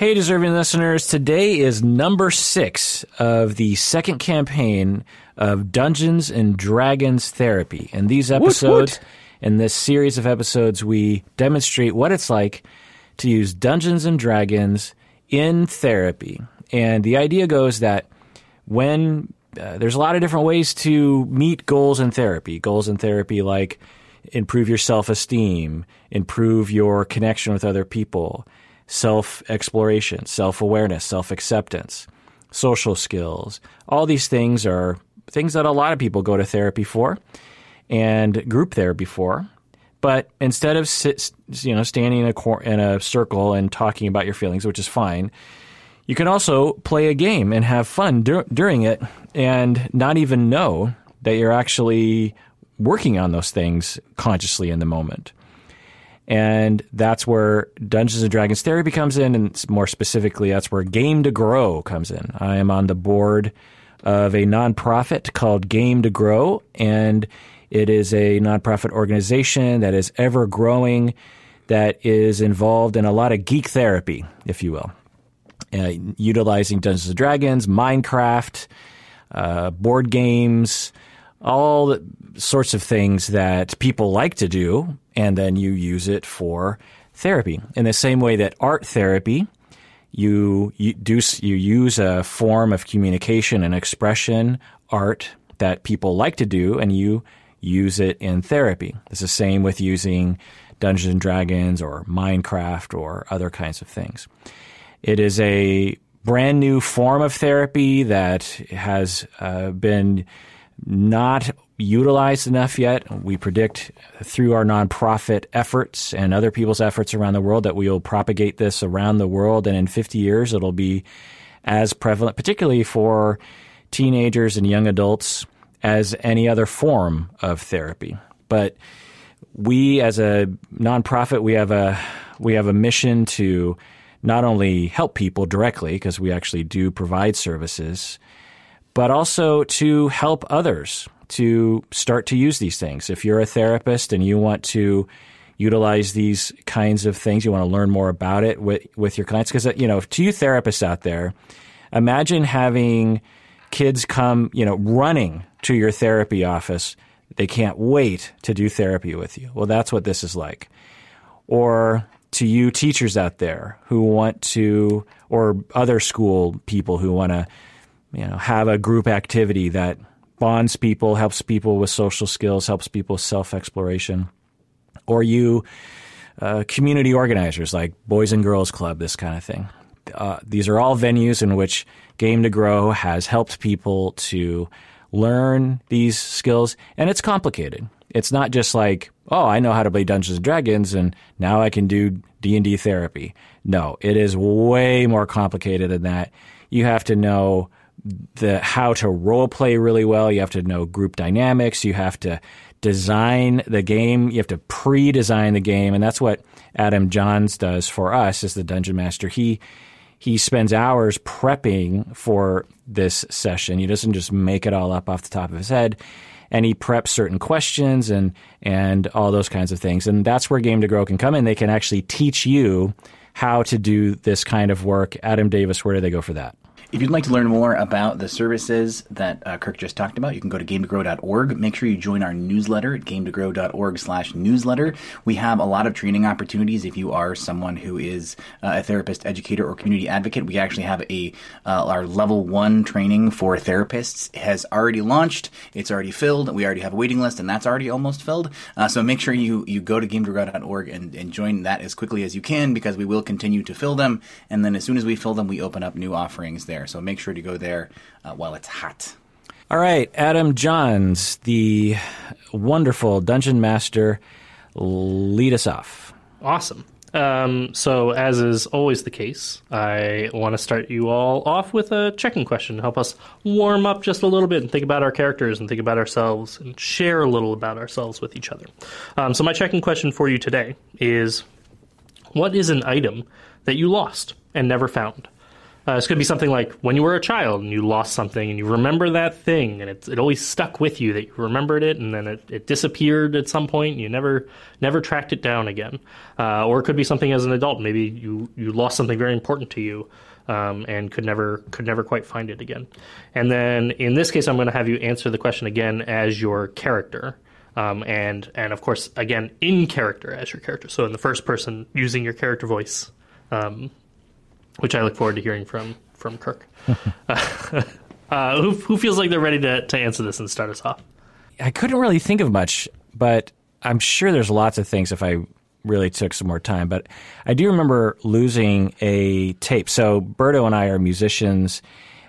Hey, deserving listeners. Today is number six of the second campaign of Dungeons and Dragons Therapy. In these episodes, woot. in this series of episodes, we demonstrate what it's like to use Dungeons and Dragons in therapy. And the idea goes that when uh, there's a lot of different ways to meet goals in therapy, goals in therapy like improve your self esteem, improve your connection with other people, self exploration, self awareness, self acceptance, social skills. All these things are things that a lot of people go to therapy for and group therapy for. But instead of sit, you know standing in a cor- in a circle and talking about your feelings, which is fine, you can also play a game and have fun dur- during it, and not even know that you're actually working on those things consciously in the moment. And that's where Dungeons and Dragons Therapy comes in, and more specifically, that's where Game to Grow comes in. I am on the board of a nonprofit called Game to Grow, and it is a nonprofit organization that is ever growing, that is involved in a lot of geek therapy, if you will, uh, utilizing Dungeons and Dragons, Minecraft, uh, board games, all sorts of things that people like to do, and then you use it for therapy. In the same way that art therapy, you, you do you use a form of communication and expression, art that people like to do, and you use it in therapy. It's the same with using Dungeons and Dragons or Minecraft or other kinds of things. It is a brand new form of therapy that has uh, been not utilized enough yet. We predict through our nonprofit efforts and other people's efforts around the world that we will propagate this around the world, and in 50 years it'll be as prevalent, particularly for teenagers and young adults, as any other form of therapy. But we, as a nonprofit, we have a we have a mission to not only help people directly because we actually do provide services, but also to help others to start to use these things. If you're a therapist and you want to utilize these kinds of things, you want to learn more about it with, with your clients, because, uh, you know, to you therapists out there, imagine having kids come, you know, running to your therapy office. They can't wait to do therapy with you. Well, that's what this is like. Or to you teachers out there who want to, or other school people who want to, you know, have a group activity that bonds people, helps people with social skills, helps people with self exploration, or you uh, community organizers like Boys and Girls Club, this kind of thing. Uh, these are all venues in which Game to Grow has helped people to learn these skills, and it's complicated. It's not just like, oh, I know how to play Dungeons and Dragons, and now I can do D and D therapy. No, it is way more complicated than that. You have to know the how to role play really well. You have to know group dynamics. You have to design the game. You have to pre-design the game, and that's what Adam Johns does for us as the dungeon master. He he spends hours prepping for this session. He doesn't just make it all up off the top of his head. And he preps certain questions and and all those kinds of things. And that's where Game to Grow can come in. They can actually teach you how to do this kind of work. Adam Davis, where do they go for that? If you'd like to learn more about the services that uh, Kirk just talked about, you can go to gametogrow.org. Make sure you join our newsletter at gametogrow.org slash newsletter. We have a lot of training opportunities if you are someone who is uh, a therapist, educator, or community advocate. We actually have a uh, our level one training for therapists has already launched. It's already filled. We already have a waiting list, and that's already almost filled. Uh, so make sure you, you go to gametogrow.org and, and join that as quickly as you can because we will continue to fill them. And then as soon as we fill them, we open up new offerings there. So make sure to go there uh, while it's hot. All right, Adam Johns, the wonderful dungeon master, lead us off. Awesome. Um, so, as is always the case, I want to start you all off with a check-in question to help us warm up just a little bit and think about our characters and think about ourselves and share a little about ourselves with each other. Um, so, my check-in question for you today is What is an item that you lost and never found? Uh, this could be something like when you were a child and you lost something and you remember that thing and it, it always stuck with you that you remembered it and then it, it disappeared at some point and you never never tracked it down again. Uh, or it could be something as an adult. Maybe you, you lost something very important to you um, and could never could never quite find it again. And then in this case, I'm going to have you answer the question again as your character. Um, and and of course, again in character as your character. So in the first person, using your character voice, um, which I look forward to hearing from from Kirk. uh, who, who feels like they're ready to, to answer this and start us off? I couldn't really think of much, but I'm sure there's lots of things if I really took some more time. But I do remember losing a tape. So Berto and I are musicians,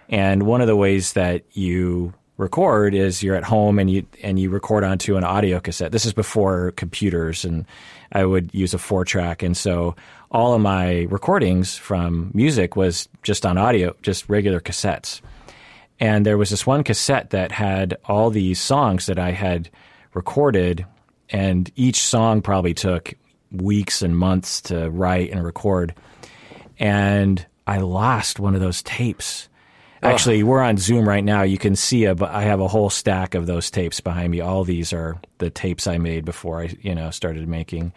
and one of the ways that you record is you're at home and you and you record onto an audio cassette. This is before computers, and I would use a four track, and so all of my recordings from music was just on audio, just regular cassettes. And there was this one cassette that had all these songs that I had recorded, and each song probably took weeks and months to write and record. And I lost one of those tapes. Actually, we're on Zoom right now. You can see a, I have a whole stack of those tapes behind me. All these are the tapes I made before I, you know, started making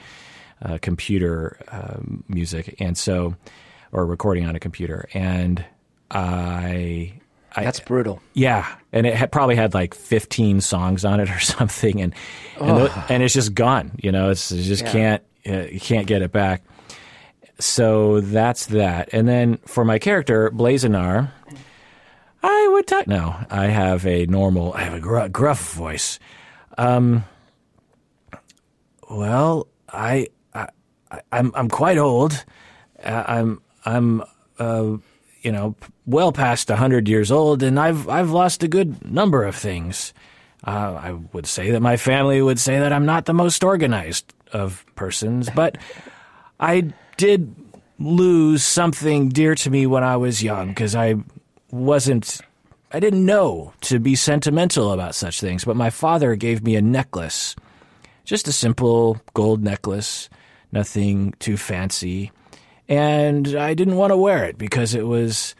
uh, computer um, music, and so, or recording on a computer. And I, I That's brutal. yeah, and it had, probably had like 15 songs on it or something, and and, tho- and it's just gone. You know, it's you just Yeah. can't uh, you can't get it back. So that's that. And then for my character Blazenar, I would talk. No, I have a normal. I have a gr- gruff voice. Um. Well, I, I, I'm I'm quite old. Uh, I'm I'm uh, you know well past hundred years old, and I've I've lost a good number of things. Uh, I would say that my family would say that I'm not the most organized of persons, but I did lose something dear to me when I was young because I wasn't. I didn't know to be sentimental about such things, but my father gave me a necklace, just a simple gold necklace, nothing too fancy. And I didn't want to wear it because it was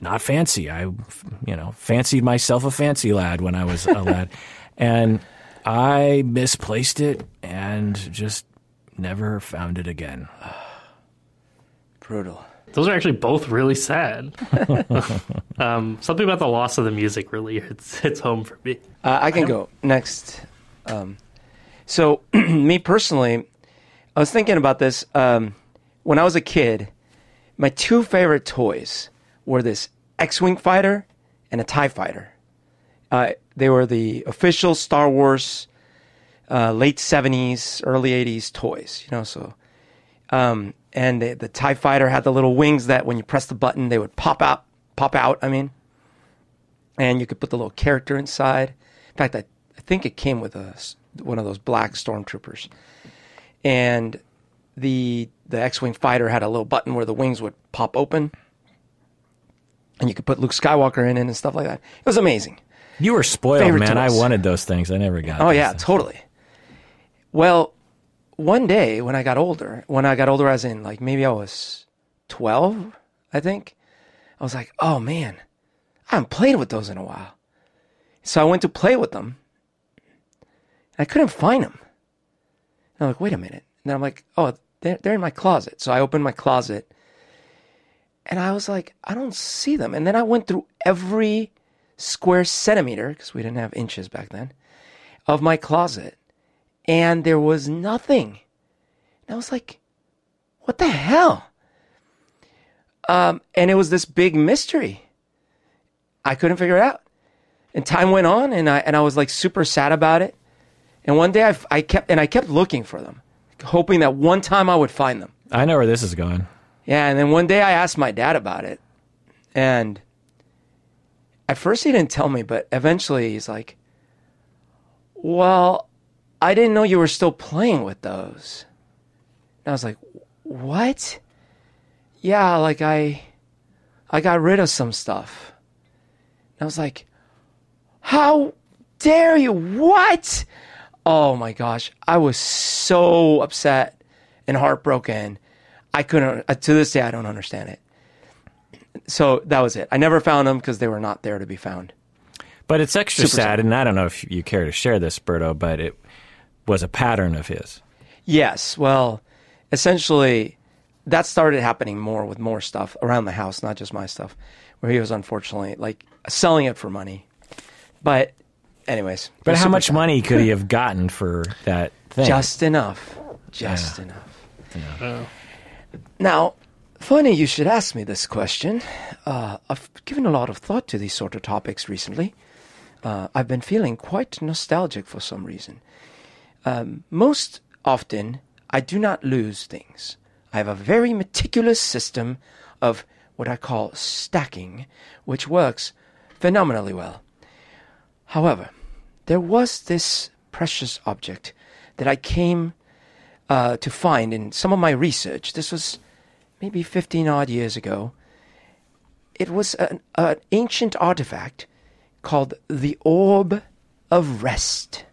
not fancy. I, you know, fancied myself a fancy lad when I was a lad. And I misplaced it and just never found it again. Brutal. Those are actually both really sad. um, something about the loss of the music really hits, hits home for me. Uh, I can go next. Um, so, me personally, I was thinking about this. Um, when I was a kid, my two favorite toys were this X-wing fighter and a Tie fighter. Uh, they were the official Star Wars uh, late '70s, early '80s toys. You know, so um, and the, the Tie fighter had the little wings that when you press the button, they would pop out. Pop out. I mean, and you could put the little character inside. In fact, I, I think it came with a one of those black stormtroopers, and the the X-wing fighter had a little button where the wings would pop open, and you could put Luke Skywalker in it and stuff like that. It was amazing. You were spoiled, Favorite man. I wanted those things. I never got. Oh yeah, things. totally. Well, one day when I got older, when I got older, as in like maybe I was twelve, I think, I was like, oh man, I haven't played with those in a while. So I went to play with them. And I couldn't find them. And I'm like, wait a minute. And then I'm like, oh, they're, they're in my closet. So I opened my closet. And I was like, I don't see them. And then I went through every square centimeter, because we didn't have inches back then, of my closet. And there was nothing. And I was like, what the hell? Um, and it was this big mystery. I couldn't figure it out. And time went on, and I and I was like super sad about it. And one day I, I kept and I kept looking for them, hoping that one time I would find them. I know where this is going. Yeah, and then one day I asked my dad about it, and at first he didn't tell me, but eventually he's like, "Well, I didn't know you were still playing with those." And I was like, "What?" Yeah, like I, I got rid of some stuff. And I was like, "How dare you? What?" Oh my gosh, I was so upset and heartbroken. I couldn't, uh, to this day, I don't understand it. So that was it. I never found them because they were not there to be found. But it's extra sad, sad. and I don't know if you care to share this, Berto, but it was a pattern of his. Yes. Well, essentially, that started happening more with more stuff around the house, not just my stuff, where he was unfortunately like selling it for money. But, anyways. But how much sad. money could he have gotten for that thing? Just enough. Just Yeah. enough. Now, funny you should ask me this question. Uh, I've given a lot of thought to these sort of topics recently. Uh, I've been feeling quite nostalgic for some reason. Um, most often, I do not lose things. I have a very meticulous system of what I call stacking, which works phenomenally well. However, there was this precious object that I came uh, to find in some of my research. This was maybe 15 odd years ago. It was an, an ancient artifact called the Orb of Rest.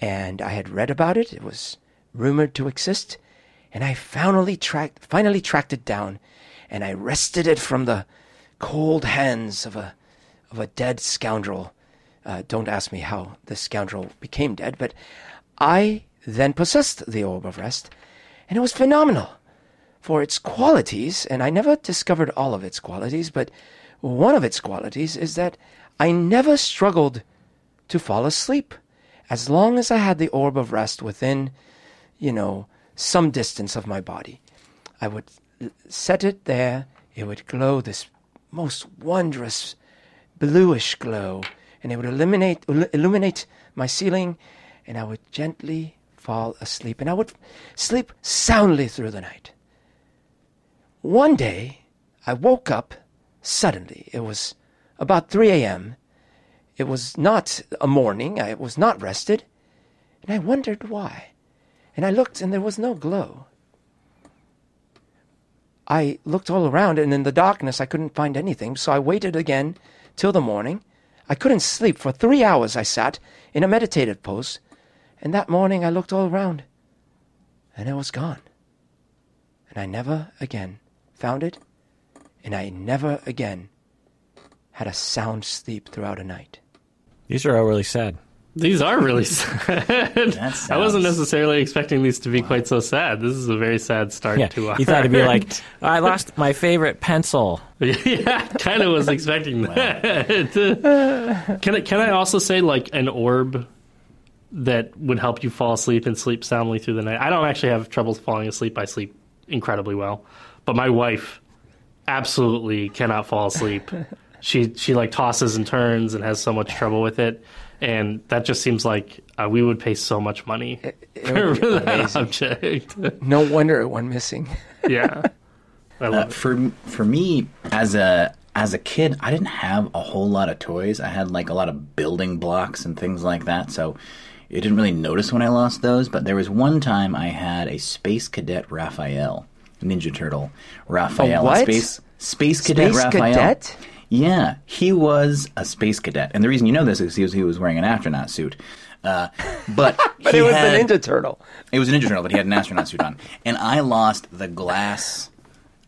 And I had read about it, it was rumored to exist, and I finally tracked, finally tracked it down, and I wrested it from the cold hands of a, of a dead scoundrel. Uh, don't ask me how this scoundrel became dead, but I then possessed the Orb of Rest, and it was phenomenal for its qualities, and I never discovered all of its qualities, but one of its qualities is that I never struggled to fall asleep. As long as I had the orb of rest within, you know, some distance of my body, I would set it there. It would glow this most wondrous bluish glow, and it would illuminate illuminate my ceiling, and I would gently fall asleep, and I would sleep soundly through the night. One day, I woke up suddenly. It was about 3 a.m. It was not a morning. I was not rested. And I wondered why. And I looked, and there was no glow. I looked all around, and in the darkness, I couldn't find anything. So I waited again till the morning. I couldn't sleep. For three hours, I sat in a meditative pose. And that morning, I looked all around, and it was gone. And I never again found it, and I never again had a sound sleep throughout a night. These are all really sad. These are really sad. That I wasn't necessarily expecting these to be quite so sad. This is a very sad start Yeah, to our. you thought it'd be like, oh, I lost my favorite pencil. yeah, kind of was expecting that. can I can I also say like an orb that would help you fall asleep and sleep soundly through the night? I don't actually have trouble falling asleep. I sleep incredibly well, but my wife absolutely cannot fall asleep. she she like tosses and turns and has so much trouble with it, and that just seems like uh, we would pay so much money It for would that amazing. object. No wonder it went missing. yeah, I Uh, love it. for for me as a as a kid, I didn't have a whole lot of toys. I had like a lot of building blocks and things like that, so you didn't really notice when I lost those. But there was one time I had a Space Cadet Raphael, Ninja Turtle Raphael, what? Space Space Cadet Space Raphael. Cadet? Yeah, he was a space cadet, and the reason you know this is because he was wearing an astronaut suit. Uh, but But he it was had- the Ninja Turtle. it was a Ninja Turtle, but he had an astronaut suit on. And I lost the glass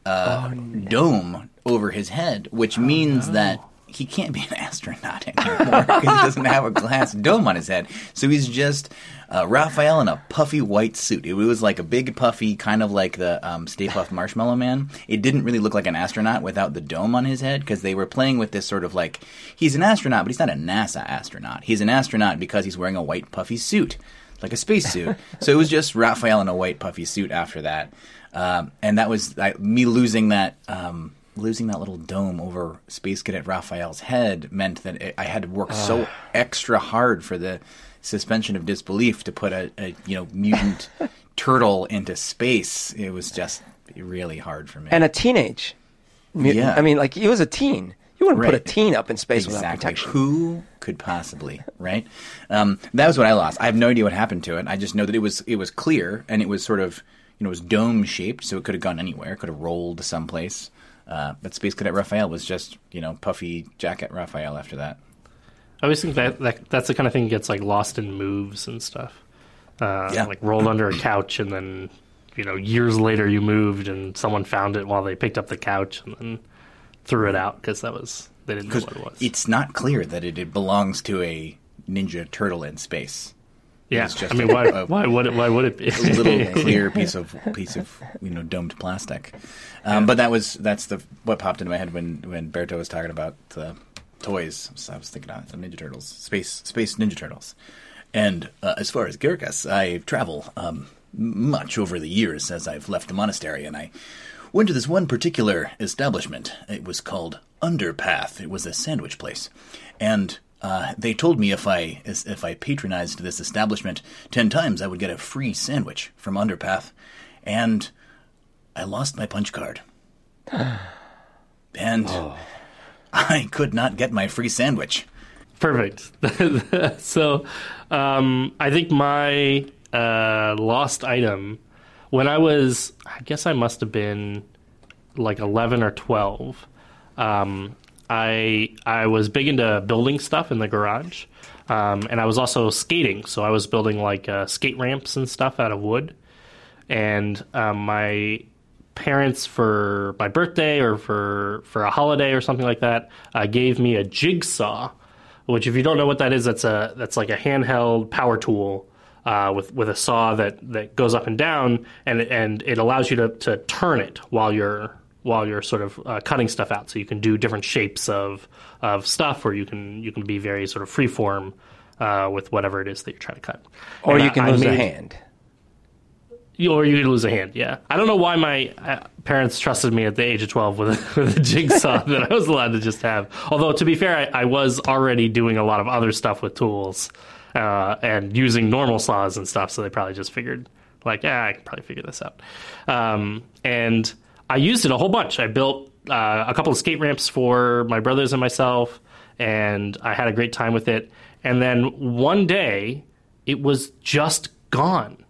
uh, dome over his head, which means that he can't be an astronaut anymore because he doesn't have a glass dome on his head. So he's just uh, Raphael in a puffy white suit. It was like a big puffy, kind of like the um, Stay Puft Marshmallow Man. It didn't really look like an astronaut without the dome on his head because they were playing with this sort of like he's an astronaut, but he's not a NASA astronaut. He's an astronaut because he's wearing a white puffy suit like a spacesuit. so it was just Raphael in a white puffy suit after that, um, and that was I, me losing that. Um, Losing that little dome over Space Cadet Raphael's head meant that it, I had to work so extra hard for the suspension of disbelief to put a, a you know mutant turtle into space. It was just really hard for me. And a teenage mutant. Yeah. I mean, like, he was a teen. You wouldn't put a teen up in space without exactly. protection. Who could possibly, right? Um, that was what I lost. I have no idea what happened to it. I just know that it was it was clear and it was sort of you know it was dome shaped, so it could have gone anywhere. It could have rolled someplace. Uh, but Space Cadet Raphael was just you know puffy jacket Raphael after that. I always think that, that that's the kind of thing that gets like lost in moves and stuff. Uh, Yeah. Like rolled under a couch and then you know years later you moved and someone found it while they picked up the couch and then threw it out because that was they didn't know what it was. it's not clear that it, it belongs to a Ninja Turtle in space. Yeah, I mean, a- why a- why would it why would it be? A little clear piece of piece of you know domed plastic. Um, But that was that's the what popped into my head when when Berto was talking about the toys. So I was thinking of Ninja Turtles, space space Ninja Turtles. And uh, as far as Girkas, I travel um, much over the years as I've left the monastery, and I went to this one particular establishment. It was called Underpath. It was a sandwich place, and uh, they told me if I if I patronized this establishment ten times, I would get a free sandwich from Underpath, and I lost my punch card, and I could not get my free sandwich. Perfect. so, um, I think my uh, lost item when I was, I guess I must have been like eleven or twelve. Um, I I was big into building stuff in the garage, um, and I was also skating. So I was building like uh, skate ramps and stuff out of wood. And um, my parents for my birthday or for for a holiday or something like that uh, gave me a jigsaw which if you don't know what that is that's a that's like a handheld power tool uh, with with a saw that that goes up and down and and it allows you to to turn it while you're while you're sort of uh, cutting stuff out so you can do different shapes of of stuff or you can you can be very sort of free form uh, with whatever it is that you're trying to cut Or And you can I lose a made- hand. you- or you could lose a hand. Yeah, I don't know why my uh, parents trusted me at the age of twelve with a, with a jigsaw that I was allowed to just have. Although to be fair, I, I was already doing a lot of other stuff with tools uh, and using normal saws and stuff. So they probably just figured, like, yeah, I can probably figure this out. Um, and I used it a whole bunch. I built uh, a couple of skate ramps for my brothers and myself, and I had a great time with it. And then one day, it was just gone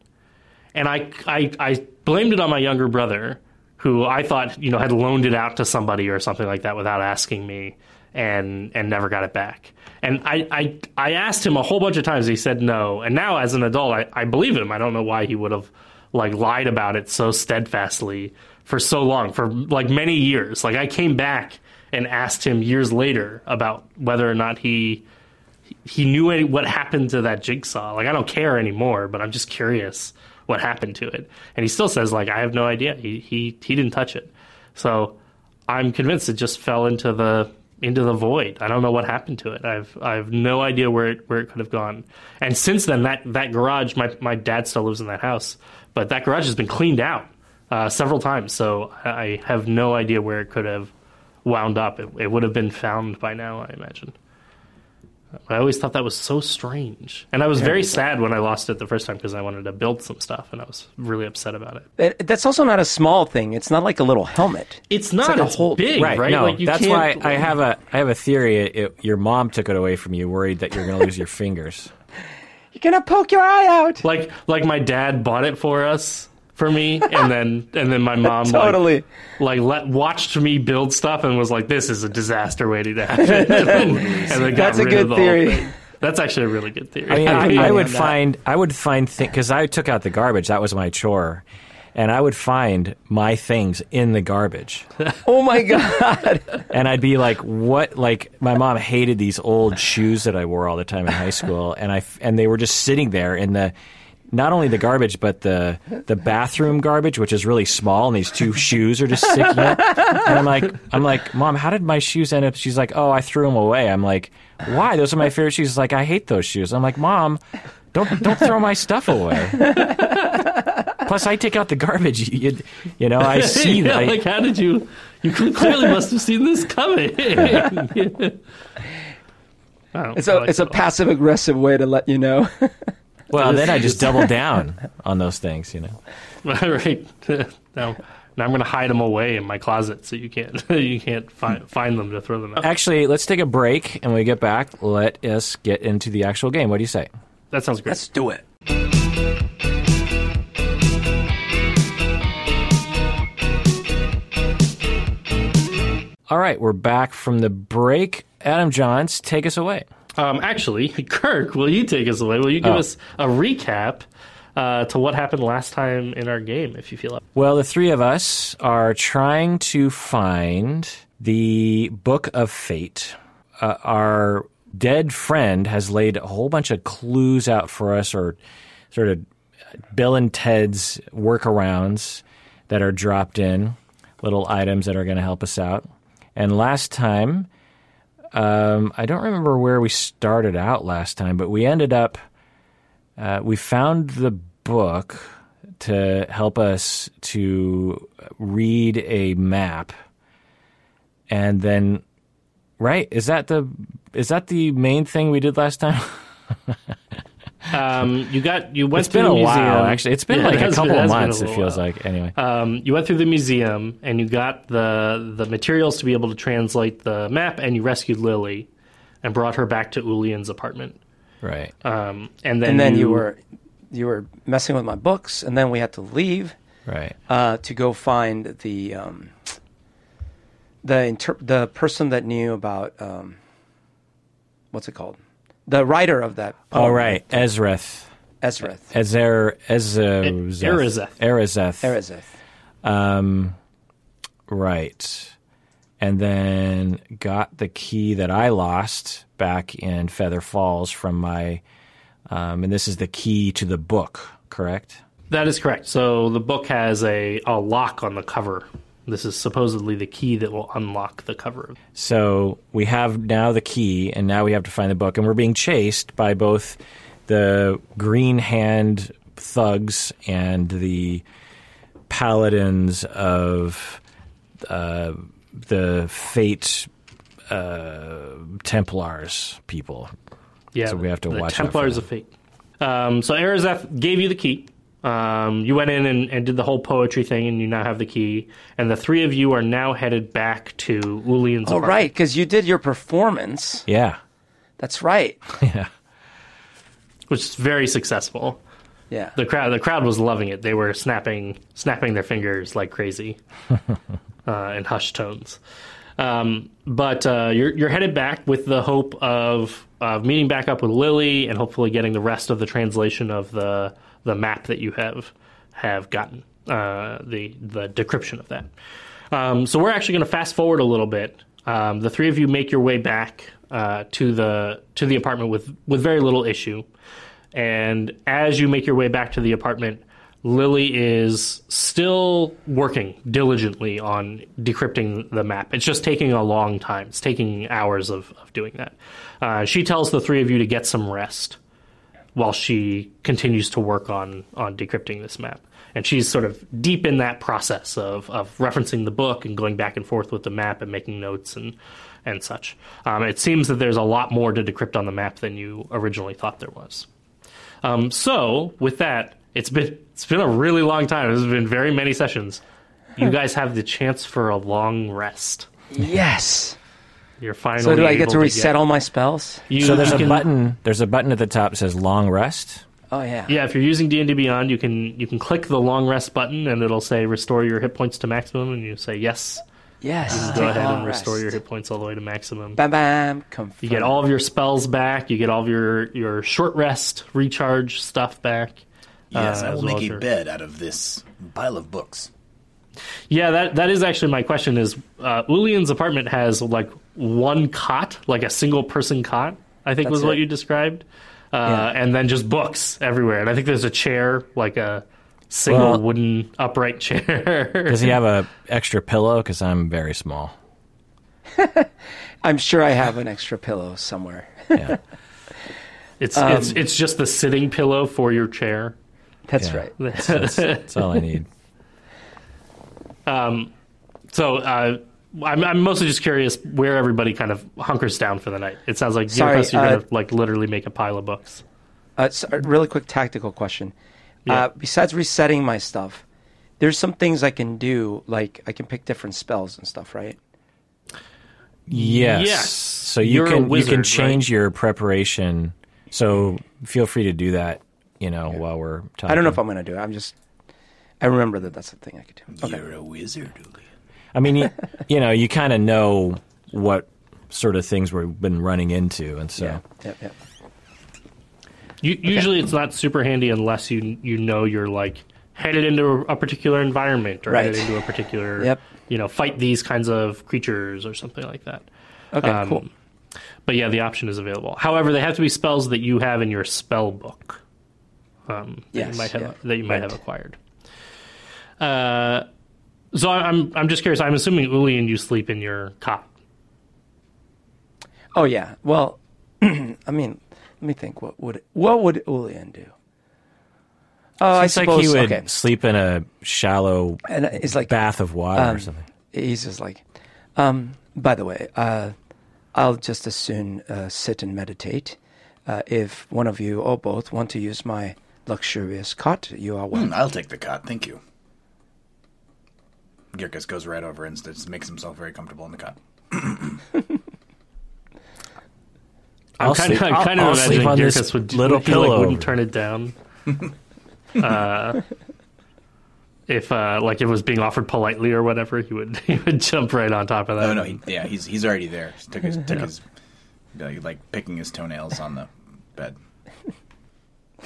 and I, I I blamed it on my younger brother, who I thought you know had loaned it out to somebody or something like that without asking me, and and never got it back. And I I, I asked him a whole bunch of times. He said no. And now as an adult, I, I believe him. I don't know why he would have like lied about it so steadfastly for so long for like many years. Like I came back and asked him years later about whether or not he he knew any, what happened to that jigsaw. Like I don't care anymore, but I'm just curious what happened to it. And he still says like I have no idea. He he he didn't touch it. So I'm convinced it just fell into the into the void. I don't know what happened to it. I've I have no idea where it where it could have gone. And since then that that garage my my dad still lives in that house, but that garage has been cleaned out uh, several times. So I I have no idea where it could have wound up. It, it would have been found by now, I imagine. I always thought that was so strange. And I was very sad when I lost it the first time because I wanted to build some stuff and I was really upset about it. It- That's also not a small thing. It's not like a little helmet. It's not like a whole- big, right? Right. No, like you that's why I have a I have a theory. It, it- your mom took it away from you, worried that you're going to lose your fingers. You're gonna poke your eye out. like like my dad bought it for us for me and then and then my mom Totally. like, let watched me build stuff and was like this is a disaster waiting to happen and then, got That's a good of the theory. That's actually a really good theory. I mean, I, agree I would find I would find because I took out the garbage. That was my chore, and I would find my things in the garbage, Oh my god. and I'd be like, "What?" Like my mom hated these old shoes that I wore all the time in high school, and I f- and they were just sitting there in the. Not only the garbage, but the the bathroom garbage, which is really small, and these two shoes are just sticking up. And I'm like, I'm like, Mom, how did my shoes end up? She's like, Oh, I threw them away. I'm like, Why? Those are my favorite shoes. She's like, I hate those shoes. I'm like, Mom, don't don't throw my stuff away. Plus, I take out the garbage. You, you know, I see yeah, that. like how did you you clearly must have seen this coming I don't- It's I a like it's a passive aggressive way to let you know. Well, then I just double down on those things. You know. right now, now I'm going to hide them away in my closet so you can't you can't find find them to throw them out. Actually, let's take a break, and when we get back, let us get into the actual game. What do you say? That sounds great. Let's do it. All right, we're back from the break. Adam Johns, take us away. Um, actually, Kirk, will you take us away? Will you give Oh. us a recap uh, to what happened last time in our game, if you feel like. Well, the three of us are trying to find the Book of Fate. Uh, our dead friend has laid a whole bunch of clues out for us, or sort of Bill and Ted's workarounds that are dropped in, little items that are going to help us out. And last time, um, I don't remember where we started out last time, but we ended up, uh, we found the book to help us to read a map. And then, right, is that the is that the main thing we did last time? Um, you got you went It's through been a the museum. while, actually. It's been Yeah, like it a couple been- of has been a months. It feels while. like anyway. Um, you went through the museum and you got the the materials to be able to translate the map, and you rescued Lily and brought her back to Ulian's apartment. right. Um, and then and then you, were you were messing with my books, and then we had to leave right. uh, to go find the um, the inter- the person that knew about um, what's it called, the writer of that. All poem, right. Ezreth. Ezreth, Ezer. Ezezeth. Erizeth. Erizeth. Erizeth. Um, right. And then got the key that I lost back in Feather Falls from my, um, and this is the key to the book, correct? That is correct. So the book has a, a lock on the cover. This is supposedly the key that will unlock the cover. So we have now the key, and now we have to find the book, and we're being chased by both the Green Hand thugs and the paladins of uh, the Fate uh, Templars people. Yeah, So we have to the watch Templars of Fate. Um, so Erizeth gave you the key. Um, you went in and, and did the whole poetry thing, and you now have the key. And the three of you are now headed back to Ulian's Oh apartment. right, because you did your performance. Yeah, That's right. yeah. which is very successful. Yeah. The crowd, the crowd was loving it. They were snapping, snapping their fingers like crazy, uh, in hushed tones. Um, but uh, you're you're headed back with the hope of of meeting back up with Lily and hopefully getting the rest of the translation of the the map that you have have gotten uh, the the decryption of that. Um, so we're actually going to fast forward a little bit. Um, the three of you make your way back uh, to the to the apartment with with very little issue. And as you make your way back to the apartment, Lily is still working diligently on decrypting the map. It's just taking a long time. It's taking hours of, of doing that. Uh, she tells the three of you to get some rest while she continues to work on, on decrypting this map. And she's sort of deep in that process of, of referencing the book and going back and forth with the map and making notes and, and such. Um, it seems that there's a lot more to decrypt on the map than you originally thought there was. Um, so with that, it's been it's been a really long time. There's been very many sessions. You guys have the chance for a long rest. Yes. You're finally. So do I get able to reset all my spells? You, So there's you a can- button. There's a button at the top that says "Long Rest." Oh yeah. Yeah, if you're using D and D Beyond, you can you can click the long rest button and it'll say restore your hit points to maximum, and you say yes. Yes. Go ahead and restore rest. your hit points all the way to maximum. Bam bam. Confirm. You get all of your spells back. You get all of your your short rest, recharge stuff back. Yes, uh, I will well make as a your- bed out of this pile of books. Yeah, that that is actually my question. Is uh, Ulian's apartment has like one cot, like a single person cot? I think was That's what you described, uh, Yeah. and then just books everywhere. And I think there's a chair, like a single Well- wooden upright chair. Does he have a extra pillow? Because I'm very small. I'm sure I have an extra pillow somewhere. Yeah. it's Um, it's it's just the sitting pillow for your chair. That's Yeah. right. That's, that's, that's all I need. So uh, I'm I'm mostly just curious where everybody kind of hunkers down for the night. It sounds like Sorry, Sorry, you're uh, gonna like literally make a pile of books. Uh, s- a really quick tactical question. Yeah. Uh, besides resetting my stuff, there's some things I can do, like I can pick different spells and stuff, right? Yes. Yes. So you You're a can you can change right? your preparation. So feel free to do that. You know, while we're talking. I don't know if I'm going to do it. I'm just. I remember that that's a thing I could do. Okay. You're a wizard, Julian. I mean, you, you know, you kind of know what sort of things we've been running into, and so Yeah. Yep. Yep. U- Usually, it's not super handy unless you you know you're like headed into a particular environment or Right. headed into a particular Yep. you know fight these kinds of creatures or something like that. Okay, Um, cool. But yeah, the option is available. However, they have to be spells that you have in your spell book. Um, that Yes, you might have yeah. that you might Right. have acquired. Uh, so I'm I'm just curious. I'm assuming Ulian you sleep in your cot. Oh yeah. Well, I mean, let me think. What would what would Ulian do? Oh, I It's like suppose. he would okay, sleep in a shallow and it's like bath of water or um, something. He's just like, um, by the way, uh, I'll just as soon uh, sit and meditate. Uh, if one of you or both want to use my luxurious cot, you are welcome. Hmm, I'll take the cot, thank you. Girkus goes right over and just makes himself very comfortable in the cot. I'm I'll kind of, I'm I'll- kind of I'll imagining on Girkus would little he, like, pillow wouldn't turn it down. uh, if uh, like it was being offered politely or whatever, he would he would jump right on top of that. Oh no, he, yeah, he's he's already there. He took his took his uh, like picking his toenails on the bed.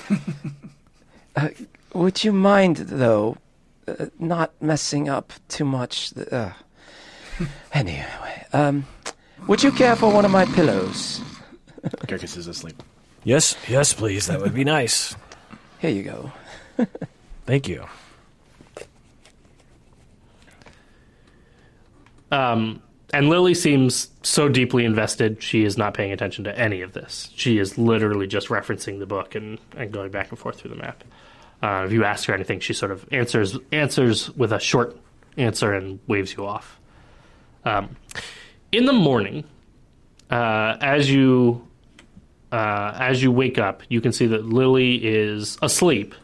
Would you mind, though, uh, not messing up too much? The, uh. anyway, um, would you care for one of my pillows? Girkus is asleep. Yes, yes, please. That would be nice. Here you go. Thank you. Um, and Lily seems so deeply invested, she is not paying attention to any of this. She is literally just referencing the book and, and going back and forth through the map. Uh, if you ask her anything, she sort of answers answers with a short answer and waves you off. Um, in the morning, uh, as you uh, as you wake up, you can see that Lily is asleep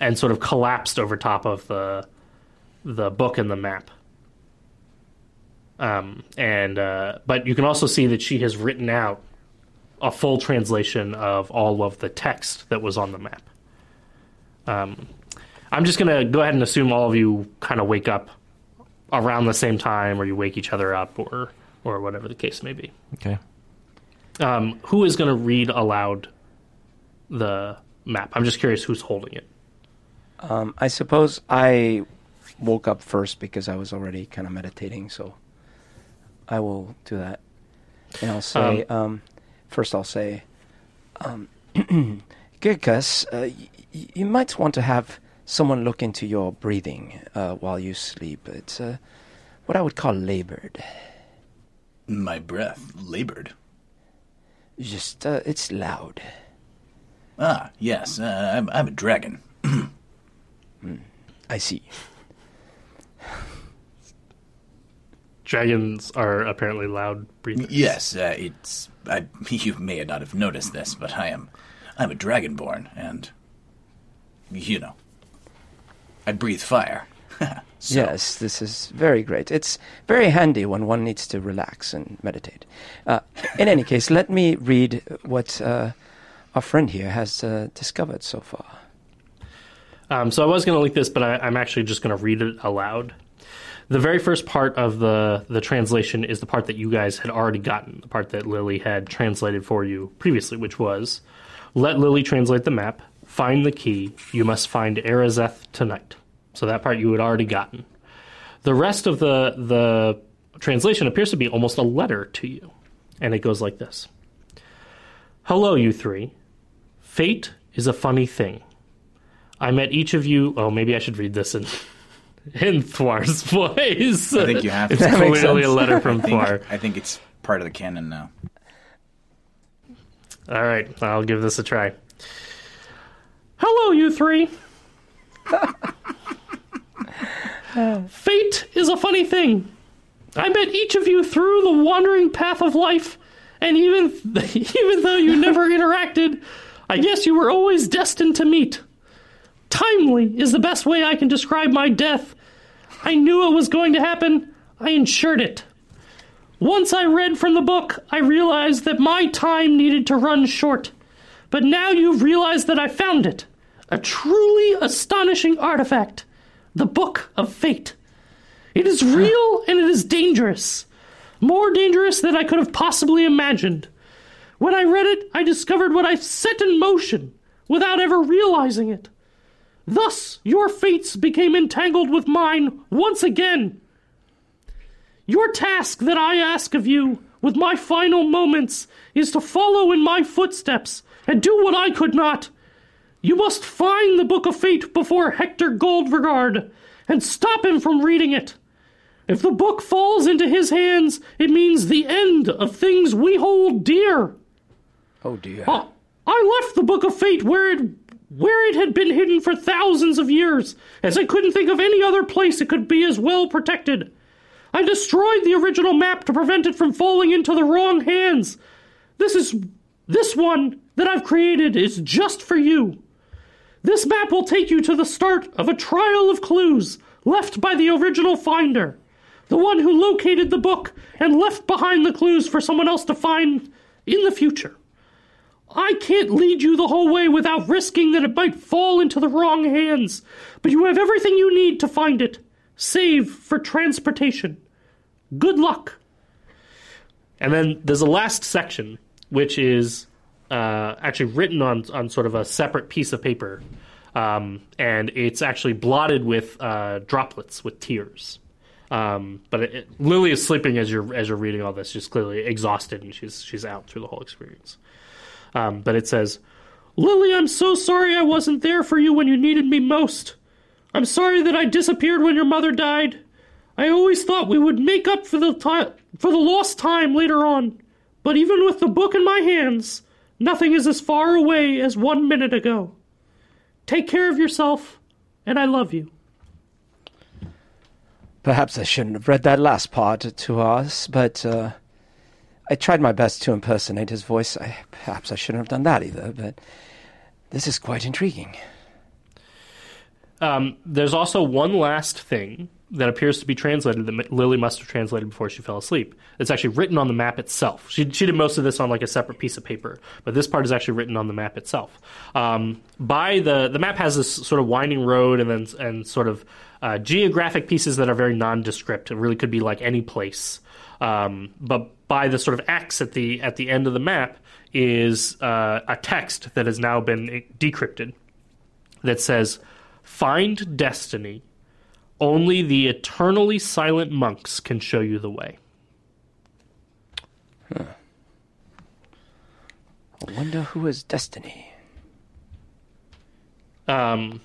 and sort of collapsed over top of the the book and the map. Um, and uh, but you can also see that she has written out a full translation of all of the text that was on the map. Um, I'm just gonna go ahead and assume all of you kind of wake up around the same time, or you wake each other up, or or whatever the case may be. Okay. Um, who is going to read aloud the map? I'm just curious who's holding it. Um, I suppose I woke up first because I was already kind of meditating, so I will do that. And I'll say, um, first I'll say, um, Girkus, uh, y- y- you might want to have someone look into your breathing uh, while you sleep. It's uh, what I would call labored. My breath labored. Just, uh, it's loud. Ah, yes, uh, I'm, I'm a dragon. I see. Dragons are apparently loud breathers. Yes, uh, it's. I, you may not have noticed this, but I am. I'm a dragonborn, and you know, I breathe fire. So- Yes, this is very great. It's very handy when one needs to relax and meditate. Uh, in any case, let me read what uh, our friend here has uh, discovered so far. Um, so I was going to link this, but I, I'm actually just going to read it aloud. The very first part of the the translation is the part that you guys had already gotten, the part that Lily had translated for you previously, which was, "Let Lily translate the map. Find the key. You must find Erizeth tonight." So that part you had already gotten. The rest of the the translation appears to be almost a letter to you, and it goes like this: "Hello, you three. Fate is a funny thing." I met each of you. Oh, maybe I should read this in in Thwar's voice. I think you have to. It's That clearly a letter from I think, Thwar. I think it's part of the canon now. All right, I'll give this a try. Hello, you three. Fate is a funny thing. I met each of you through the wandering path of life, and even even though you never interacted, I guess you were always destined to meet. Timely is the best way I can describe my death. I knew it was going to happen. I ensured it. Once I read from the book, I realized that my time needed to run short. But now you've realized that I found it. A truly astonishing artifact. The Book of Fate. It is real and it is dangerous. More dangerous than I could have possibly imagined. When I read it, I discovered what I set in motion. without ever realizing it. Thus, your fates became entangled with mine once again. Your task that I ask of you with my final moments is to follow in my footsteps and do what I could not. You must find the Book of Fate before Hector Goldregard and stop him from reading it. If the book falls into his hands, it means the end of things we hold dear. Oh dear. Uh, I left the Book of Fate where it where it had been hidden for thousands of years, as I couldn't think of any other place it could be as well protected. I destroyed the original map to prevent it from falling into the wrong hands. This is this one that I've created is just for you. This map will take you to the start of a trial of clues left by the original finder, the one who located the book and left behind the clues for someone else to find in the future. I can't lead you the whole way without risking that it might fall into the wrong hands, but you have everything you need to find it, save for transportation. Good luck. And then there's a last section, which is uh, actually written on on sort of a separate piece of paper, um, and it's actually blotted with uh, droplets with tears. Um, but it, it, Lily is sleeping as you're as you're reading all this. She's clearly exhausted, and she's she's out through the whole experience. Um, but it says, "Lily, I'm so sorry I wasn't there for you when you needed me most. I'm sorry that I disappeared when your mother died. I always thought we would make up for the ti- for the lost time later on. But even with the book in my hands, nothing is as far away as one minute ago. Take care of yourself, and I love you." Perhaps I shouldn't have read that last part to us, but uh, I tried my best to impersonate his voice. I, perhaps I shouldn't have done that either, but this is quite intriguing. Um, there's also one last thing that appears to be translated that Lily must have translated before she fell asleep. It's actually written on the map itself. She, she did most of this on like a separate piece of paper, but this part is actually written on the map itself. Um, by the the map has this sort of winding road and then and sort of uh, geographic pieces that are very nondescript. It really could be like any place. Um, but by the sort of X at the at the end of the map is uh, a text that has now been decrypted that says, "Find destiny." Only the eternally silent monks can show you the way. Huh. I wonder who is Destiny. Um,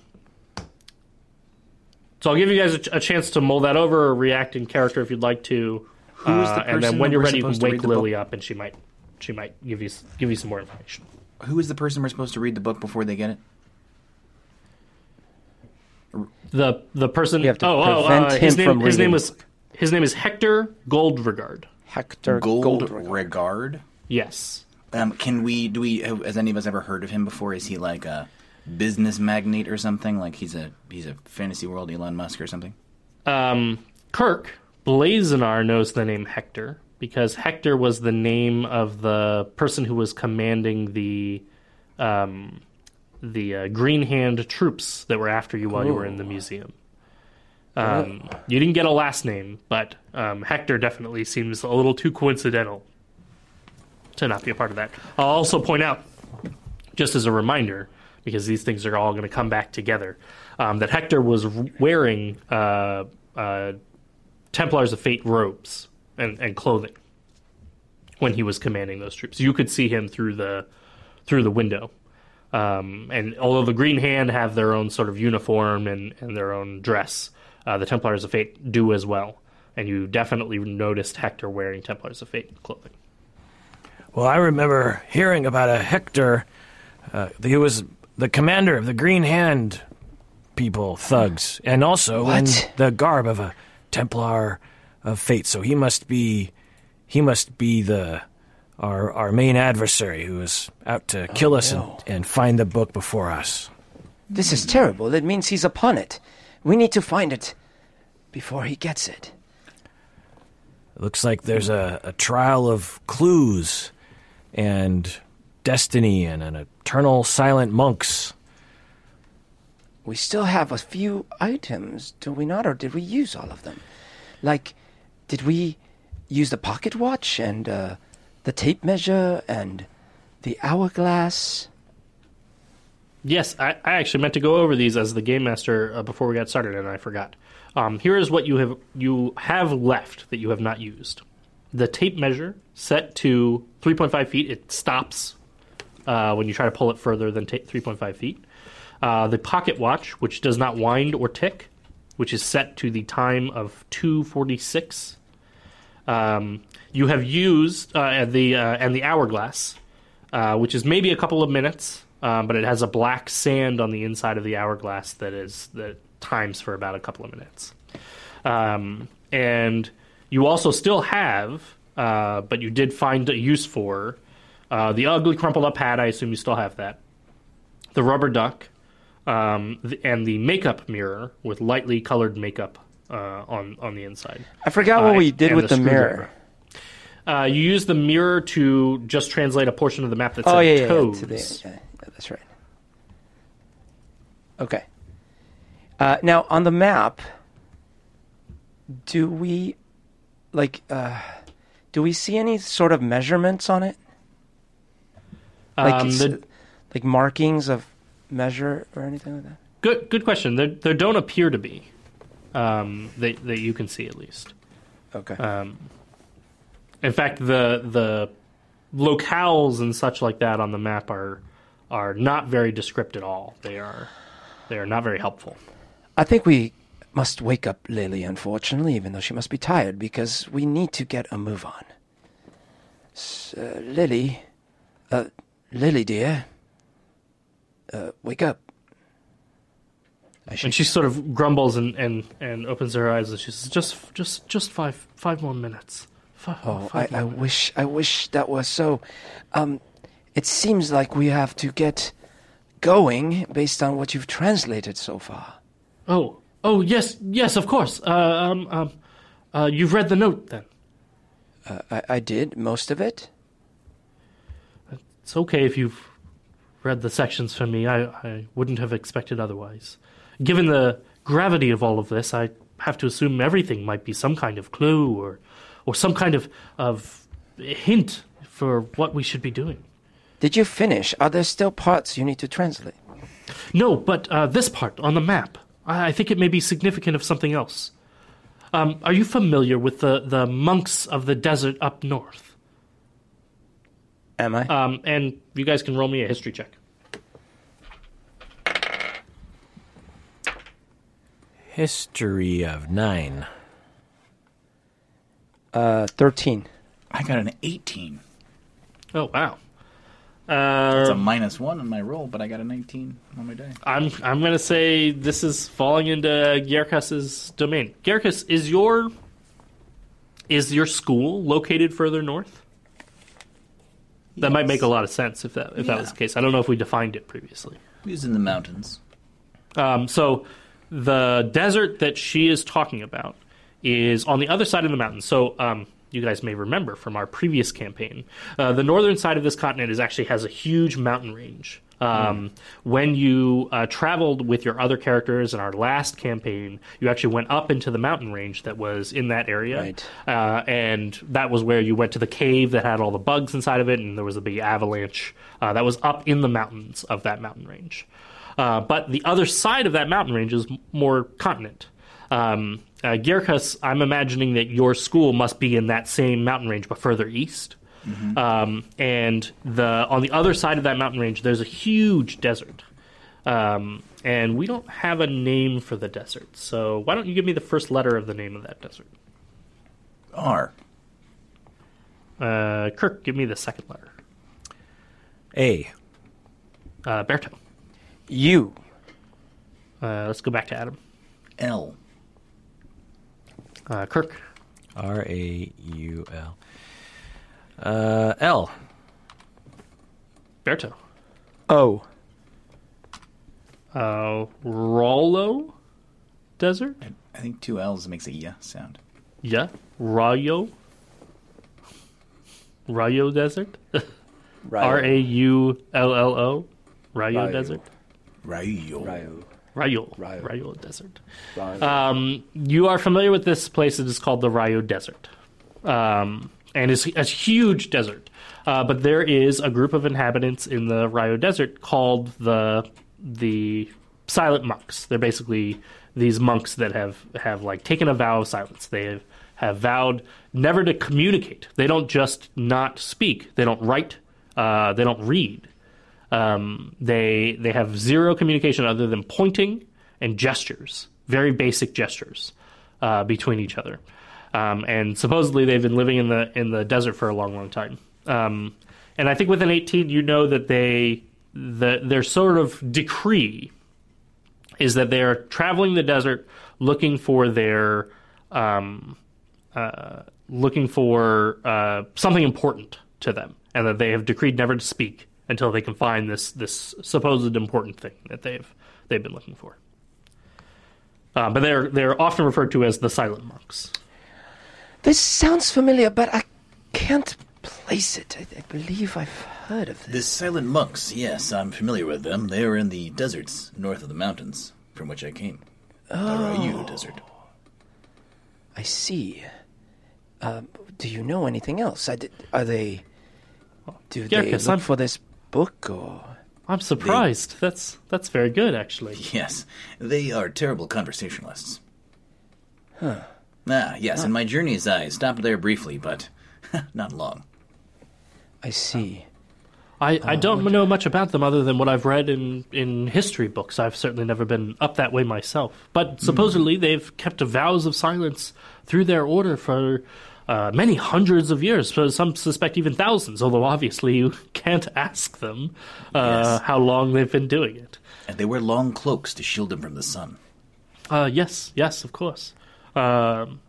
so I'll give you guys a, a, chance to mull that over or react in character if you'd like to. Who is the uh, person and then when you're ready, you can supposed to read wake Lily book? up, and she might she might give you give you some more information. Who is the person we're supposed to read the book before they get it? The the person. We have to oh, oh, uh, him his name from his name reading. was his name is Hector Goldregard. Hector Gold Goldregard. Regard. Yes. Um, can we? Do we? Has any of us ever heard of him before? Is he like a business magnate or something? Like he's a he's a fantasy world Elon Musk or something? Um, Kirk Blazenar knows the name Hector because Hector was the name of the person who was commanding the um, the uh, Green Hand troops that were after you while you were in the museum. Um, you didn't get a last name, but um, Hector definitely seems a little too coincidental to not be a part of that. I'll also point out, just as a reminder, because these things are all going to come back together, um, that Hector was wearing uh, uh, Templars of Fate robes and, and clothing when he was commanding those troops. You could see him through the through the window. Um, and although the Green Hand have their own sort of uniform and, and their own dress, uh, the Templars of Fate do as well. And you definitely noticed Hector wearing Templars of Fate clothing. Well, I remember hearing about a Hector. Uh, he was the commander of the Green Hand people, thugs, and also in the garb of a Templar of Fate. So he must be, he must be the our our main adversary who is out to kill us no. and, and find the book before us. This is terrible. It means he's upon it. We need to find it before he gets it. It looks like there's a, a trial of clues and destiny and an eternal silent monks. We still have a few items, do we not? Or did we use all of them? Like, did we use the pocket watch and uh, the tape measure and the hourglass? Yes, I, I actually meant to go over these as the game master uh, before we got started, and I forgot. Um, here is what you have you have left that you have not used. The tape measure set to 3.5 feet. It stops uh, when you try to pull it further than ta 3.5 feet. Uh, the pocket watch, which does not wind or tick, which is set to the time of 2:46. Um, you have used uh, the uh, and the hourglass, uh, which is maybe a couple of minutes, um, but it has a black sand on the inside of the hourglass that is that times for about a couple of minutes. Um, and you also still have, uh, but you did find a use for uh, the ugly crumpled up hat. I assume you still have that. The rubber duck, um, and the makeup mirror with lightly colored makeup uh, on on the inside. I forgot what Uh, we did with the, screwdriver. mirror. Uh, you use the mirror to just translate a portion of the map that said Oh yeah, yeah, yeah, toes. to the- yeah, yeah, that's right. Okay. Uh, now on the map, do we like? Uh, do we see any sort of measurements on it? Like, Um, the- like markings of measure or anything like that? Good, good question. There, there don't appear to be um, that that you can see at least. Okay. Um, in fact, the the locales and such like that on the map are are not very descript at all. They are they are not very helpful. I think we must wake up Lily, unfortunately, even though she must be tired, because we need to get a move on. S- uh, Lily, uh, Lily dear, uh, wake up. And she sort of grumbles and, and, and opens her eyes and she says, "Just just just five five more minutes." Oh, I, I wish, I wish that was so. Um, it seems like we have to get going based on what you've translated so far. Oh, oh yes, yes, of course. Uh, um, um, uh, you've read the note then. Uh, I, I did most of it. It's okay if you've read the sections for me. I, I wouldn't have expected otherwise. Given the gravity of all of this, I have to assume everything might be some kind of clue or, or some kind of, of hint for what we should be doing. Did you finish? Are there still parts you need to translate? No, but uh, this part on the map, I, I think it may be significant of something else. Um, are you familiar with the, the monks of the desert up north? Am I? Um, and you guys can roll me a history check. History of nine. Uh, thirteen. I got an 18. Oh wow! It's a Uh, minus one on my roll, but I got a 19 on my die. I'm I'm gonna say this is falling into Gyarkus's domain. Gyarkus, is your is your school located further north? That might make a lot of sense if that if that was Yeah. the case. I don't know if we defined it previously. He was in the mountains. Um, so the desert that she is talking about is on the other side of the mountain. So um, you guys may remember from our previous campaign, uh, the northern side of this continent is actually has a huge mountain range. Um, When you uh, traveled with your other characters in our last campaign, you actually went up into the mountain range that was in that area, Right. uh, and that was where you went to the cave that had all the bugs inside of it, and there was a big avalanche uh, that was up in the mountains of that mountain range. Uh, but the other side of that mountain range is more continent. Um, uh, Gyarkus, I'm imagining that your school must be in that same mountain range, but further east. Um, and the on the other side of that mountain range, there's a huge desert. Um, and we don't have a name for the desert. So why don't you give me the first letter of the name of that desert? R. Uh, Kirk, give me the second letter. A. Uh, Berto. U. Uh, let's go back to Adam. L. Uh, Kirk. R A U L. Uh, L. Berto. O. Uh, Rollo Desert? I think two L's makes a yeah sound. Yeah. Rayo. Rayo Desert? R A U L L O? Rayo Rayo. Desert? Rayo. Rayo. Rayo. Rayo. Rayo Desert. Um, you are familiar with this place. It is called the Rayo Desert. Um, and it's a huge desert. Uh, but there is a group of inhabitants in the Rayo Desert called the the silent monks. They're basically these monks that have have like taken a vow of silence. They have, have vowed never to communicate. They don't just not speak. They don't write. Uh, they don't read. Um, they they have zero communication other than pointing and gestures, very basic gestures uh, between each other. Um, and supposedly they've been living in the in the desert for a long, long time. Um, and I think within 18, you know that they the, their sort of decree is that they are traveling the desert looking for their um, uh, looking for uh, something important to them, and that they have decreed never to speak until they can find this this supposed important thing that they've they've been looking for. Uh, but they're they're often referred to as the silent monks. This sounds familiar, but I can't place it. I, I believe I've heard of this. The silent monks, yes, I'm familiar with them. They are in the deserts north of the mountains from which I came. The Rayo Desert. I see. Um, do you know anything else? I did, are they? Do Yeah, they 'cause look I'm- for this book or? I'm surprised. That's that's very good, actually. Yes, they are terrible conversationalists. Huh. Ah, yes, in my journeys I stopped there briefly, but not long. I see. I, I don't know much about them other than what I've read in, in history books. I've certainly never been up that way myself. But supposedly they've kept vows of silence through their order for uh, many hundreds of years. So some suspect even thousands, although obviously you can't ask them uh, Yes. how long they've been doing it. And they wear long cloaks to shield them from the sun. Uh, yes, yes, of course. Um,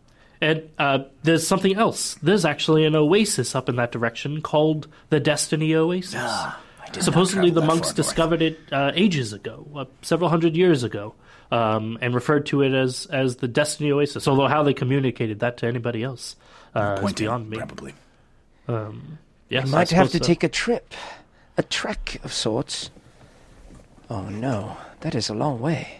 and uh, there's something else. There's actually an oasis up in that direction called the Destiny Oasis. Ah, I did not Supposedly, the monks north. discovered it uh, ages ago, uh, several hundred years ago, um, and referred to it as as the Destiny Oasis. Although how they communicated that to anybody else uh, is Pointing, beyond me. probably. Yes, I I might have to so. take a trip, a trek of sorts. Oh no, that is a long way.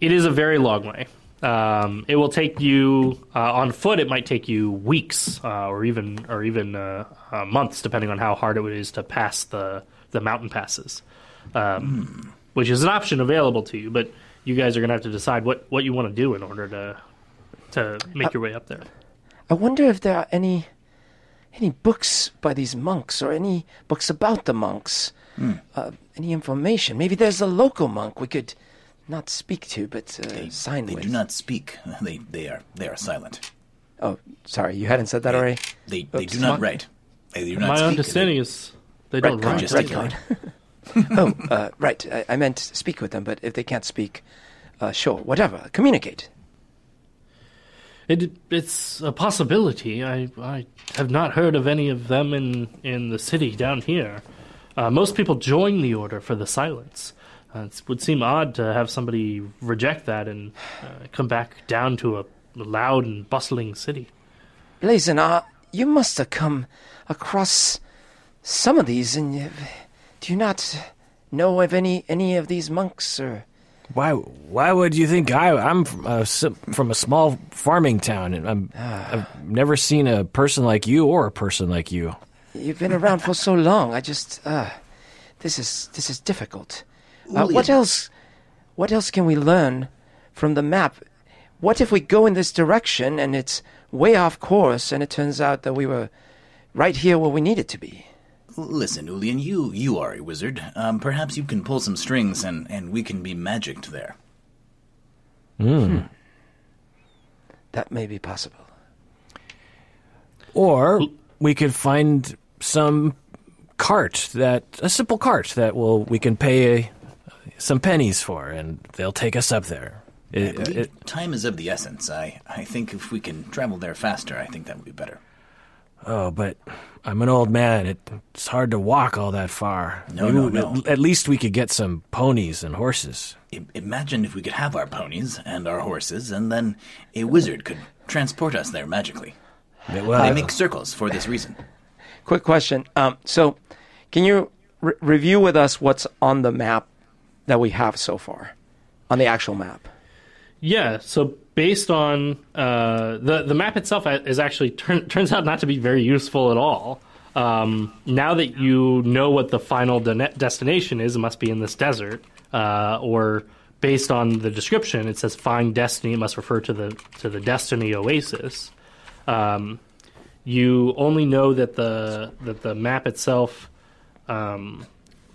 It is a very long way. Um, it will take you uh, on foot. It might take you weeks, uh, or even or even uh, uh, months, depending on how hard it is to pass the the mountain passes, um, which is an option available to you. But you guys are going to have to decide what, what you want to do in order to to make your way up there. I wonder if there are any any books by these monks or any books about the monks. Uh, any information? Maybe there's a local monk we could not speak to, but uh, sign They with. do not speak. They they are they are silent. Oh, sorry, you hadn't said that already. They they Oops. do not My- write. They do not My speak. understanding is they don't Retcon, write. just retcon. oh, uh, right. I, I meant speak with them, but if they can't speak, uh, sure, whatever. Communicate. It, it's a possibility. I, I have not heard of any of them in, in the city down here. Uh, most people join the order for the silence. Uh, it would seem odd to have somebody reject that and uh, come back down to a loud and bustling city. Blazon, uh, you must have come across some of these, and you, do you not know of any any of these monks or? Why? Why would you think I? I'm from a, from a small farming town, and I'm, I've never seen a person like you or a person like you. You've been around for so long. I just, uh, this is this is difficult. Uh, what else? What else can we learn from the map? What if we go in this direction and it's way off course, and it turns out that we were right here where we needed to be? Listen, Ulian, you you are a wizard. Um, perhaps you can pull some strings and and we can be magicked there. Hmm. That may be possible. Or we could find some cart that a simple cart that will we can pay some pennies for, and they'll take us up there. I It- believe it- time is of the essence. I I think if we can travel there faster, I think that would be better. oh, but I'm an old man. It, it's hard to walk all that far. No, Maybe no, no. At, at least we could get some ponies and horses. I- imagine if we could have our ponies and our horses, and then a wizard could transport us there magically. Yeah, Well, They make circles for this reason. Quick question. Um, so, can you re- review with us what's on the map that we have so far, on the actual map? Yeah, so based on uh, the the map itself is actually turn, turns out not to be very useful at all. Um, now that you know what the final de- destination is, it must be in this desert, uh, or based on the description, it says "Find Destiny." It must refer to the to the Destiny Oasis. Um, you only know that the that the map itself um,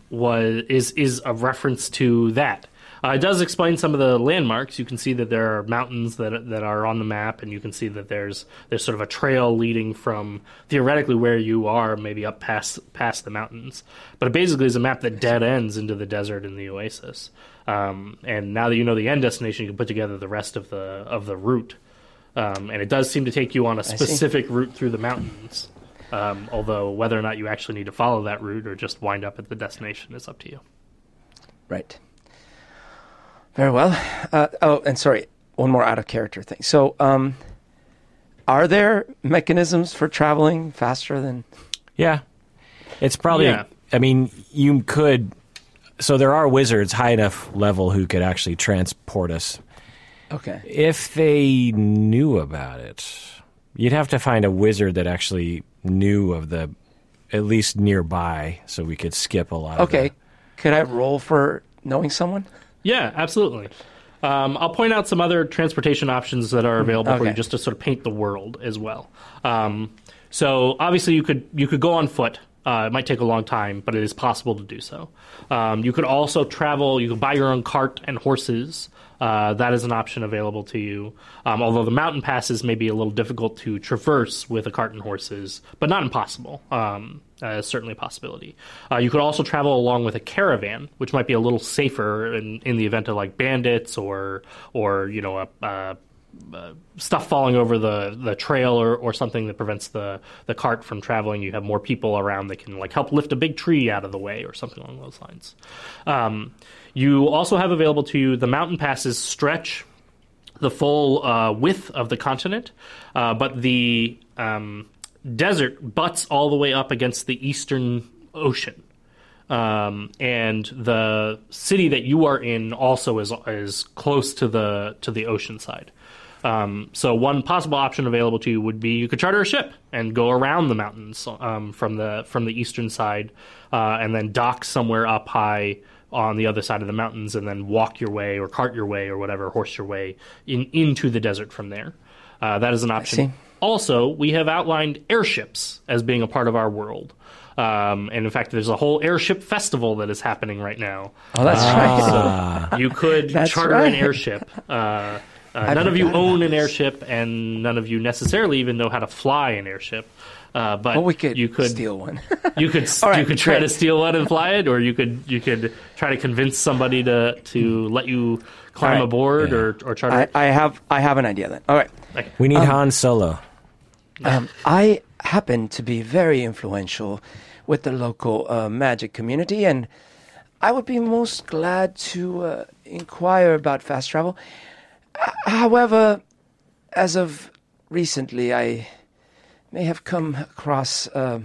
was is is a reference to that. Uh, it does explain some of the landmarks. You can see that there are mountains that that are on the map, and you can see that there's there's sort of a trail leading from theoretically where you are, maybe up past past the mountains. But it basically is a map that dead ends into the desert and the oasis. Um, and now that you know the end destination, you can put together the rest of the of the route. Um, and it does seem to take you on a specific route through the mountains. Um, although whether or not you actually need to follow that route or just wind up at the destination is up to you. Right. Very well. Uh, oh, and sorry, one more out of character thing. So, um, are there mechanisms for traveling faster than? Yeah. It's probably, Yeah. I mean, you could. So there are wizards high enough level who could actually transport us. Okay. If they knew about it, you'd have to find a wizard that actually knew of the, at least nearby, so we could skip a lot Okay. of Could I roll for knowing someone? Yeah, absolutely. Um, I'll point out some other transportation options that are available for you, just to sort of paint the world as well. Um, so obviously, you could you could go on foot. Uh, it might take a long time, but it is possible to do so. Um, you could also travel. You could buy your own cart and horses. Uh, that is an option available to you. Um, although the mountain passes may be a little difficult to traverse with a cart and horses, but not impossible. Um, uh, certainly a possibility. Uh, you could also travel along with a caravan, which might be a little safer in, in the event of like bandits or or you know a, a uh, stuff falling over the, the trail or, or something that prevents the, the cart from traveling. You have more people around that can like help lift a big tree out of the way or something along those lines. Um, you also have available to you the mountain passes stretch the full uh, width of the continent, uh, but the um, desert butts all the way up against the eastern ocean. Um, and the city that you are in also is is close to the to the ocean side. Um, so one possible option available to you would be you could charter a ship and go around the mountains um, from the from the eastern side, uh, and then dock somewhere up high on the other side of the mountains, and then walk your way or cart your way or whatever, horse your way in into the desert from there. Uh, that is an option. See. Also, we have outlined airships as being a part of our world. Um, and in fact, there's a whole airship festival that is happening right now. Oh, that's right. So you could That's charter an airship. Uh, uh, none of you own an airship, and none of you necessarily even know how to fly an airship. Uh, but Well, we could, you could steal one. you could All right, you could try great. to steal one and fly it, or you could you could try to convince somebody to to let you climb All right. aboard or or charter. I. I have I have an idea then. All right. Okay. We need Han Solo. Um, I happen to be very influential with the local uh, magic community, and I would be most glad to uh, inquire about fast travel. H- however, as of recently, I may have come across uh,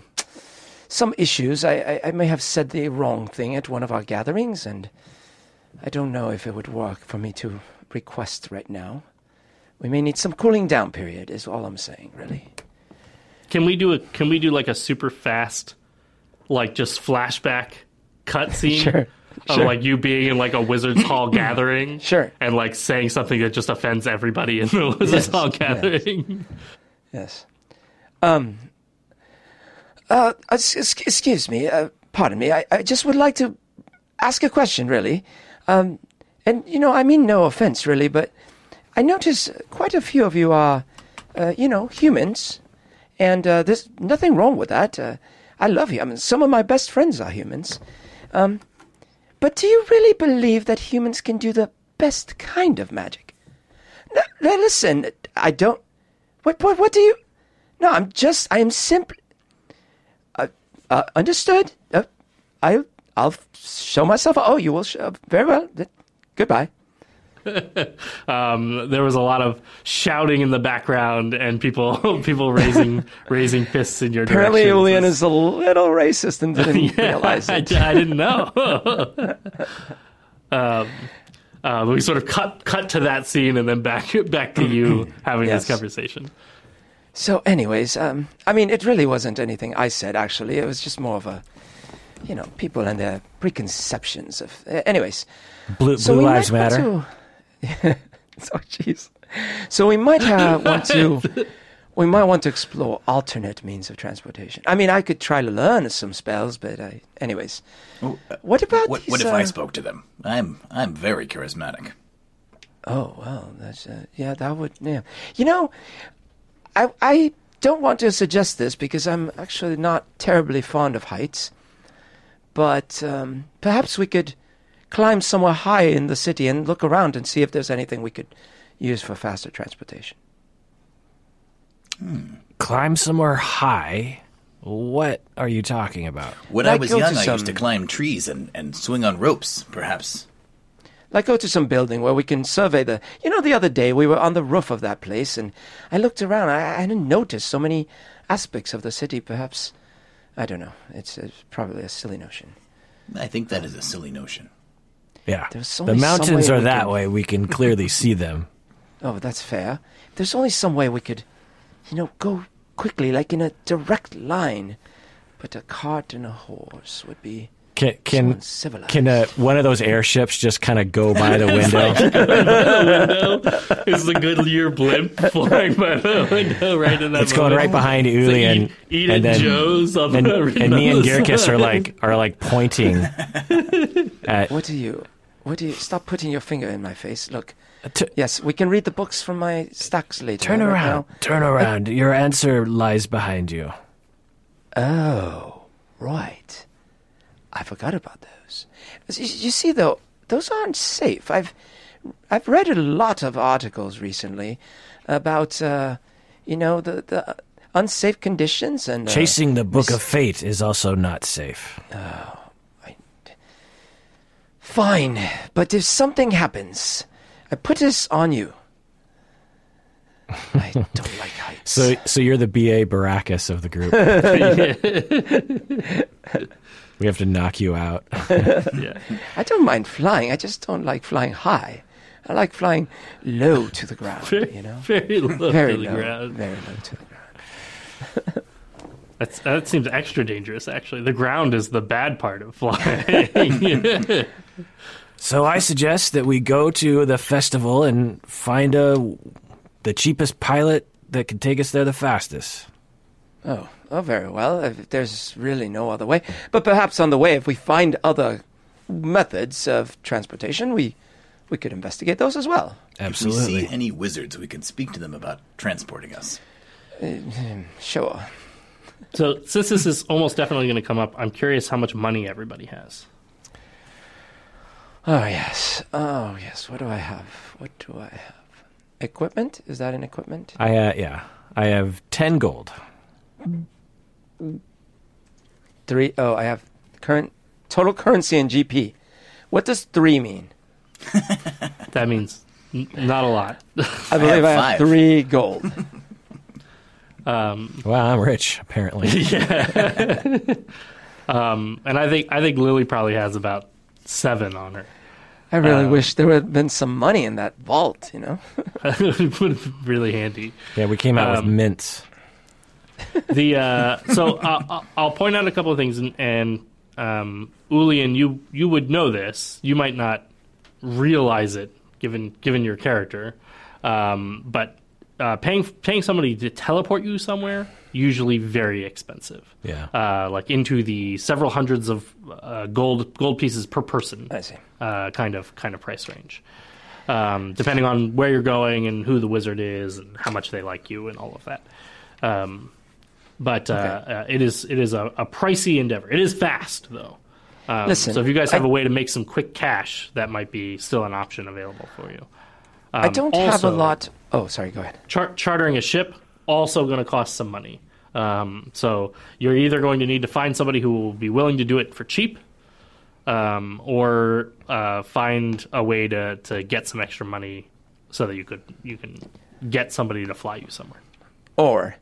some issues. I, I, I may have said the wrong thing at one of our gatherings, and I don't know if it would work for me to request right now. We may need some cooling down period, is all I'm saying, really. Can we do a Can we do like a super fast, like just flashback cutscene Sure, of sure. like you being in like a Wizards Hall gathering, Sure. and like saying something that just offends everybody in the Wizards Yes, Hall gathering? Yes. Um. Uh. ex- ex- Excuse me. Uh, pardon me. I, I just would like to ask a question, really. Um. And you know, I mean no offense, really, but I notice quite a few of you are, uh, you know, humans, and uh, there's nothing wrong with that. Uh, I love mean, some of my best friends are humans. Um. But do you really believe that humans can do the best kind of magic? No, no, listen, I don't. What, what, what do you? No, I'm just. I am simply. Uh, uh, understood. Uh, I, I'll show myself. Oh, you will show. Very well. Goodbye. Um, there was a lot of shouting in the background and people people raising raising fists in your Apparently, direction. Apparently, Ulian is a little racist and didn't realize it. I didn't know. um, uh, we sort of cut cut to that scene and then back back to you having Yes. this conversation. So, anyways, um, I mean, it really wasn't anything I said. Actually, it was just more of a, you know, people and their preconceptions of. Uh, anyways, Blue, so Blue Lives Matter. To, so, jeez. So we might uh, want to. We might want to explore alternate means of transportation. I mean, I could try to learn some spells, but I, anyways. Uh, What about What, these? what if I uh, spoke to them? I'm I'm very charismatic. Oh well, that's uh, yeah. That would yeah. You know, I I don't want to suggest this because I'm actually not terribly fond of heights, but um, perhaps we could climb somewhere high in the city and look around and see if there's anything we could use for faster transportation. Hmm. Climb somewhere high. What are you talking about? When I was go to young, I used to climb trees and, and swing on ropes, perhaps. Like go to some building where we can survey the. You know, the other day we were on the roof of that place and I looked around. I, I hadn't noticed so many aspects of the city. Perhaps, I don't know. It's, it's probably a silly notion. I think that is a silly notion. Yeah. There's the only some mountains are that way. We can clearly see them. Oh, that's fair. There's only some way we could, you know, go quickly, like in a direct line. But a cart and a horse would be Can can uncivilized. can uh, one of those airships just kind of go by the window? window is the Goodyear blimp flying by the window right in that It's going right behind Uli eat, and eat and then Joe's on and, the and me and on are like are like pointing at What do you? What do you? Stop putting your finger in my face. Look. T- Yes, we can read the books from my stacks later. turn Right around, now- turn around. Your answer lies behind you. Oh, right. I forgot about those. You, you see, though, those aren't safe. I've I've read a lot of articles recently about, uh, you know, the the unsafe conditions and uh, Chasing the Book mis- of Fate is also not safe. Oh, Fine, but if something happens, I put this on you. I don't like heights. So so you're the BA Baracus of the group. we have to knock you out. yeah. I don't mind flying. I just don't like flying high. I like flying low to the ground. Very, You know, very low very to the low, ground. very low to the ground. That's, that seems extra dangerous. Actually, the ground is the bad part of flying. So I suggest that we go to the festival and find a the cheapest pilot that can take us there the fastest. Oh, oh, very well. If there's really no other way, but perhaps on the way, if we find other methods of transportation, we we could investigate those as well. Absolutely. If we see any wizards, we can speak to them about transporting us. Sure. so, since this is almost definitely going to come up, I'm curious how much money everybody has. Oh yes. Oh yes. What do I have? What do I have? Equipment? Is that an equipment? I uh, yeah. I have ten gold. Three oh I have current total currency in GP. What does three mean? That means n- not a lot. I believe have I have, three gold. Um, Wow, I'm rich apparently. um, and I think I think Lily probably has about seven on her. I really Uh, wish there would have been some money in that vault, you know? it Would have been really handy. yeah, we came out with Um, mints. The uh, so uh, I'll- I'll point out a couple of things, and, and um, Ulian, you you would know this. You might not realize it, given given your character, um, but uh, paying paying somebody to teleport you somewhere usually very expensive. Yeah. Uh, like into the several hundreds of uh, gold gold pieces per person. I see. uh, kind of kind of price range, um, depending on where you're going and who the wizard is and how much they like you and all of that. Um, but uh, uh, it is it is a, a pricey endeavor. It is fast though. Um, Listen, so if you guys have I- a way to make some quick cash, that might be still an option available for you. I Um, don't have a lot. Oh, sorry, go ahead. char- chartering a ship also going to cost some money. Um, so you're either going to need to find somebody who will be willing to do it for cheap, um, or uh, find a way to, to get some extra money so that you could you can get somebody to fly you somewhere. Or,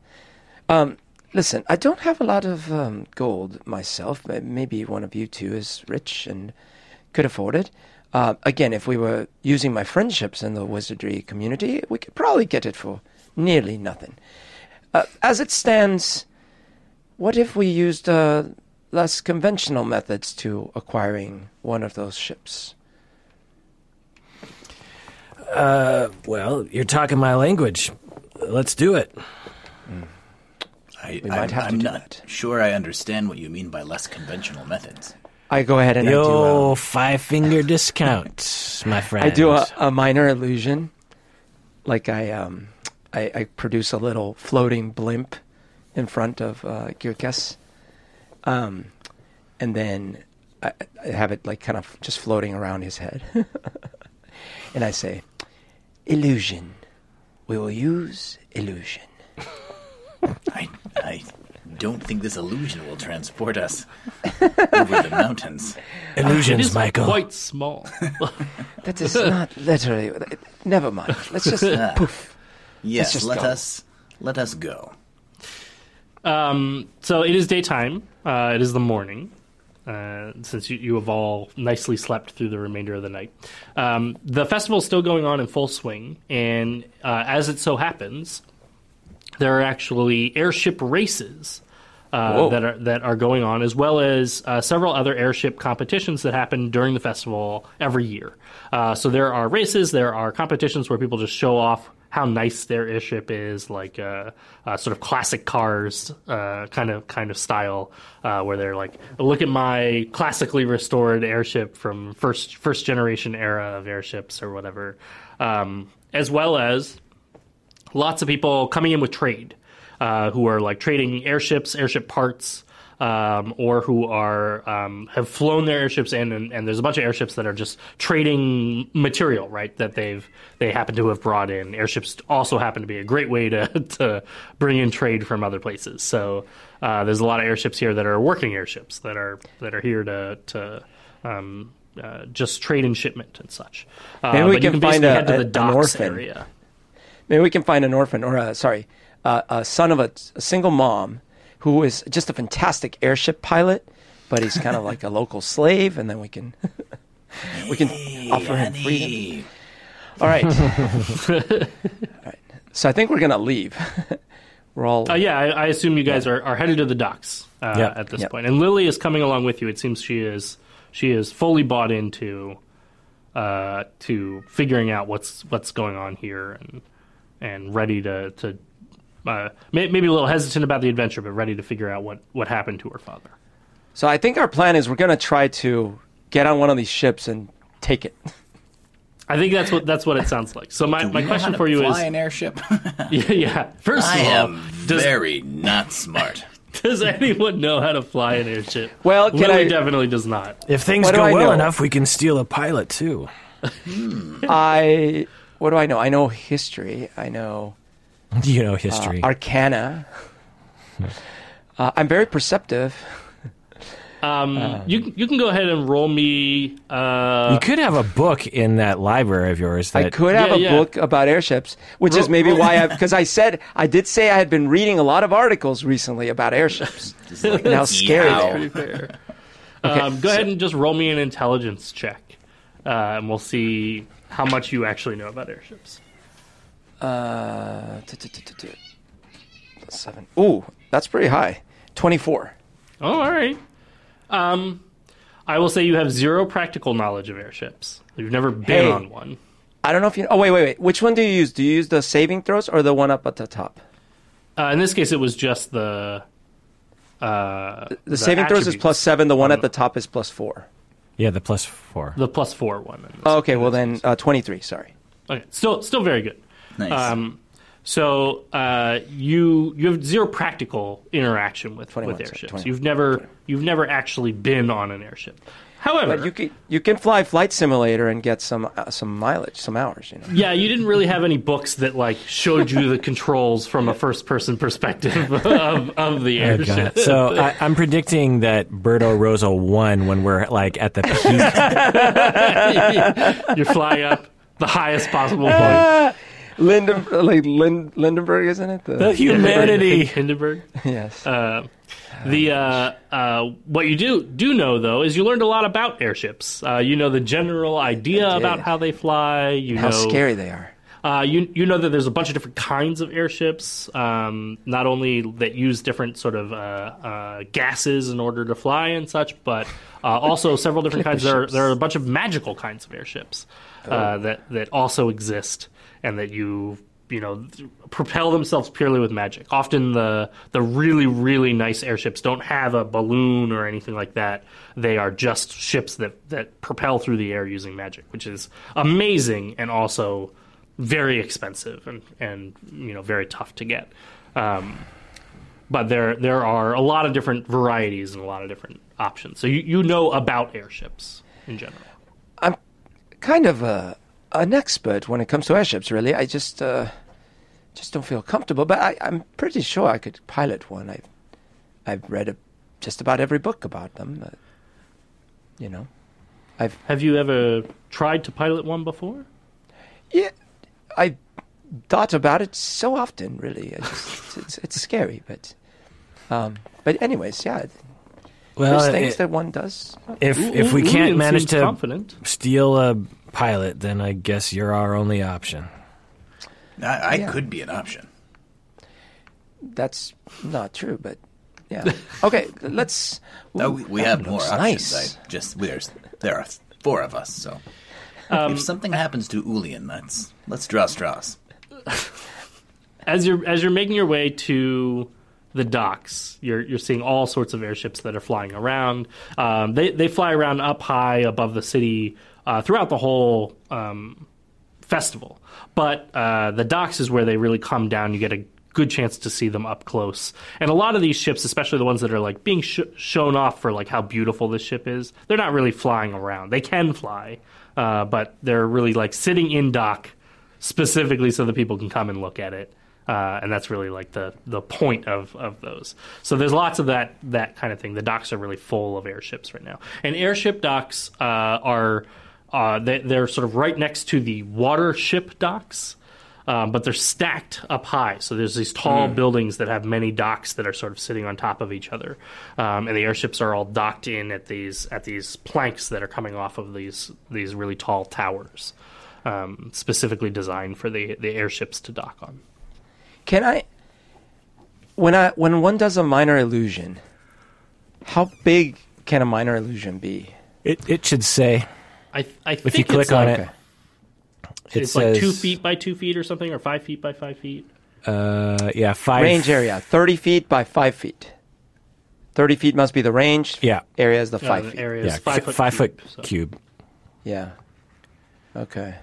um, listen, I don't have a lot of um, gold myself. but Maybe one of you two is rich and could afford it. Uh, again, if we were using my friendships in the wizardry community, we could probably get it for nearly nothing. Uh, as it stands, what if we used uh, less conventional methods to acquiring one of those ships? Well, you're talking my language. Let's do it. I, We might I'm, have to I'm do not that. sure I understand what you mean by less conventional methods. I go ahead and I The do. uh, five finger discount, my friend. I do a, a minor illusion, like I um, I, I produce a little floating blimp in front of uh, Gyarkus, um, and then I, I have it like kind of just floating around his head, and I say, "Illusion, we will use illusion." I, I don't think this illusion will transport us over the mountains. It Illusions, is Michael. quite small. That is not literally. Never mind. Let's just Ah. poof. Yes, just let go. us let us go. Um, so it is daytime. Uh, it is the morning. Uh, since you, you have all nicely slept through the remainder of the night, um, the festival is still going on in full swing, and uh, as it so happens, there are actually airship races uh, that are that are going on, as well as uh, several other airship competitions that happen during the festival every year. Uh, so there are races, there are competitions where people just show off how nice their airship is, like uh, uh, sort of classic cars uh, kind of kind of style, uh, where they're like, look at my classically restored airship from first first generation era of airships or whatever, um, as well as lots of people coming in with trade uh, who are like trading airships, airship parts, um, or who are um, have flown their airships in, and, and there's a bunch of airships that are just trading material, right? That they've they happen to have brought in. Airships also happen to be a great way to to bring in trade from other places. So uh, there's a lot of airships here that are working airships that are that are here to to um, uh, just trade and shipment and such. Uh, Maybe we can basically find a- head to the an docks orphan. area. Maybe we can find an orphan or a sorry, uh, a son of a, a single mom who is just a fantastic airship pilot, but he's kind of like a local slave, and then we can we can offer him freedom. All right. All right. So I think we're gonna leave. we're all Uh, yeah, I, I assume you guys are, are headed to the docks uh, Yep. at this Yep. point. and Lily is coming along with you. It seems she is she is fully bought into uh, to figuring out what's what's going on here and and ready to to uh, may, maybe a little hesitant about the adventure, but ready to figure out what what happened to her father. So I think our plan is we're gonna try to get on one of these ships and take it. I think that's what that's what it sounds like. So my, my question for you fly is fly an airship. yeah, yeah. First I of all, am does, very not smart. does anyone know how to fly an airship? Well, can Lily I- definitely does not. If things What go well know? enough, we can steal a pilot too. I what do I know? I know history. I know You know uh, history. arcana. Uh, I'm very perceptive. Um, you you can go ahead and roll me. Uh, you could have a book in that library of yours. That I could have Yeah, a yeah. book about airships, which is maybe why I because I said I did say I had been reading a lot of articles recently about airships. Just like, and how scary yow. they pretty fair. um, go ahead and just roll me an intelligence check, uh, and we'll see how much you actually know about airships. Uh, seven. Ooh, that's pretty high. Twenty-four. Oh, all right. Um, I will say you have zero practical knowledge of airships. You've never been Hey. on one. I don't know if you. Oh wait, wait, wait. Which one do you use? Do you use the saving throws or the one up at the top? Uh, in this case, it was just the. Uh, The, saving throws is attributes plus seven. The one at the top is plus four. Yeah, the plus four. The plus four one. in Oh, okay, well then uh, twenty-three. Sorry. Okay, still still very good. Nice. Um, so uh, you you have zero practical interaction with, 21, with sorry, airships. 21. You've never you've never actually been on an airship. However, But you can you can fly flight simulator and get some uh, some mileage, some hours. You know. yeah, you didn't really have any books that like showed you the controls from a first person perspective of, of the Oh, airship. So I, I'm predicting that Berto Rosa won when we're like at the peak. you fly up the highest possible point. Linden, like Lind, Lindenberg, isn't it? The, the humanity. Hindenburg. yes. Uh, the uh, uh, what you do do know though is you learned a lot about airships. Uh, you know the general idea about how they fly. You How know scary they are. Uh, you you know that there's a bunch of different kinds of airships, um, not only that use different sort of uh, uh, gases in order to fly and such, but uh, also several different kinds. There are, there are a bunch of magical kinds of airships uh, that that also exist, and that you you know propel themselves purely with magic. Often the the really really nice airships don't have a balloon or anything like that. They are just ships that that propel through the air using magic, which is amazing and also very expensive and and you know very tough to get. Um, but there there are a lot of different varieties and a lot of different options. So you, you know about airships in general. I'm kind of a, an expert when it comes to airships. Really, I just uh, just don't feel comfortable. But I, I'm pretty sure I could pilot one. I've I've read a, just about every book about them. Uh, you know, I've Have you ever tried to pilot one before? yeah, I thought about it so often. Really, I just it's, it's scary, but um, but anyways, yeah, Well, there's things it- that one does. if Ooh, if we ooh, can't manage seems to confident. steal a pilot, then I guess you're our only option. I, I Yeah. could be an option. That's not true, but yeah. Okay, let's. No, we, we have more looks options. Nice. I just there's there are four of us, so if something happens to Ulian, let's let's draw straws. as you're as you're making your way to the docks, you're you're seeing all sorts of airships that are flying around. Um, they they fly around up high above the city uh, throughout the whole um, festival. But uh, the docks is where they really come down. You get a good chance to see them up close. And a lot of these ships, especially the ones that are like being sh- shown off for like how beautiful this ship is, they're not really flying around. They can fly, uh, but they're really like sitting in dock specifically so that people can come and look at it. Uh, and that's really like the, the point of, of those. So there's lots of that that kind of thing. The docks are really full of airships right now, and airship docks uh, are uh, they, they're sort of right next to the water ship docks, um, but they're stacked up high. So there's these tall buildings that have many docks that are sort of sitting on top of each other, um, and the airships are all docked in at these at these planks that are coming off of these these really tall towers, um, specifically designed for the the airships to dock on. Can I? When I when one does a minor illusion, how big can a minor illusion be? It it should say I I if think you click it's on like, it, it it's says like two feet by two feet or something, or five feet by five feet. Uh, yeah, five range area, thirty feet by five feet. Thirty feet must be the range. Yeah. area is the Uh, five the feet. area Yeah, five foot five cube, foot so. cube. Yeah. Okay.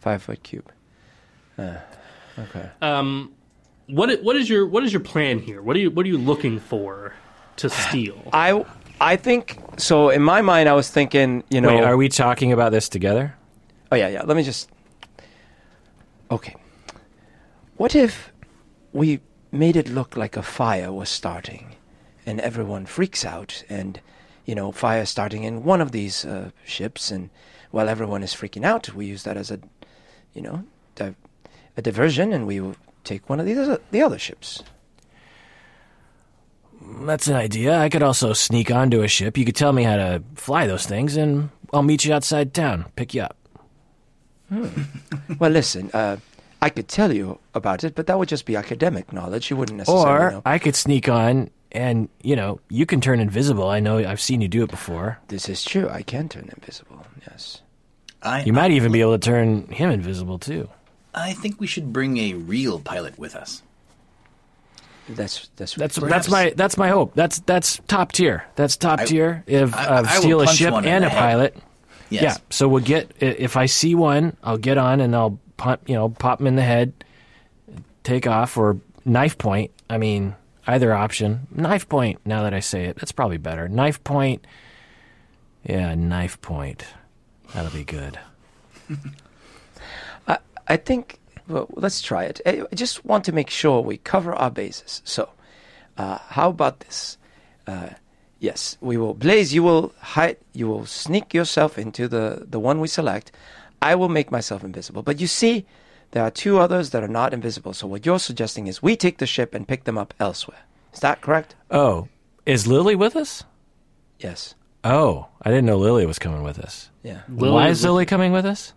Five foot cube. Uh, okay. Um, what what is your what is your plan here? What are you what are you looking for to steal? I I think so. In my mind, I was thinking, you know, Wait, are we talking about this together? Oh yeah, yeah. Let me just. Okay. What if we made it look like a fire was starting, and everyone freaks out, and you know, fire starting in one of these uh, ships, and while everyone is freaking out, we use that as a, you know, di- a diversion, and we take one of the other, the other ships. That's an idea. I could also sneak onto a ship. You could tell me how to fly those things, and I'll meet you outside town. Pick you up. well, listen, uh, I could tell you about it, but that would just be academic knowledge. You wouldn't necessarily Or know. I could sneak on, and you know, you can turn invisible. I know. I've seen you do it before. This is true. I can turn invisible. Yes. I You might even be able to turn him invisible too. I think we should bring a real pilot with us. That's that's That's Perhaps- that's my that's my hope. That's that's top tier. That's top I- tier. If I- uh, I steal a ship and a pilot. Yes. Yeah. So we'll get if I see one, I'll get on and I'll punt, you know, pop him in the head, take off, or knife point. I mean, either option. Knife point. Now that I say it, that's probably better. Knife point. Yeah, knife point. That'll be good. I, I think well, let's try it. I I just want to make sure we cover our bases. So, uh, how about this? Uh, yes, we will. Blaze, you will hide. You will sneak yourself into the the one we select. I will make myself invisible. But you see, there are two others that are not invisible. So what you're suggesting is we take the ship and pick them up elsewhere. Is that correct? Oh, is Lily with us? Yes. Oh, I didn't know Lily was coming with us. Yeah. Lily Why is is Lily coming with us?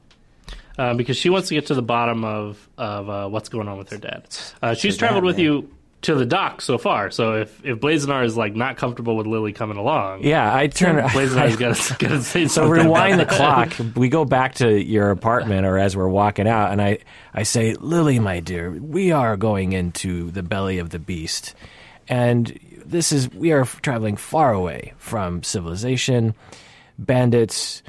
Uh, because she wants to get to the bottom of of uh, what's going on with her dad. Uh, she's too traveled bad, with man. you to the dock so far. So if if Blazenar is like not comfortable with Lily coming along, Yeah, I turn. Blazonar's got to say So something. rewind the clock. We go back to your apartment, or as we're walking out, and I, I say, Lily, my dear, we are going into the belly of the beast, and this is we are traveling far away from civilization, bandits.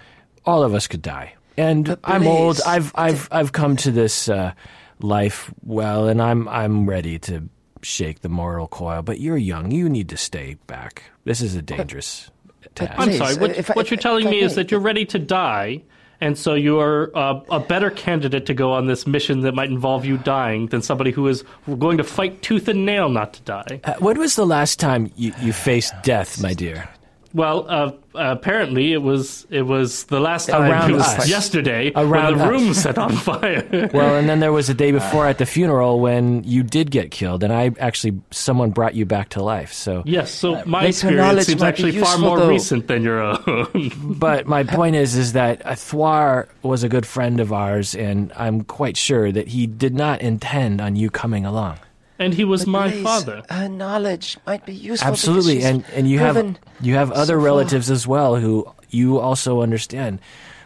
All of us could die, and But I'm old. I've I've I've come to this uh, life well, and I'm I'm ready to shake the mortal coil. But you're young. You need to stay back. This is a dangerous task. I'm sorry. What, if I- what you're telling I me is may. that you're ready to die, and so you are uh, a better candidate to go on this mission that might involve you dying than somebody who is going to fight tooth and nail not to die. Uh, when was the last time you, you faced death, my dear? Well, uh, apparently it was it was the last time. Around it was us. yesterday Around when the room set on fire. Well, and then there was a day before at the funeral when you did get killed, and I actually someone brought you back to life. So, yes, so my Later experience seems actually far more though. recent than your own. but my point is, is that uh, Thwar was a good friend of ours, and I'm quite sure that he did not intend on you coming along. And he was my Blaze, father. Her knowledge might be useful. Absolutely, she's and and you have you have other so far. relatives as well who you also understand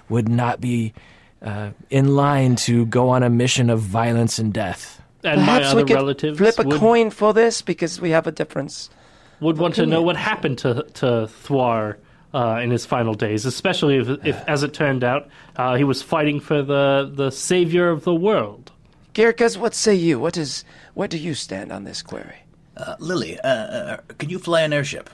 would not be uh, in line to go on a mission of violence and death. And my Perhaps other we could relatives flip a would, coin for this because we have a difference. would want to know what happened to to Thwar uh, in his final days, especially if, if as it turned out, uh, he was fighting for the the savior of the world. Gyarkus, what say you? What is where do you stand on this query? Uh, Lily, uh, uh, can you fly an airship?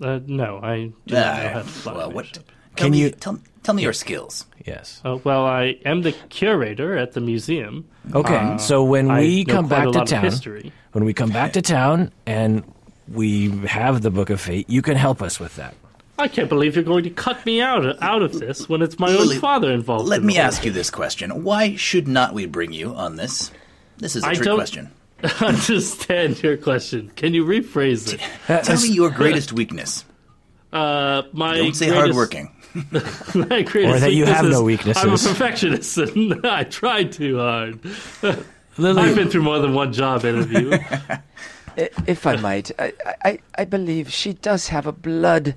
Uh, no, I do not know how to fly. well, an what? airship. Tell Can me, you- tell, tell me your skills? Yes. Uh, well, I am the curator at the museum. Okay, so when we know come back to town, history. when we come back to town and we have the Book of Fate, you can help us with that. I can't believe you're going to cut me out out of this when it's my Lily, own father involved. Let in me the ask you this question: Why should not we bring you on this? This is a I trick question. thing. Understand your question? Can you rephrase it? Tell me your greatest weakness. Uh, my Don't say greatest- hardworking. My greatest Or that you have no weaknesses. I'm a perfectionist, and I try too hard. Lily, I've been through more than one job interview. I- If I might, I, I, I believe she does have a blood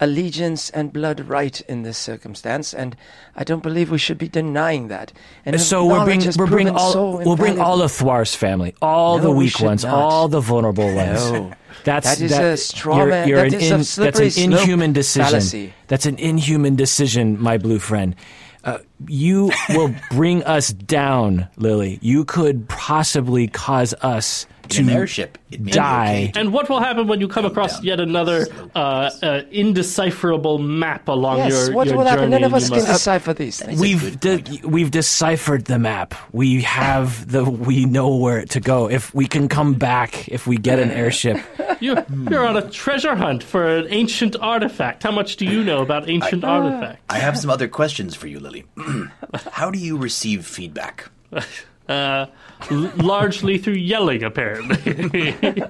allegiance and blood right in this circumstance, and I don't believe we should be denying that. And so we're knowledge bring, we're bring all so we'll bring all of Thwar's family, all No, the weak should ones, not. all the vulnerable ones. No. That's That is that, a straw you're, man- You're that an is a in- slippery that's an inhuman decision. fallacy. That's an inhuman decision, my blue friend. Uh, you will bring us down, Lily. You could possibly cause us to an airship, it may be die. okay and what will happen when you come across down yet another uh, uh, indecipherable map along Yes, your, what your will happen? journey? None of us can decipher these things. We've de- we've deciphered the map. We have the we know where to go. If we can come back, if we get an airship, You're, you're on a treasure hunt for an ancient artifact. How much do you know about ancient artifacts? I have some other questions for you, Lily. How do you receive feedback? Uh, l- largely through yelling, apparently.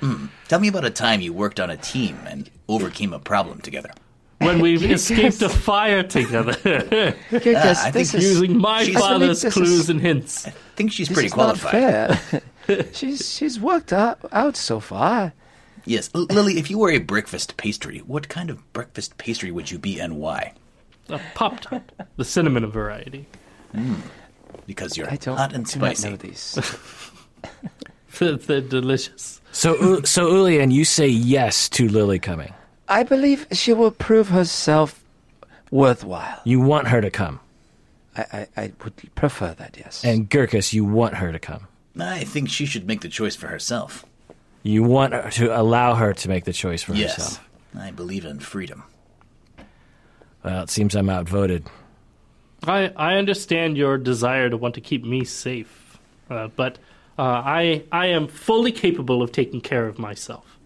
Hmm. Tell me about a time you worked on a team and overcame a problem together. when we've escaped a fire together, Gyarkus, uh, I this think is, using my She's- father's I believe this clues is- and hints. I think she's this pretty is not qualified. fair. she's she's worked out, out so far. Yes, L- Lily, if you were a breakfast pastry, what kind of breakfast pastry would you be and why? A Pop-Tart, the cinnamon variety. Hmm. Because you're I don't hot and do not spicy. know these. They're, they're delicious. so so Ulian, you say yes to Lily coming. I believe she will prove herself worthwhile. You want her to come, I, I, I would prefer that, yes. and Gyarkus, you want her to come. I think she should make the choice for herself. You want her to allow her to make the choice for Yes, herself. I believe in freedom. Well, it seems I'm outvoted. I, I understand your desire to want to keep me safe, uh, but uh, I I am fully capable of taking care of myself.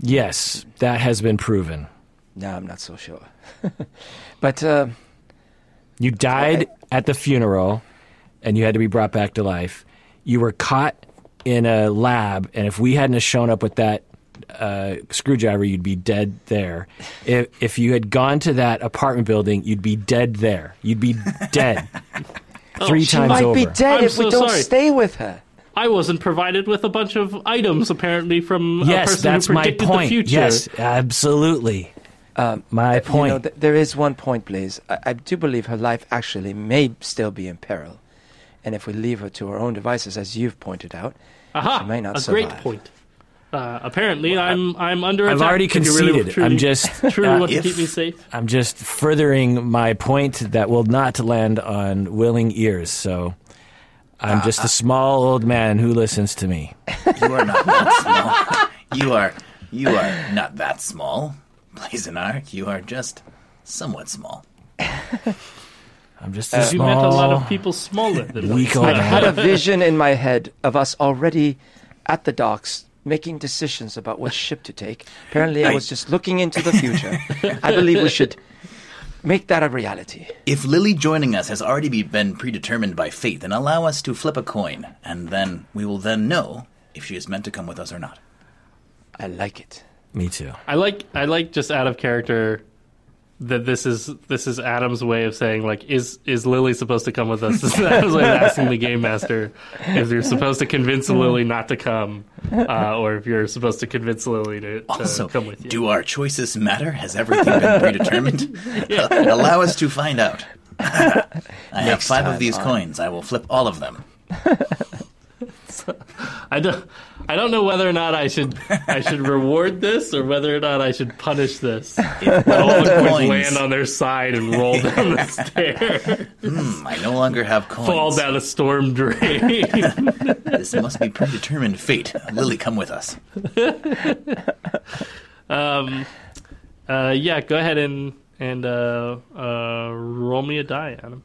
Yes, that has been proven. no, I'm not so sure. but uh, You died at the funeral, and you had to be brought back to life. You were caught in a lab, and if we hadn't have shown up with that uh, screwdriver, you'd be dead there. If if you had gone to that apartment building, you'd be dead there. You'd be dead three She times might over. be dead I'm if we don't sorry. stay with her. I wasn't provided with a bunch of items apparently from a yes, person that's who my predicted point. the future. Yes, absolutely. my point. You know, th- there is one point, Blaze. I-, I do believe her life actually may still be in peril. And if we leave her to her own devices, as you've pointed out, Aha, She may not a great survive. point. Uh, apparently, I'm I'm under I've attack. already if you really conceded. truly- I'm just truly uh, want to keep me safe. I'm just furthering my point that will not land on willing ears. So I'm Uh, just a small old man who listens to me. You are not that small. You are you are not that small. Blazenar, you are just somewhat small. I'm just a You met a lot of people smaller than weak me. old I had a vision in my head of us already at the docks making decisions about what ship to take. Apparently, I was just looking into the future. I believe we should make that a reality. If Lily joining us has already been predetermined by fate, then allow us to flip a coin, and then we will then know if she is meant to come with us or not. I like it. Me too. I like I like just out of character that this is this is Adam's way of saying like is is Lily supposed to come with us? This is Adam's way of asking the game master if you're supposed to convince Lily not to come, uh, or if you're supposed to convince Lily to, to Also, come with you. do our choices matter? Has everything been predetermined? allow us to find out. I have five of these on- coins. I will flip all of them. I don't I don't know whether or not I should I should reward this or whether or not I should punish this. All the coins land on their side and roll down the stair, Hmm, I no longer have coins. fall down a storm drain. This must be predetermined fate. Lily, come with us. Um, uh, yeah, go ahead and and uh, uh, roll me a die, Adam.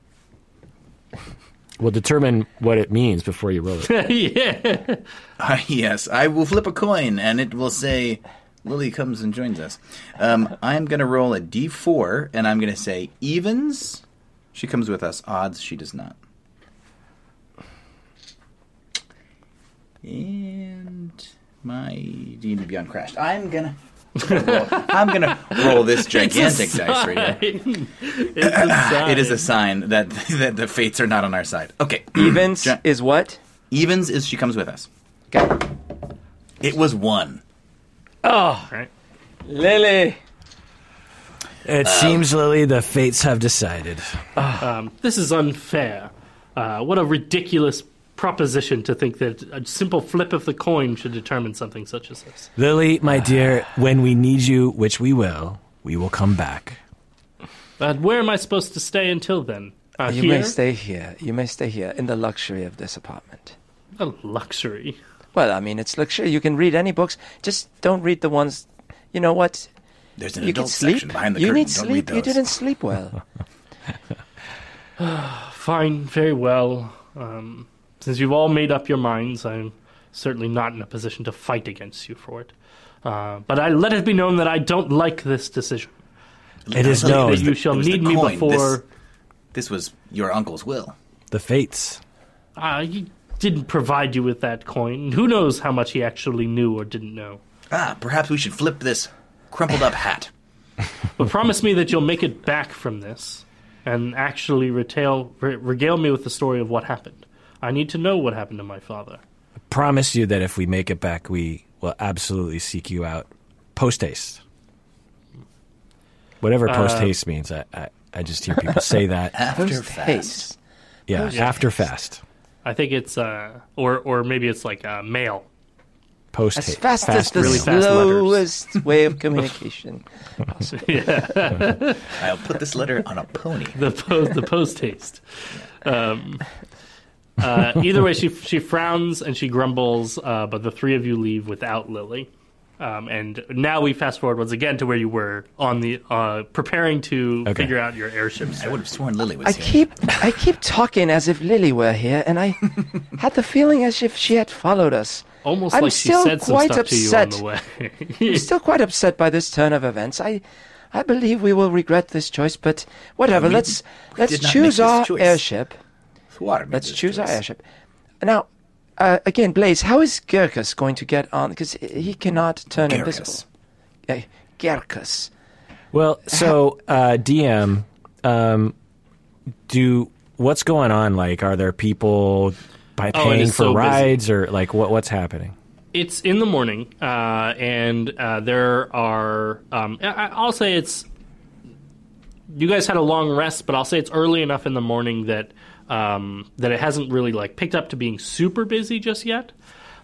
We'll determine what it means before you roll it. yeah. Ah, yes, I will flip a coin, and it will say Lily comes and joins us. Um, I'm going to roll a d4, and I'm going to say evens. She comes with us. Odds, she does not. And my D&D Beyond crashed. I'm gonna. roll- I'm gonna roll this gigantic dice right here. it's a sign. It is a sign that that the fates are not on our side. Okay, Evens Ja- is what? evens is she comes with us. Okay. It was one. Oh, Right. Lily. It seems, Lily, the fates have decided. Um, this is unfair. Uh, what a ridiculous proposition to think that a simple flip of the coin should determine something such as this. Lily, my dear, when we need you, which we will, we will come back. But where am I supposed to stay until then? Uh, You here? may stay here. You may stay here in the luxury of this apartment. A luxury. Well, I mean, it's luxury. You can read any books. Just don't read the ones. You know what? There's an You can adult sleep. section behind the you curtain. need Don't sleep. read You didn't sleep well. Fine, very well. Um, since you've all made up your minds, I'm certainly not in a position to fight against you for it. Uh, but I let it be known that I don't like this decision. It is known. That you the- shall it was the need me before. This, this was your uncle's will. The fates. Uh, he didn't provide you with that coin. Who knows how much he actually knew or didn't know? Ah, perhaps we should flip this crumpled up hat. But promise me that you'll make it back from this and actually retail, re- regale me with the story of what happened. I need to know what happened to my father. I promise you that if we make it back, we will absolutely seek you out post haste. Whatever post haste means, I, I, I just hear people say that. After Post fast. haste. Yeah, Post after haste. fast. I think it's, uh, or or maybe it's like uh, mail. Post As haste. fast, as the really fast slowest way of communication. I'll put this letter on a pony. the post the post haste. Um, uh, either way, she she frowns and she grumbles, uh, but the three of you leave without Lily. Um, and now we fast forward once again to where you were on the uh, preparing to Okay. figure out your airship. I would have sworn Lily was I here. keep I keep talking as if Lily were here, and I had the feeling as if she had followed us. Almost I'm like she still said some quite stuff upset. to you on the I'm way. still quite upset by this turn of events. I I believe we will regret this choice, but whatever. We- let's we let's choose our choice. airship. Thwart Let's this choose our choice. airship. Now, uh, again, Blaze, how is Gyarkus going to get on? Because he cannot turn invisible. Uh, Gyarkus. Well, so uh, DM, um, do what's going on? Like, are there people by Oh, paying is for so busy. rides, or like what what's happening? It's in the morning, uh, and uh, there are. Um, I, I'll say it's. You guys had a long rest, but I'll say it's early enough in the morning that um, that it hasn't really like picked up to being super busy just yet.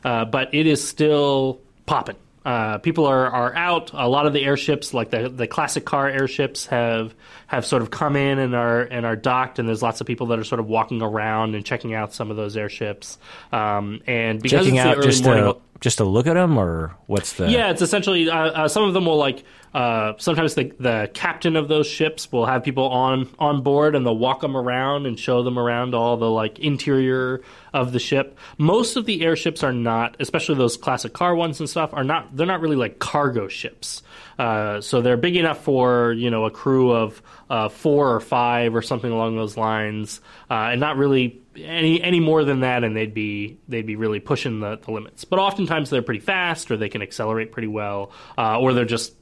Uh, but it is still popping. Uh, people are, are out. A lot of the airships, like the the classic car airships, have have sort of come in and are and are docked. And there's lots of people that are sort of walking around and checking out some of those airships. Um, and because Checking out early just morning, to just to look at them, or what's the? yeah, it's essentially uh, uh, some of them will like uh, sometimes the the captain of those ships will have people on on board and they'll walk them around and show them around all the like interior of the ship. Most of the airships are not, especially those classic car ones and stuff, are not. They're not really like cargo ships. Uh, so they're big enough for you know a crew of uh, four or five or something along those lines, uh, and not really any any more than that, and they'd be they'd be really pushing the, the limits. But oftentimes they're pretty fast, or they can accelerate pretty well, uh, or they're just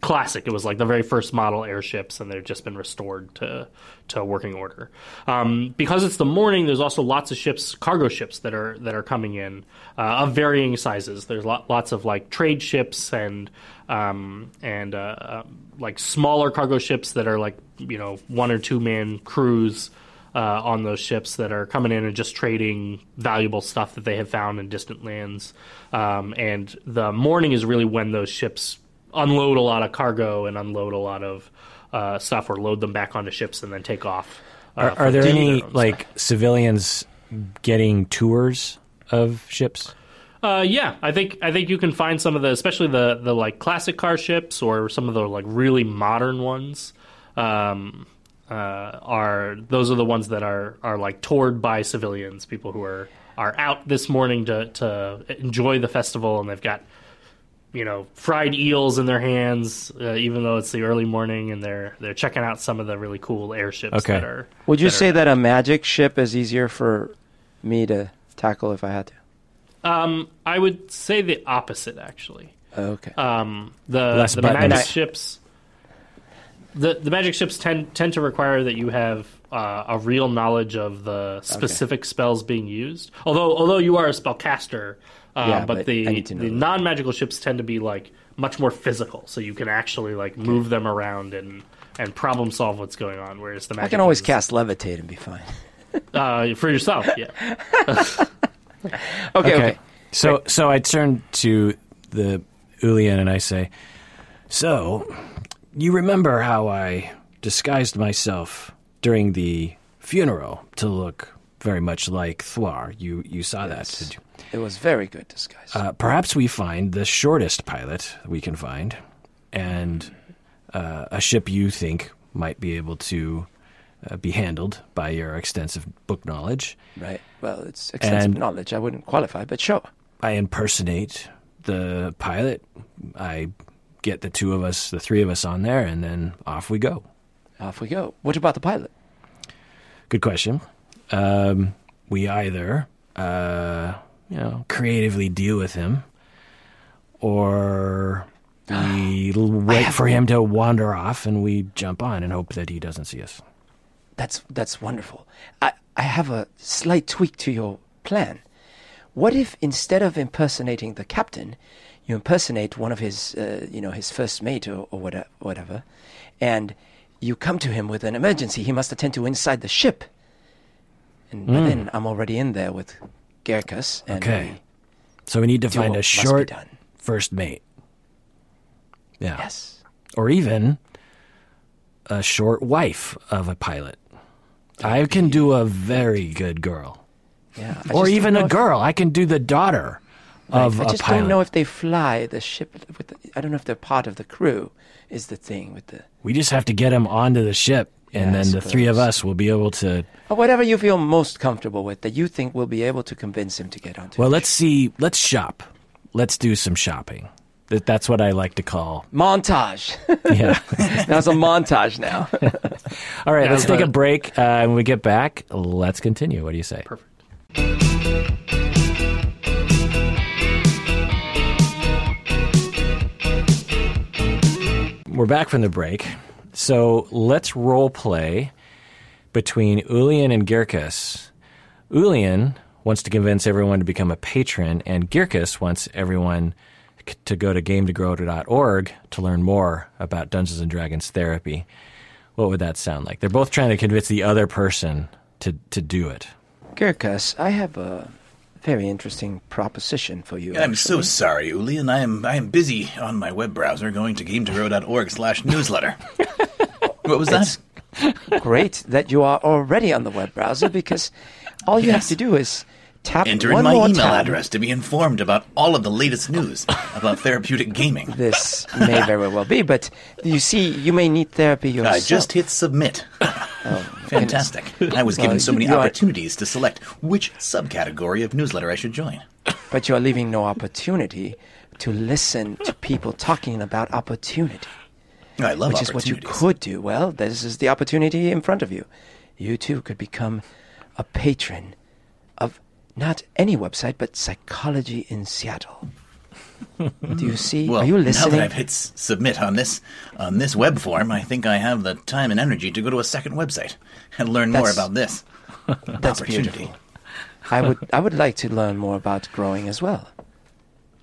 classic. It was like the very first model airships, and they've just been restored to to working order. Um, because it's the morning, there's also lots of ships, cargo ships that are that are coming in uh, of varying sizes. There's lot, lots of like trade ships and um, and uh, uh, like smaller cargo ships that are like you know one or two man crews. Uh, on those ships that are coming in and just trading valuable stuff that they have found in distant lands. Um, and the morning is really when those ships unload a lot of cargo and unload a lot of uh, stuff or load them back onto ships and then take off. Uh, Are, are there any like civilians getting tours of ships? Uh, yeah, I think I think you can find some of the, especially the the like classic car ships or some of the like really modern ones. Um, uh, are those are the ones that are are like toured by civilians, people who are are out this morning to to enjoy the festival, and they've got you know fried eels in their hands, uh, even though it's the early morning, and they're they're checking out some of the really cool airships Okay. that are. Would you that are say that a magic ship is easier for me to tackle if I had to? Um, I would say the opposite, actually. Okay. Um, the Less the buttons. magic ships, the the magic ships tend tend to require that you have uh, a real knowledge of the specific spells being used. Although although you are a spellcaster, uh, Yeah, but, but the I need to know the non magical ships tend to be like much more physical, so you can actually like move them around and and problem solve what's going on. Whereas the magic I can always ones, cast levitate and be fine. uh, for yourself. Yeah. Okay, okay. So so I turn to the Ulian and I say, "So, you remember how I disguised myself during the funeral to look very much like Thwar? You you saw that, did you? It was very good disguise. Uh, perhaps we find the shortest pilot we can find, and uh, a ship you think might be able to uh, be handled by your extensive book knowledge. right. Well, it's extensive and- knowledge. I wouldn't qualify, but sure. I impersonate the pilot. I get the two of us, the three of us on there, and then off we go. Off we go. What about the pilot? Good question. Um, we either, uh, you know, creatively deal with him, or we wait for him to wander off, and we jump on and hope that he doesn't see us. That's that's wonderful. I I have a slight tweak to your plan. What if instead of impersonating the captain, you impersonate one of his, uh, you know, his first mate or, or whatever, whatever, and you come to him with an emergency he must attend to inside the ship, and by then I'm already in there with Gyarkus, Okay. we- So we need to find a short first mate. Yeah. yes, or even a short wife of a pilot. I can do a very good girl, yeah, I or even a if- girl. I can do the daughter of I a just don't know if they fly the ship. With the, I don't know if they're part of the crew. Is the thing with the we just have to get them onto the ship, and yes, then the three of us will be able to whatever you feel most comfortable with that you think we'll be able to convince him to get onto. Well, let's see. Let's shop. Let's do some shopping. That- That's what I like to call. montage. Yeah. now it's a montage now. All right, let's take a break. Uh, when we get back, let's continue. What do you say? Perfect. We're back from the break. So let's role play between Ulian and Gyarkus. Ulian wants to convince everyone to become a patron, and Gyarkus wants everyone to go to gametogrow.org to learn more about Dungeons and Dragons therapy. What would that sound like? They're both trying to convince the other person to, to do it. Girkus, I have a very interesting proposition for you. I'm so actually. sorry, Ulian. I am I am busy on my web browser going to gametogrow.org slash newsletter. what was that? great that you are already on the web browser because all you Yes. have to do is tap Enter in my email tab. address to be informed about all of the latest news about therapeutic gaming. This may very well be, but you see, you may need therapy yourself. I just hit submit. Oh, Fantastic. I was given Well, so many opportunities to select which subcategory of newsletter I should join. But you are leaving no opportunity to listen to people talking about opportunity, I love which is what you could do. Well, this is the opportunity in front of you. You too could become a patron not any website, but Psychology in Seattle. do you see? Well, are you listening? now that I've hit submit on this on this web form, I think I have the time and energy to go to a second website and learn more about this That's opportunity. beautiful. I would I would like to learn more about growing as well.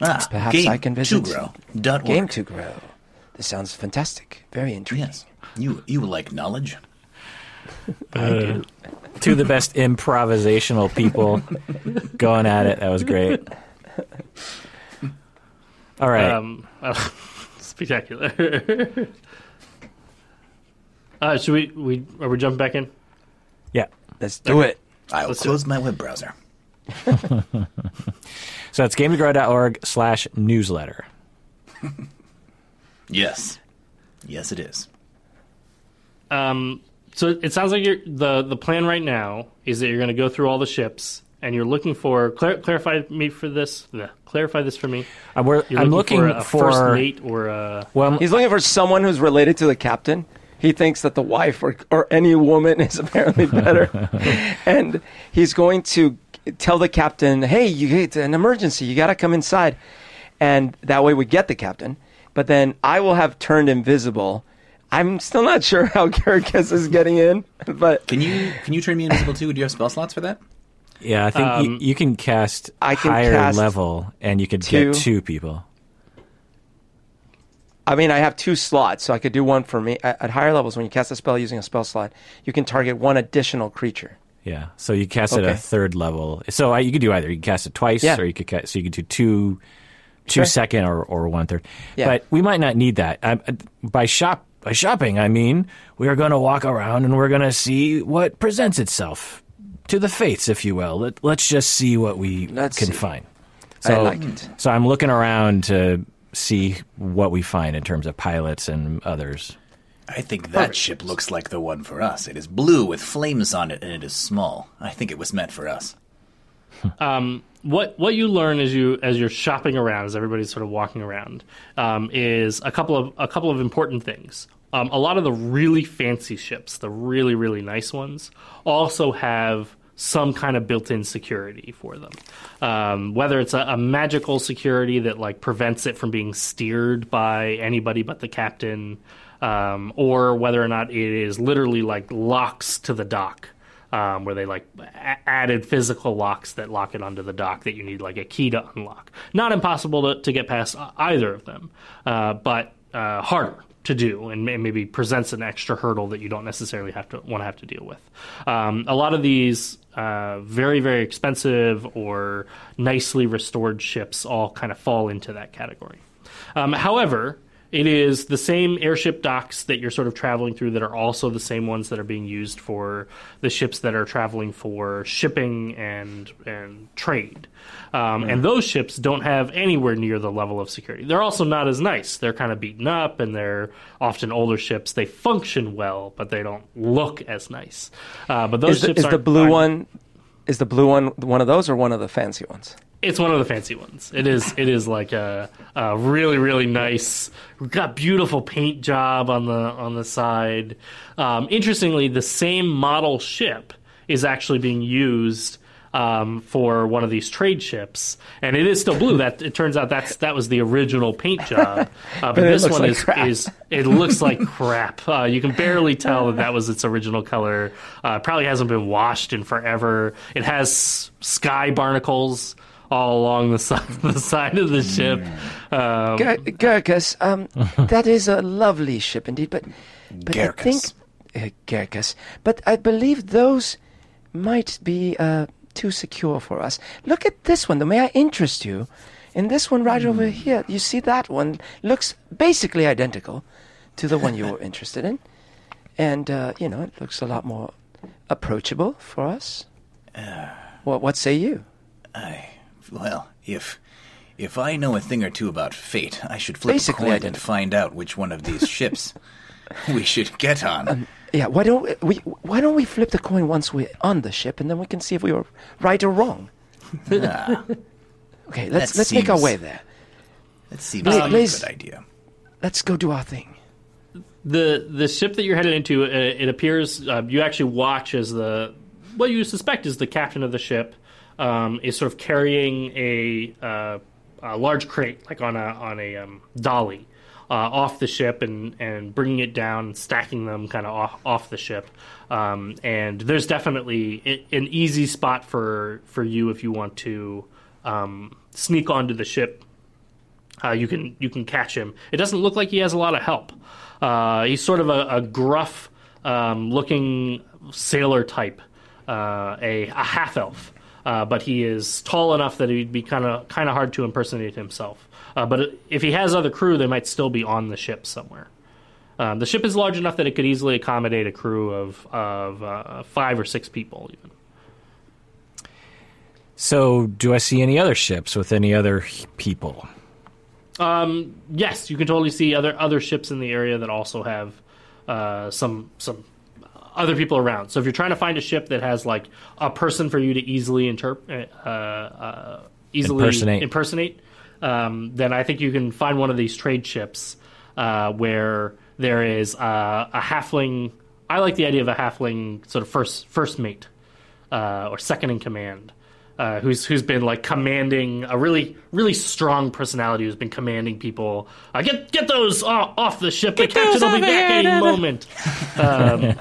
Ah, Perhaps game I can visit to grow. Dot Game org. to grow. This sounds fantastic. Very intriguing. Yes, you you like knowledge. Two of the best improvisational people going at it. That was great. All right. Um, spectacular. uh, should we, we are we jumping back in? yeah. Let's do it. I'll Let's close my web browser. So it's gametogrow.org slash newsletter. Yes, yes, it is. Um, so it sounds like you're, the the plan right now is that you're going to go through all the ships and you're looking for clar- clarify me for this. bleh, clarify this for me. We're, You're I'm looking, looking for a first mate or a well, I'm- He's looking for someone who's related to the captain. He thinks that the wife or, or any woman is apparently better. and he's going to tell the captain, hey, you, it's an emergency. You got to come inside. And that way we get the captain. But then I will have turned invisible. I'm still not sure how Gyarkus is getting in, but Can you can you turn me invisible too? Do you have spell slots for that? yeah, I think Um, you, you can cast I can higher cast level and you could two. get two people. I mean, I have two slots, so I could do one for me. At, at higher levels, when you cast a spell using a spell slot, you can target one additional creature. Yeah. So you cast it at a third level. So I, you could do either. You can cast it twice Yeah. or you could cast, so you could do two two Sure. second or, or one third. Yeah. But we might not need that. Um, by shop by shopping, I mean we are going to walk around and we're going to see what presents itself to the fates, if you will. Let, let's just see what we Let's can see. find. I So, like it. So I'm looking around to see what we find in terms of pilots and others. I think that ship looks like the one for us. It is blue with flames on it, and it is small. I think it was meant for us. what what you learn as you as you're shopping around, as everybody's sort of walking around, um, is a couple of a couple of important things. Um, a lot of the really fancy ships, the really really nice ones, also have some kind of built-in security for them. Um, whether it's a, a magical security that like prevents it from being steered by anybody but the captain, um, or whether or not it is literally like locks to the dock um, where they like a- added physical locks that lock it onto the dock that you need like a key to unlock. Not impossible to, to get past either of them, uh, but uh, harder to do and maybe presents an extra hurdle that you don't necessarily have to want to have to deal with. Um, a lot of these uh, very very expensive or nicely restored ships all kind of fall into that category. Um, however, it is the same airship docks that you're sort of traveling through that are also the same ones that are being used for the ships that are traveling for shipping and and trade. Um, And those ships don't have anywhere near the level of security. They're also not as nice. They're kind of beaten up and they're often older ships. They function well, but they don't look as nice. Uh, but those Is the, ships is the blue one? Is the blue one one of those or one of the fancy ones? It's one of the fancy ones. It is. It is like a, a really, really nice. We've got beautiful paint job on the on the side. Um, interestingly, the same model ship is actually being used um, for one of these trade ships, and it is still blue. That it turns out that's that was the original paint job, uh, but, it this one like is crap. is it looks like crap. Uh, you can barely tell that that was its original color. Uh, probably hasn't been washed in forever. It has sky barnacles all along the side, the side of the ship. Um, Ger- Gyarkus, um, that is a lovely ship indeed, but but I think uh, Gyarkus, but I believe those might be uh, too secure for us. Look at this one, though. May I interest you? In this one right over here, you see that one looks basically identical to the one you were interested in, and uh, you know it looks a lot more approachable for us. what what say you? I, well, if if I know a thing or two about fate, I should flip Basically a coin and find out which one of these ships we should get on. Yeah, why don't we why don't we flip the coin once we're on the ship, and then we can see if we were right or wrong. Okay, let's That let's make our way there. that seems Please- like a good idea. Let's go do our thing. the the ship that you're headed into, uh, it appears uh, you actually watch as the what you suspect is the captain of the ship um, is sort of carrying a, uh, a large crate, like on a on a um, dolly, uh, off the ship and and bringing it down, stacking them kind of off, off the ship. Um, and there's definitely an easy spot for for you if you want to um, sneak onto the ship uh, you can you can catch him. It doesn't look like he has a lot of help. Uh, he's sort of a, a gruff um, looking sailor type, uh, a, a half elf, uh, but he is tall enough that he'd be kind of kind of hard to impersonate himself. Uh, but if he has other crew, they might still be on the ship somewhere. Um, the ship is large enough that it could easily accommodate a crew of of uh, five or six people, even. So, do I see any other ships with any other people? Um, yes, you can totally see other other ships in the area that also have uh, some some other people around. So if you're trying to find a ship that has like a person for you to easily interpret, uh, uh, easily Impersonate. impersonate, um, then I think you can find one of these trade ships uh, where there is uh, a halfling. I like the idea of a halfling sort of first first mate uh, or second in command, uh, who's who's been like commanding a really really strong personality who's been commanding people. Uh, get get those off, off the ship. the captain will be back any moment. Um,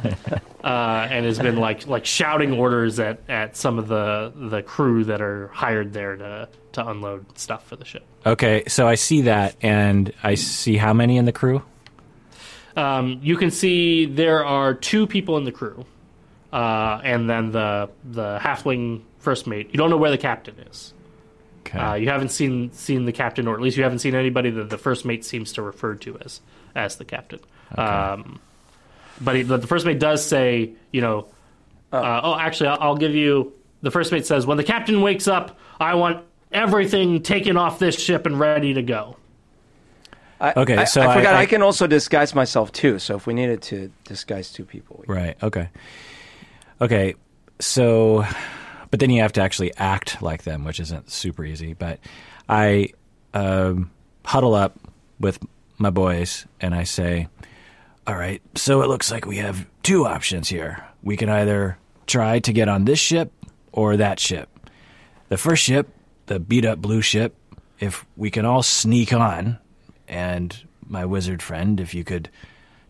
uh, and has been like like shouting orders at, at some of the the crew that are hired there to to unload stuff for the ship. Okay, so I see that, and I see how many in the crew? Um, you can see there are two people in the crew, uh, and then the the halfling first mate. You don't know where the captain is. Okay. Uh, you haven't seen seen the captain, or at least you haven't seen anybody that the first mate seems to refer to as as the captain. Um, but, he, but the first mate does say, you know, uh, oh, actually, I'll, I'll give you. The first mate says, when the captain wakes up, I want everything taken off this ship and ready to go. I, Okay, I, so I I- forgot I, I- can also disguise myself too. So if we needed to disguise two people, we Right. Okay. Okay. So, but then you have to actually act like them, which isn't super easy. But I um, huddle up with my boys and I say, "All right. So it looks like we have two options here. We can either try to get on this ship or that ship. The first ship, the beat up blue ship, if we can all sneak on, and my wizard friend, if you could."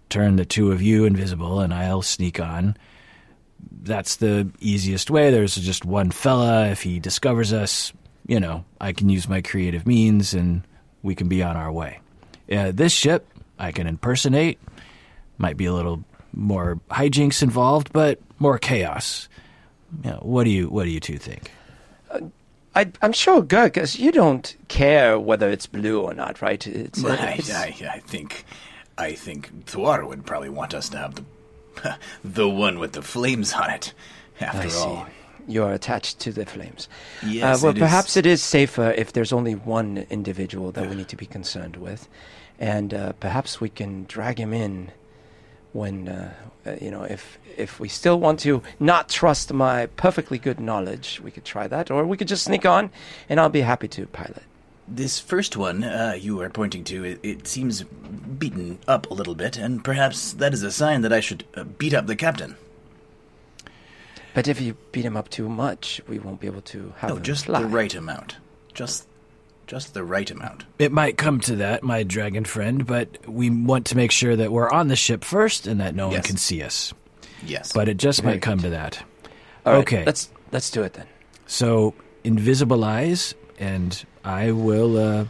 turn the two of you invisible and I'll sneak on. That's the easiest way. There's just one fella. If he discovers us, you know, I can use my creative means and we can be on our way. Uh, this ship, I can impersonate. Might be a little more hijinks involved, but more chaos. You know, what do you What do you two think? I, I'm sure, because you don't care whether it's blue or not, right? It's, uh, I, it's- I, I think, I think Thwar would probably want us to have the, the one with the flames on it. After I see. all, You're attached to the flames. Yes, uh, well, it is. perhaps it is safer if there's only one individual that we need to be concerned with, and uh, perhaps we can drag him in when uh, uh, you know if if we still want to not trust my perfectly good knowledge, we could try that, or we could just sneak on, and I'll be happy to pilot. This first one uh, you are pointing to, it, it seems beaten up a little bit, and perhaps that is a sign that I should uh, beat up the captain. But if you beat him up too much, we won't be able to have No, him just fly. the right amount. Just, just the right amount. It might come to that, my dragon friend, but we want to make sure that we're on the ship first and that no one can see us. Yes. But it just Very might come good. to that. All right, okay. let's let's do it then. So invisibilize, and I will. Uh,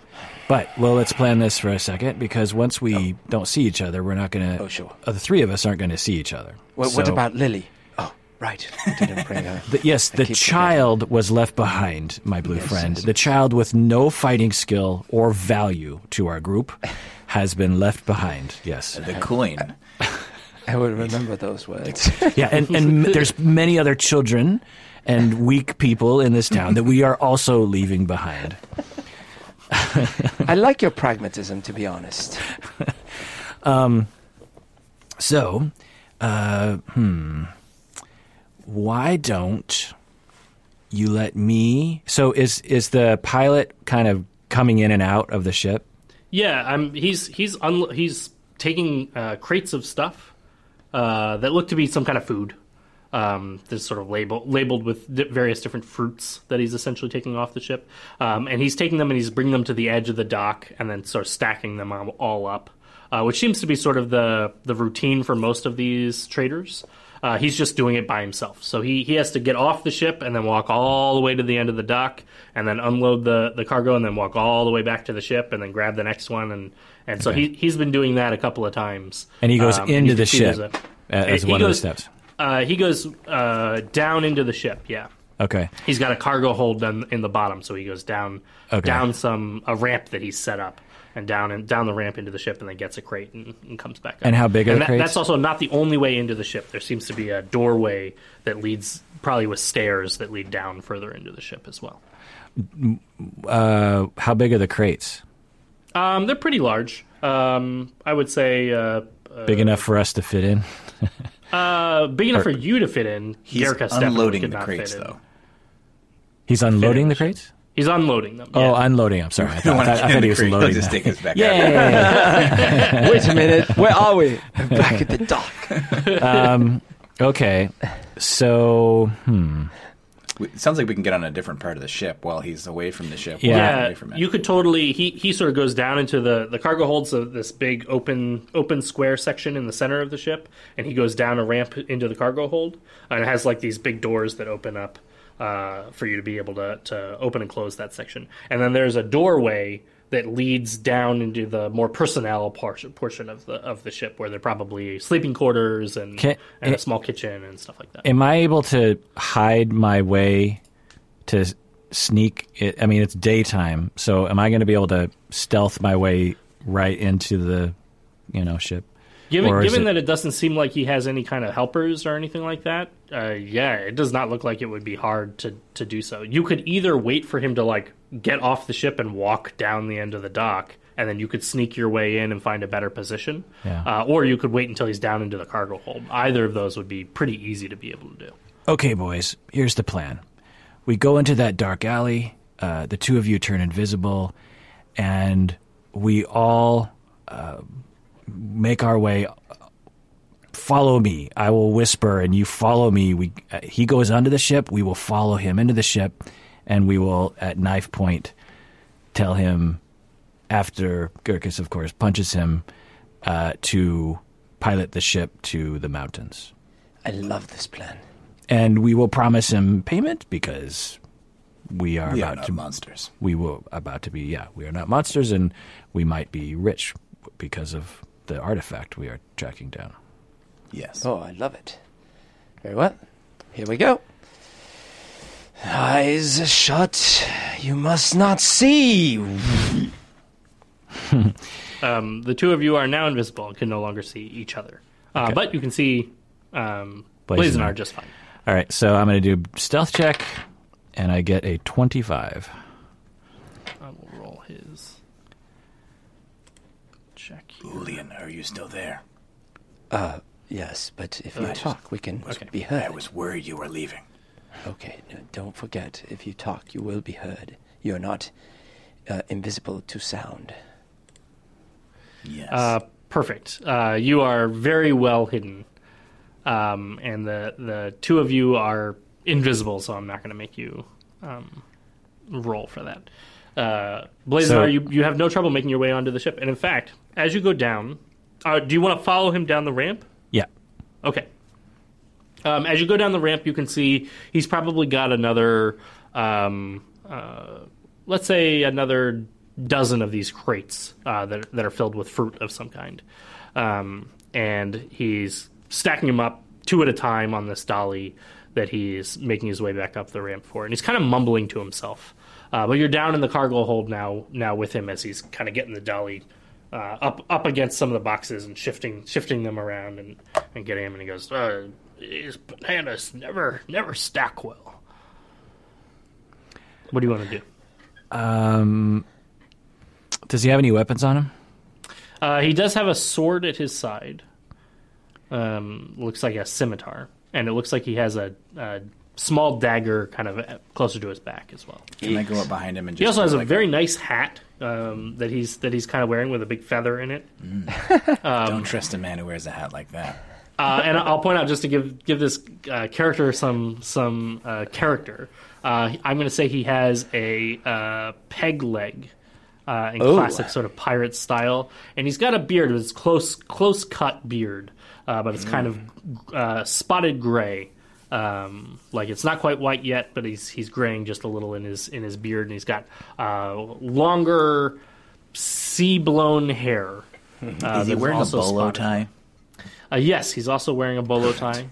but well, let's plan this for a second because once we don't see each other, we're not going to. Oh, sure. Uh, the three of us aren't going to see each other. What, what about Lily? Oh, right. I didn't bring her. The, yes, I the keep child was left behind, my blue Yes, friend. yes, The child with no fighting skill or value to our group has been left behind. Yes. the coin. I would remember those words. Yeah, and, and there's many other children and weak people in this town that we are also leaving behind. I like your pragmatism, to be honest. um, So, uh, hmm, why don't you let me? So, is is the pilot kind of coming in and out of the ship? Yeah, I'm. He's he's un, he's taking uh, crates of stuff uh, that look to be some kind of food. Um, that's sort of label, labeled with various different fruits that he's essentially taking off the ship, um, and he's taking them and he's bringing them to the edge of the dock and then sort of stacking them all- up, uh, which seems to be sort of the the routine for most of these traders. Uh, he's just doing it by himself. So he, he has to get off the ship and then walk all the way to the end of the dock and then unload the, the cargo and then walk all the way back to the ship and then grab the next one. And, and so he, he's been doing that a couple of times. And he goes Um, into the ship a- as one of the steps. Uh, he goes uh, down into the ship, yeah. Okay. He's got a cargo hold in, in the bottom, so he goes down Okay. down some a ramp that he's set up, and down and down the ramp into the ship, and then gets a crate and, and comes back up. And how big are and the that, crates? That's also not the only way into the ship. There seems to be a doorway that leads, probably with stairs that lead down further into the ship as well. Uh, how big are the crates? Um, they're pretty large. Um, I would say uh, Big enough for us to fit in? uh, big enough for you to fit in. He's Gyarkus unloading the crates, though. He's unloading in the the crates? He's unloading them. Oh, yeah. unloading. I'm sorry. I don't thought, I thought, I in thought he the was crate. He'll loading just them. take us back out. Yay! Wait a minute. Where are we? Back at the dock. um, okay. So, hmm. We- It sounds like we can get on a different part of the ship while he's away from the ship. Yeah. Yeah, away from it. you could totally. He he sort of goes down into the the cargo holds of this big open open square section in the center of the ship, and he goes down a ramp into the cargo hold, and it has like these big doors that open up uh, for you to be able to to open and close that section, and then there's a doorway that leads down into the more personnel portion portion of the of the ship, where there are probably sleeping quarters and Can- and eh, a small kitchen and stuff like that. Am I able to hide my way to sneak it? I mean, it's daytime, so am I going to be able to stealth my way right into the, you know, ship? Given, given it- that it doesn't seem like he has any kind of helpers or anything like that, uh, yeah, it does not look like it would be hard to, to do so. You could either wait for him to like get off the ship and walk down the end of the dock, and then you could sneak your way in and find a better position, Yeah. uh, or you could wait until he's down into the cargo hold. Either of those would be pretty easy to be able to do. Okay, boys, here's the plan. We go into that dark alley, uh, the two of you turn invisible, and we all uh, make our way. Follow me. I will whisper, and you follow me. We uh, he goes onto the ship. We will follow him into the ship, and we will at knife point tell him after Gyarkus, of course, punches him uh, to pilot the ship to the mountains I love this plan. and we will promise him payment because we are we about are not to monsters. we will about to be yeah we are not monsters and we might be rich because of the artifact we are tracking down Yes. Oh, I love it. Very well. Here we go. Eyes shut. You must not see. Um, the two of you are now invisible and can no longer see each other, uh, but you can see um, Blazenar. Blazenar just fine. all right so i'm going to do stealth check and i get a 25 I will roll his check here. Ulian, are you still there? Uh, yes, but if you talk, we can okay. be heard. I was worried you were leaving. Okay, no, don't forget, if you talk, you will be heard. You're not uh, invisible to sound. Yes. Uh, perfect. Uh, you are very well hidden. um, and the the two of you are invisible, so I'm not going to make you um, roll for that. Uh, Blazar, So- you you have no trouble making your way onto the ship, and in fact, as you go down, uh, do you want to follow him down the ramp? Yeah. Okay. Um, as you go down the ramp, you can see he's probably got another, um, uh, let's say, another dozen of these crates uh, that that are filled with fruit of some kind, um, and he's stacking them up two at a time on this dolly that he's making his way back up the ramp for, and he's kind of mumbling to himself. Uh, but you're down in the cargo hold now, now with him as he's kind of getting the dolly uh, up up against some of the boxes and shifting shifting them around and, and getting him. And he goes, uh, "These bananas never never stack well." What do you want to do? Um, does he have any weapons on him? Uh, he does have a sword at his side. Um, looks like a scimitar, and it looks like he has a, a small dagger kind of closer to his back as well. Can I go up behind him and just He also has a like, very nice hat um, that he's that he's kind of wearing with a big feather in it. don't trust a man who wears a hat like that. Uh, and I'll point out just to give give this uh, character some some uh, character. Uh, I'm going to say he has a uh, peg leg uh, in Ooh. classic sort of pirate style, and he's got a beard. It's close close cut beard, uh, but it's kind of uh, spotted gray. Um, like it's not quite white yet, but he's he's graying just a little in his in his beard, and he's got uh, longer sea blown hair. Uh, Is he wearing a bolo spotted. tie? Uh, yes, he's also wearing a bolo tie.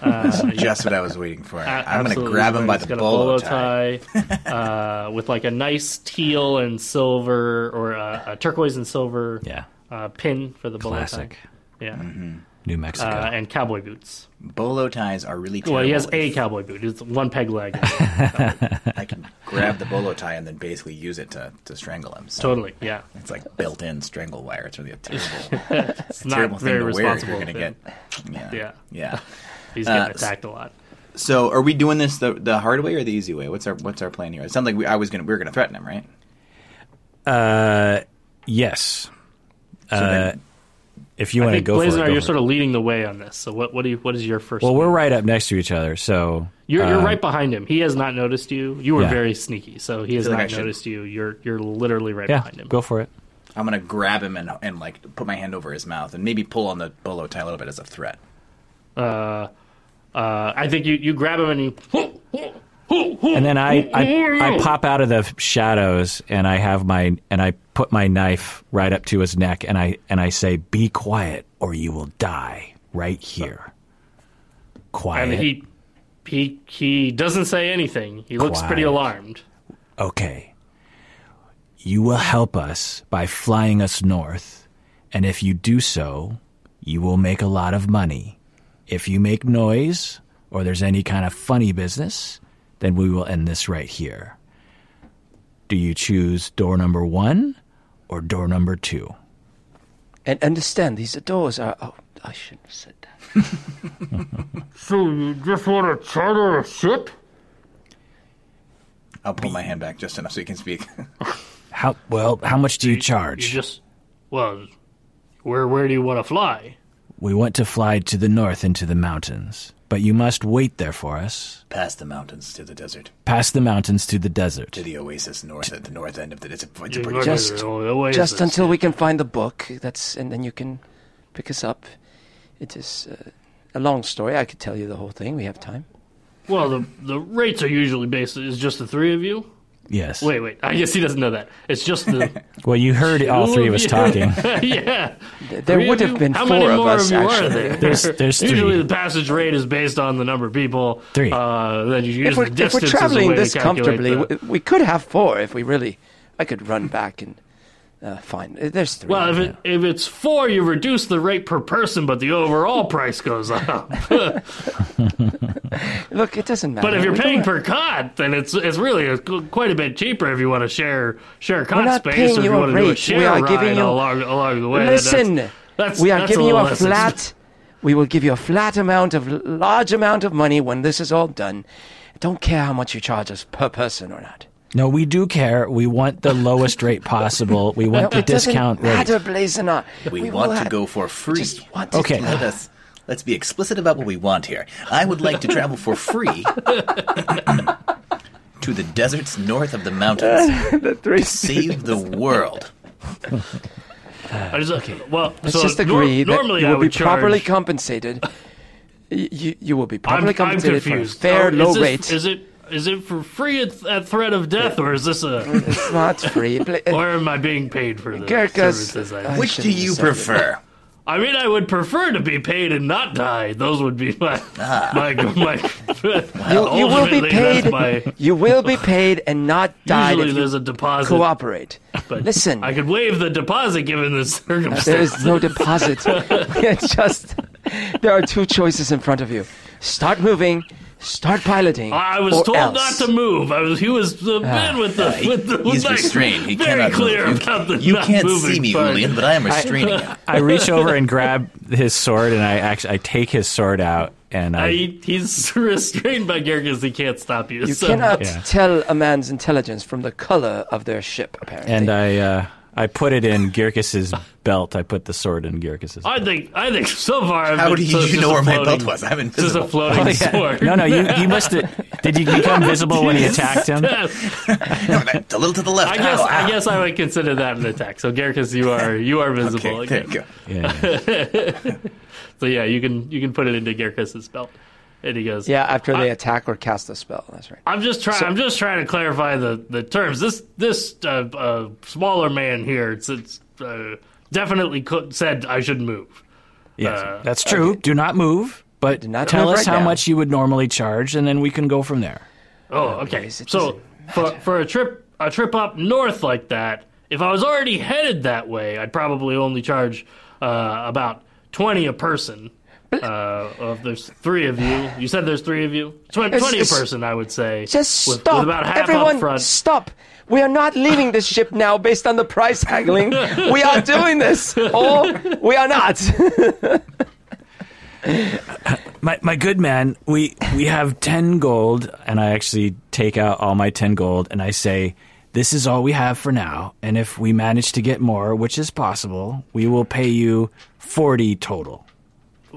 Uh, Just what I was waiting for. I'm going to grab him by he's the bolo, a bolo tie. tie, uh, with like a nice teal and silver or a, a turquoise and silver Yeah. uh, pin for the bolo Classic. tie. Yeah, Mm-hmm. New Mexico. uh, and cowboy boots. Bolo ties are really terrible. Well, he has a cowboy boot. It's one peg leg. I can grab the bolo tie and then basically use it to, to strangle him. So totally. Yeah, It's like built-in strangle wire. It's really a terrible, it's not terrible thing to wear if you're going to get. Yeah. Yeah. Yeah. He's getting uh, attacked a lot. So, are we doing this the the hard way or the easy way? What's our What's our plan here? It sounds like we, I was going to we were going to threaten him, right? Uh, yes. uh, then- if you want to think go for it, Blaznar, go you're for sort it. of leading the way on this. So what what do you what is your first? Well, we're right up next to each other, so You're, you're uh, right behind him. He has not noticed you. You were Yeah. very sneaky, so he has feel like not should- noticed you. You're you're literally right Yeah, behind him. go for it. I'm going to grab him and and like put my hand over his mouth and maybe pull on the bolo tie a little bit as a threat. Uh, uh, I think you, you grab him and you. And then I, I I pop out of the shadows and I have my and I put my knife right up to his neck and I and I say, "Be quiet, or you will die right here." Quiet. And he he he doesn't say anything. He looks pretty alarmed. Okay. You will help us by flying us north, and if you do so, you will make a lot of money. If you make noise, or there's any kind of funny business, then we will end this right here. Do you choose door number one or door number two? And understand, these doors are. Oh, I shouldn't have said that. So you just want to charter a ship? I'll pull my hand back just enough so you can speak. How well? How much do you You charge? just well, where where do you want to fly? we want to fly to the north into the mountains, but you must wait there for us. Past the mountains to the desert, Past the mountains to the desert. to the oasis north at the north end of the. It's a, it's a You pretty look Just- oasis. Just until we can find the book. That's and then you can pick us up. It is uh, a long story. I could tell you the whole thing. We have time. Well, the the rates are usually based. Is just the three of you. Yes. Wait, wait. I guess he doesn't know that. It's just the Well, you heard all three of us talking. yeah. There Three would of have you? been How four many of more us of you actually. are there? There's- there's Usually the passage rate is based on the number of people. Three. Uh, then you use If we're, the if we're as a traveling way this comfortably, the- we, we could have four if we really. I could run back and uh, find. uh, There's three. well, if it if it's four, you reduce the rate per person, but the overall price goes up. Look, it doesn't matter. but if you're We paying per cot, then it's it's really a, quite a bit cheaper if you want to share share cot space or if you a want to do a share We are ride giving you- along along the way. Listen, that's- we are that's giving you a flat. We will give you a flat amount of large amount of money when this is all done. Don't care how much you charge us per person or not. No, we do care. We want the lowest rate possible. We want No, the it doesn't discount rate. matter, Blazing. We, will want to go for free. Just want to Okay. Let us let's be explicit about what we want here. I would like to travel for free to the deserts north of the mountains the three to save the world. I just, okay. Well, Let's so just nor- agree that normally you I will be charge, properly compensated. Y- You, you will be I'm, properly I'm compensated for a fair, Oh, is low this- rate. Is it is it for free at, at threat of death, or is this a, It's not free. Or am I being paid for the Gurkhas- services? I, I Which do shouldn't you have said prefer? I mean, I would prefer to be paid and not die. Those would be my ah. my my. You, you will be ultimately, paid. My, You will be paid and not die usually if you there's a deposit. cooperate. but Listen, I could waive the deposit given the circumstances. there is no deposit. it's just there are two choices in front of you: start moving, start piloting. I was or told else. not to move. I was. He was the man with the ah, with the. He's like, restrained. He very cannot clear move. about You, the you not can't moving see me, part. Ulian, but I am restraining you. I reach over and grab his sword, and I actually I take his sword out, and I, I, he's restrained by Gyarkus. He can't stop you. You so. cannot Yeah. tell a man's intelligence from the color of their ship, apparently. and I uh, I put it in Gyarkus's belt. I put the sword in Gyarkus's. I think. I think so far. I've How been, do so you know a where my belt was? I'm It's just a invisible. floating oh, sword. no, no, you you must have. Did you become visible when he attacked him? It's a little to the left. I guess. Ow, I guess I would consider that an attack. So Gyarkus, you are you are visible. Okay, there again. you go. Yeah, yeah. So yeah, you can you can put it into Gyarkus's belt. And he goes, yeah, after they attack or cast a spell. That's right. I'm just trying. I'm just trying to clarify the, the terms. This this uh, uh, smaller man here, it's, it's uh, definitely co- said I should move. Yes, Uh, that's true. Do not move, but Do not tell move us right how now. much you would normally charge, and then we can go from there. Oh, okay. So for for a trip a trip up north like that, if I was already headed that way, I'd probably only charge uh, about twenty a person. Uh, if there's three of you, you said there's three of you. Twen- It's- Twenty a it's- person, I would say. Just with, stop. With about half Everyone, up front. stop. We are not leaving this ship now based on the price haggling. We are doing this, or we are not. My my good man, we we have ten gold, and I actually take out all my ten gold, and I say, "This is all we have for now, and if we manage to get more, which is possible, we will pay you forty total."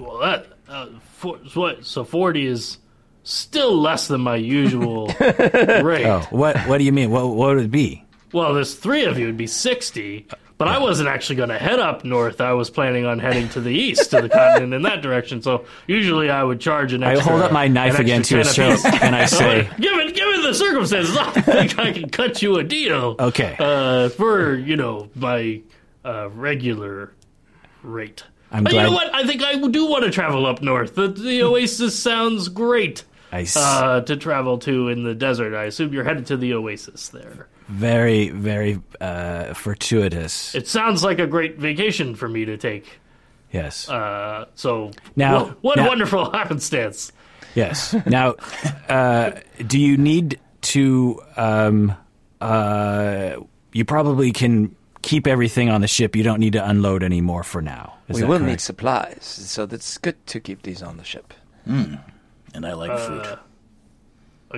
Well, that uh, for, what? So forty is still less than my usual rate. Oh, what what do you mean? What what would it be? Well, there's three of you. It'd be sixty. But I wasn't actually going to head up north. I was planning on heading to the east, to the continent in that direction. So usually I would charge an I extra. hold up my knife an again to extra his 10 throat, and I say, given given the circumstances, I think I can cut you a deal. "Okay, Uh, for you know my uh, regular rate. I'm But you glad- know what? I think I do want to travel up north. The, the Oasis sounds great uh, to travel to in the desert. I assume you're headed to the Oasis there. very very uh, fortuitous." It sounds like a great vacation for me to take. yes, Uh, so Now- what, what now- wonderful happenstance. yes. Now, uh, do you need to? Um, uh, you probably can keep everything on the ship. You don't need to unload anymore for now. Is we will correct? need supplies, so that's good to keep these on the ship. And I like fruit. Uh,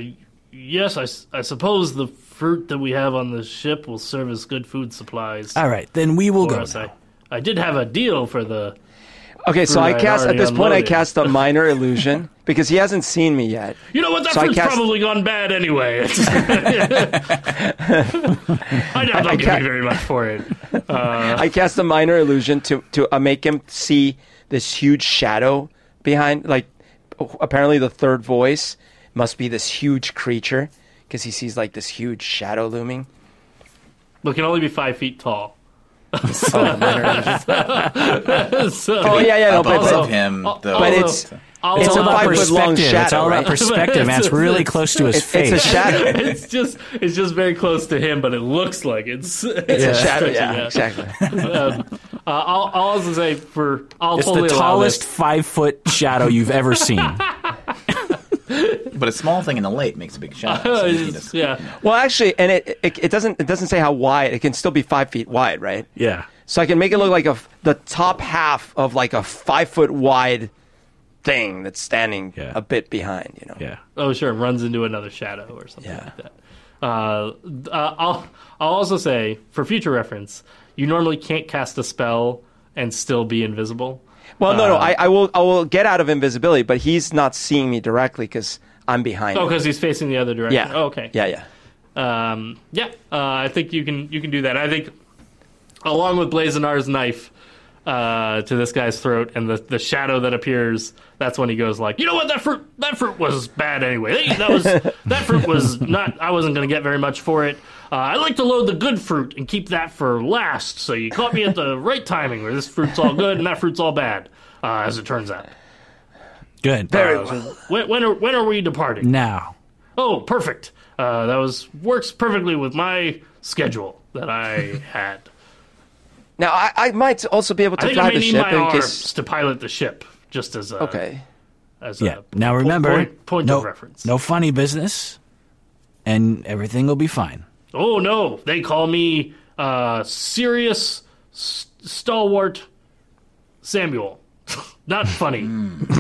yes, I suppose the fruit that we have on the ship will serve as good food supplies All right, then we will go. now. I, I did have a deal for the. Okay, so Fruit I cast at already this point. I unloaded. cast a minor illusion because he hasn't seen me yet. You know what? That So I fruit's cast- probably gone bad anyway. I doubt they'll give ca- me very much for it. I cast a minor illusion to to uh, make him see this huge shadow behind. Like, apparently, the third voice must be this huge creature because he sees like this huge shadow looming. But can only be five feet tall. Oh, minor illusion. So, oh yeah, yeah, no, but, Above but, him, though. but it's I'll- It's It's a all about five-foot-long perspective. it's shadow, all about right? perspective, man. It's really close to his it's, face. it's a shadow. it's just it's just very close to him, but it looks like it's it's It's a shadow. stretching Yeah, exactly. Um, uh, I'll, I'll also say for I'll It's totally the tallest five foot shadow you've ever seen. But a small thing in the light makes a big shadow. so you need It's- to- yeah, Well, actually, and it, it it doesn't it doesn't say how wide. It can still be five feet wide, right? Yeah. So I can make it look like a f- the top half of like a five foot wide thing that's standing Yeah. a bit behind. You know. Yeah. Oh, sure, it runs into another shadow or something Yeah. like that. Uh, uh, I'll I'll also say for future reference, you normally can't cast a spell and still be invisible. Well, no, no, Uh, I, I will I will get out of invisibility, but he's not seeing me directly because I'm behind. Oh, him. because he's facing the other direction. yeah. Oh, okay. Yeah, yeah. Um, yeah, uh, I think you can you can do that. I think along with Blazonar's knife uh, to this guy's throat and the, the shadow that appears, that's when he goes like, you know what, that fruit that fruit was bad anyway. That was that fruit was not. I wasn't going to get very much for it. Uh, I like to load the good fruit and keep that for last. So you caught me at the right timing, where this fruit's all good and that fruit's all bad, uh, as it turns out. Good. Very Uh, well. when, when are when are we departing? Now, Oh, perfect. Uh, that was works perfectly with my schedule that I had. Now I, I might also be able I to think I may the need ship my in arms case. to pilot the ship, just as a Okay. as yeah. a Now po- remember, point, point no, of reference. no funny business, and everything will be fine. Oh no, they call me uh, serious s- stalwart Samuel. Not funny.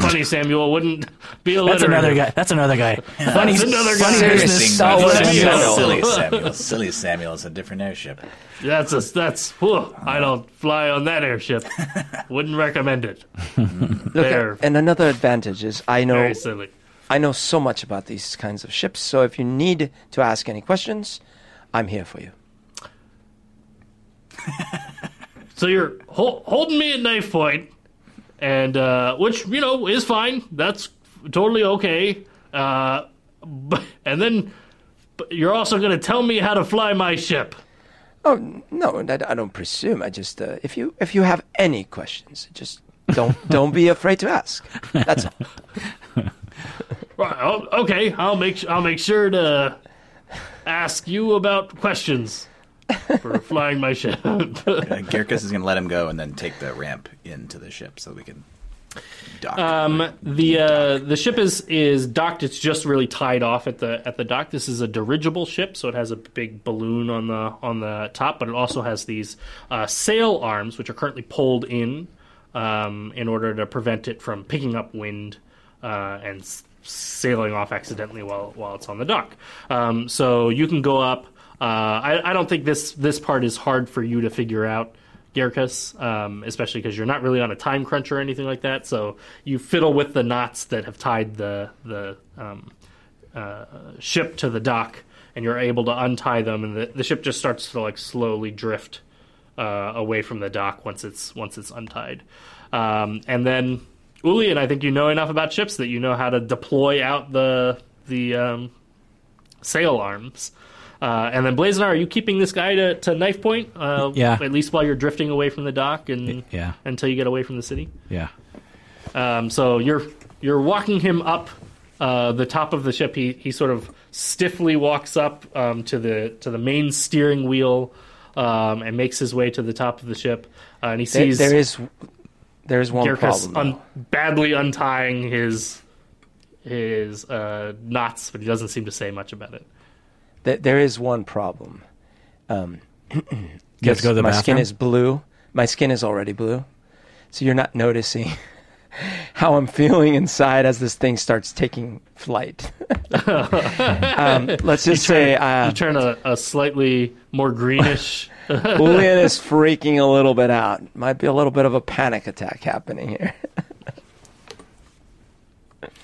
funny Samuel wouldn't be a That's another guy. That's another guy. Funny, That's another guy. funny Serious business. Stalwart Silly Samuel. Silly Samuel. Silly Samuel is a different airship. That's a that's. whew, I don't fly on that airship. Wouldn't recommend it. Look, They're and another advantage is I know very silly. I know so much about these kinds of ships. So if you need to ask any questions, I'm here for you. So you're hol- holding me at knife point, and uh, which you know is fine. That's totally okay. Uh, but, and then but you're also going to tell me how to fly my ship. Oh no, I, I don't presume. I just uh, if you if you have any questions, just don't don't be afraid to ask. That's all. Right, okay, I'll make I'll make sure to ask you about questions for flying my ship. Uh, Gyarkus is going to let him go and then take the ramp into the ship so we can dock. Um, the uh, the ship is is docked. It's just really tied off at the at the dock. This is a dirigible ship, so it has a big balloon on the on the top, but it also has these uh, sail arms, which are currently pulled in um, in order to prevent it from picking up wind uh, and s- sailing off accidentally while while it's on the dock. Um, so you can go up. Uh, I, I don't think this this part is hard for you to figure out. Gyarkus, um, especially because you're not really on a time crunch or anything like that. So you fiddle with the knots that have tied the the um, uh, ship to the dock, and you're able to untie them, and the, the ship just starts to like slowly drift uh, away from the dock once it's once it's untied. Um, and then Ulian, I think you know enough about ships that you know how to deploy out the the um, sail arms. Uh, and then Blazonar, are you keeping this guy to, to knife point? Uh, Yeah. At least while you're drifting away from the dock and Yeah. until you get away from the city. Yeah. Um, so you're you're walking him up uh, the top of the ship. He he sort of stiffly walks up um, to the to the main steering wheel um, and makes his way to the top of the ship. Uh, and he sees there is there is one Gyarkus problem. un- badly untying his his uh, knots, but he doesn't seem to say much about it. There, there is one problem. Um, You have to go to the my skin is blue. My skin is already blue, so you're not noticing how I'm feeling inside as this thing starts taking flight. um, let's just say uh, you turn a, a slightly more greenish. Ulian is freaking a little bit out. Might be a little bit of a panic attack happening here.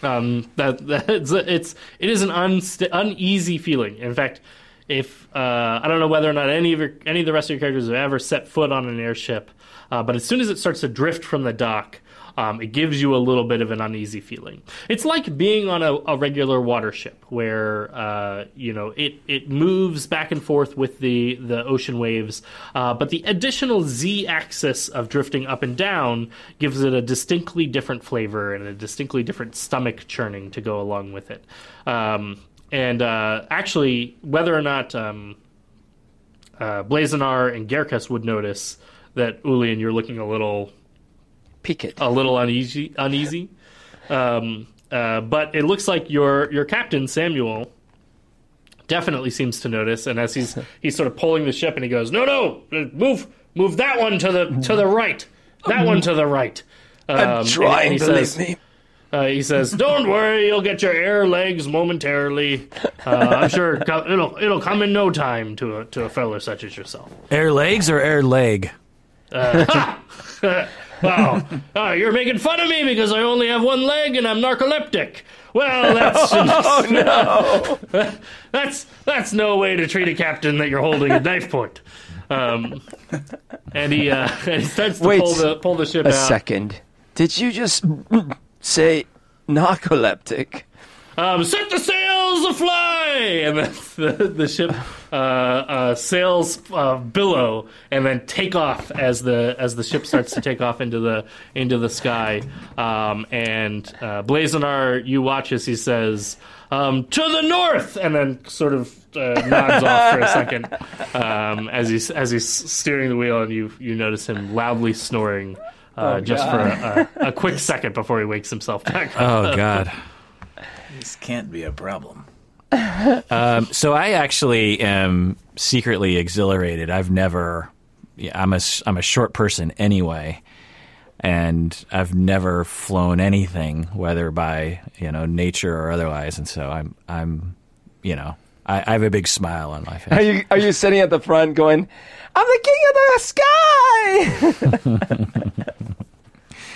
um, that that's it's it is an uneasy feeling. In fact, if uh, I don't know whether or not any of your any of the rest of your characters have ever set foot on an airship, uh, but as soon as it starts to drift from the dock. Um, it gives you a little bit of an uneasy feeling. It's like being on a, a regular water ship, where uh, you know it it moves back and forth with the the ocean waves, uh, but the additional z-axis of drifting up and down gives it a distinctly different flavor and a distinctly different stomach churning to go along with it. Um, and uh, actually, whether or not um, uh, Blazonar and Gyarkus would notice that Ulian, you're looking a little Peek it. a little uneasy. Uneasy, um, uh, but it looks like your your captain Samuel definitely seems to notice. And as he's he's sort of pulling the ship, and he goes, "No, no, move, move that one to the to the right, that one to the right." Um, I'm trying, and he believe says, me. uh, he says, "Don't worry, you'll get your air legs momentarily. Uh, I'm sure it'll it'll come in no time to a to a fellow such as yourself." Air legs or air leg? Oh, oh, you're making fun of me because I only have one leg and I'm narcoleptic. Well, that's Oh no! that's that's no way to treat a captain that you're holding a knife point. Um, and he uh, and he starts to Wait pull the pull the ship A out. second. Did you just say narcoleptic? Um, set the sails afly, and then the, the ship uh, uh, sails uh, billow, and then take off as the as the ship starts to take off into the into the sky. Um, and uh, Blazonar, you watch as he says, um, "To the north," and then sort of uh, nods off for a second um, as he's as he's steering the wheel, and you you notice him loudly snoring. Uh, just for a, a, a quick second before he wakes himself back up. Oh God. This can't be a problem. Um, so I actually am secretly exhilarated. I've never, yeah, I'm a s- I'm a short person anyway, and I've never flown anything, whether by you know nature or otherwise. And so I'm I'm, you know, I, I have a big smile on my Are face. you are you sitting at the front going, "I'm the king of the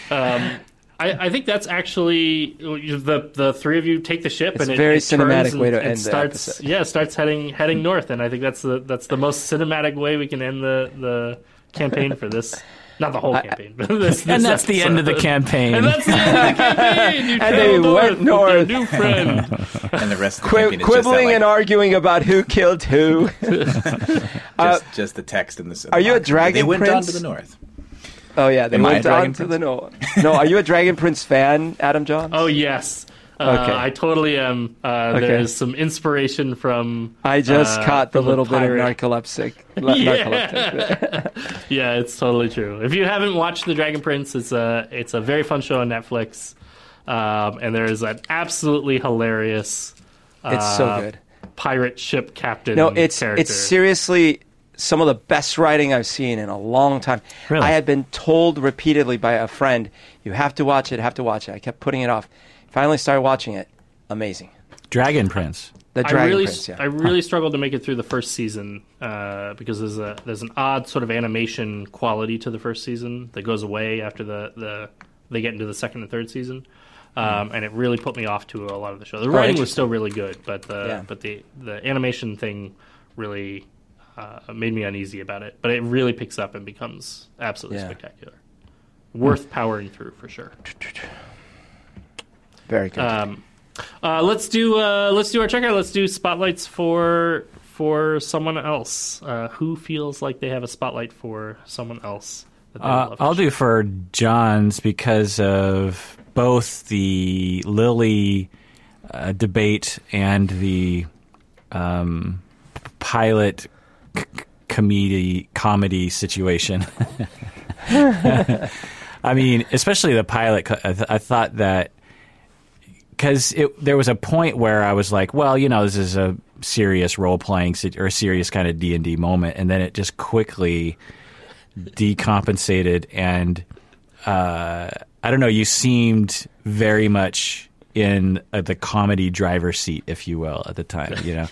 sky"? I, I think that's actually the the three of you take the ship It's and a it, very it cinematic and- way to and end the starts, episode. Yeah, starts heading heading north, and I think that's the that's the most cinematic way we can end the the campaign for this. Not the whole campaign, but this, this and that's the end of the campaign. And that's the end of the campaign. You And they travel went north with your new friend. And the rest of the Qui- campaign is quibbling just and that, like, arguing about who killed who. just, uh, just the text in the. are you a dragon They went on prince? to the north. Oh yeah, they Am I a went Dragon on to the north. No, are you a Dragon Prince fan, Adam John? Oh yes. Uh, Okay. I totally am. Uh, Okay. There's some inspiration from. I just uh, caught the little bit of pirate. narcoleptic. la- narcoleptic. Yeah, it's totally true. If you haven't watched The Dragon Prince, it's a it's a very fun show on Netflix, um, and there is an absolutely hilarious It's so uh, good. pirate ship captain. No, it's character. it's seriously some of the best writing I've seen in a long time. Really? I had been told repeatedly by a friend, "You have to watch it. Have to watch it." I kept putting it off. Finally, started watching it. Amazing. Dragon Prince. The I Dragon really, Prince. Yeah. I really struggled to make it through the first season uh, because there's a there's an odd sort of animation quality to the first season that goes away after the, the they get into the second and third season, um, and it really put me off to a lot of the show. The writing was Hmm. still really good, but the Yeah. but the the animation thing really uh, made me uneasy about it. But it really picks up and becomes absolutely Yeah. spectacular, worth powering through for sure. Very good. Um, uh, let's do uh, let's do our checkout. Let's do spotlights for for someone else. Uh, who feels like they have a spotlight for someone else? That they would Uh, I'll do for John's because of both the Lily uh, debate and the um, pilot c- comedy comedy situation. I mean, especially the pilot. I, th- I thought that because there was a point where I was like, well, you know, this is a serious role playing or a serious kind of D and D moment, and then it just quickly decompensated and uh, I don't know. You seemed very much in uh, the comedy driver's seat, if you will, at the time. You know,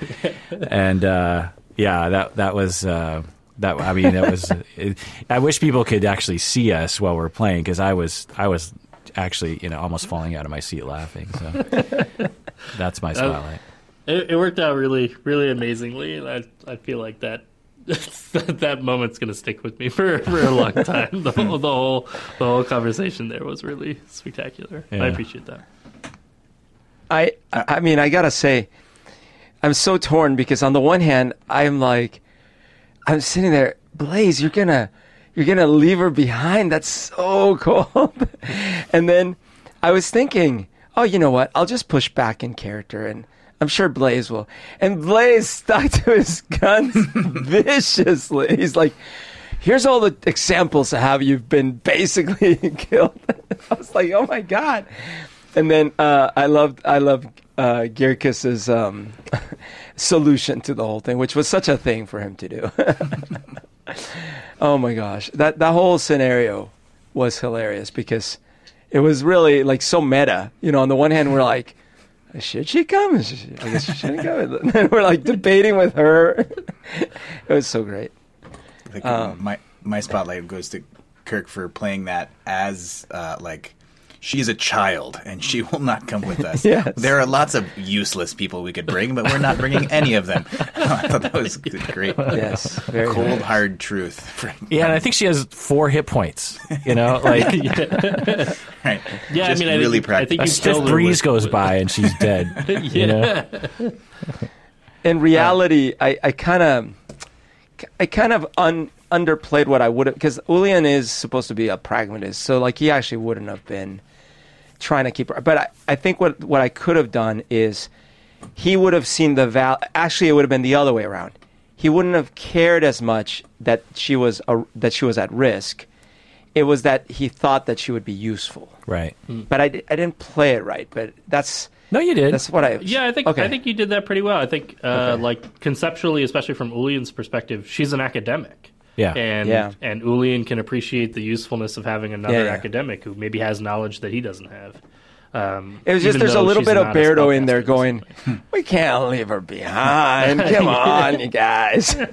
and uh, yeah, that that was. Uh, that I mean, that was. It, I wish people could actually see us while we're playing because I was, I was actually, you know, almost falling out of my seat laughing. So that's my spotlight. It, it worked out really really amazingly, and I I feel like that. that moment's gonna stick with me for, for a long time. The whole, the whole the whole conversation there was really spectacular. I appreciate that. I I mean I gotta say, I'm so torn because on the one hand I'm like, I'm sitting there, Blaze, you're gonna you're gonna leave her behind. That's so cold. and then I was thinking, oh, you know what? I'll just push back in character and. I'm sure Blaze will. And Blaze stuck to his guns viciously. He's like, here's all the examples of how you've been basically killed. I was like, oh my God. And then uh, I loved I loved uh, Gyarkus's um, solution to the whole thing, which was such a thing for him to do. oh my gosh, that that whole scenario was hilarious because it was really like so meta. You know, on the one hand, we're like, should she come? I guess she shouldn't come. And then we're like debating with her. it was so great. Like, Um, my my spotlight goes to Kirk for playing that as uh, like she's a child and she will not come with us. Yes. There are lots of useless people we could bring, but we're not bringing any of them. I thought that was great. Yes, very Cold nice. hard truth. Yeah, and I think she has four hit points. You know, like Right. Yeah, Just I mean, I really think, I think a you stiff killed breeze with- goes by and she's dead. You know? in reality, I, I kind of, I kind of un, underplayed what I would have because Ulian is supposed to be a pragmatist, so like he actually wouldn't have been trying to keep her. But I, I think what what I could have done is he would have seen the val. Actually, it would have been the other way around. He wouldn't have cared as much that she was a, that she was at risk. It was that he thought that she would be useful. Right. But I, I didn't play it right. But that's No, you did. that's what I. Yeah, I think Okay. I think you did that pretty well. I think, uh, Okay. like conceptually, especially from Ulian's perspective, she's an academic. Yeah. and Yeah. and Ulian can appreciate the usefulness of having another Yeah, yeah. academic who maybe has knowledge that he doesn't have. Um, It was just there's a little bit of not Beardo in there going, we can't leave her behind. Come on, you guys.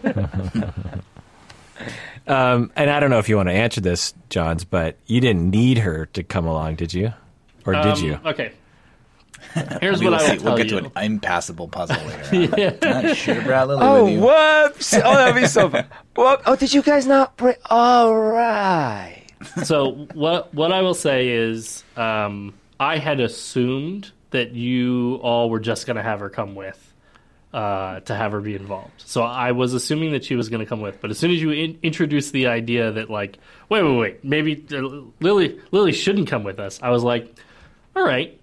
Um, and I don't know if you want to answer this, Johns, but you didn't need her to come along, did you? Or did Um, you? Okay. Here's We what will I see. will We'll get you. to an impassable puzzle later. on. Not sure, brought Lily Oh, with you. whoops. Oh, that'd be so fun. Whoop. Oh, did you guys not bring? All right. so what what I will say is, um, I had assumed that you all were just going to have her come with. Uh, to have her be involved, so I was assuming that she was going to come with. But as soon as you in- introduced the idea that, like, wait, wait, wait, maybe uh, Lily Lily shouldn't come with us, I was like, all right,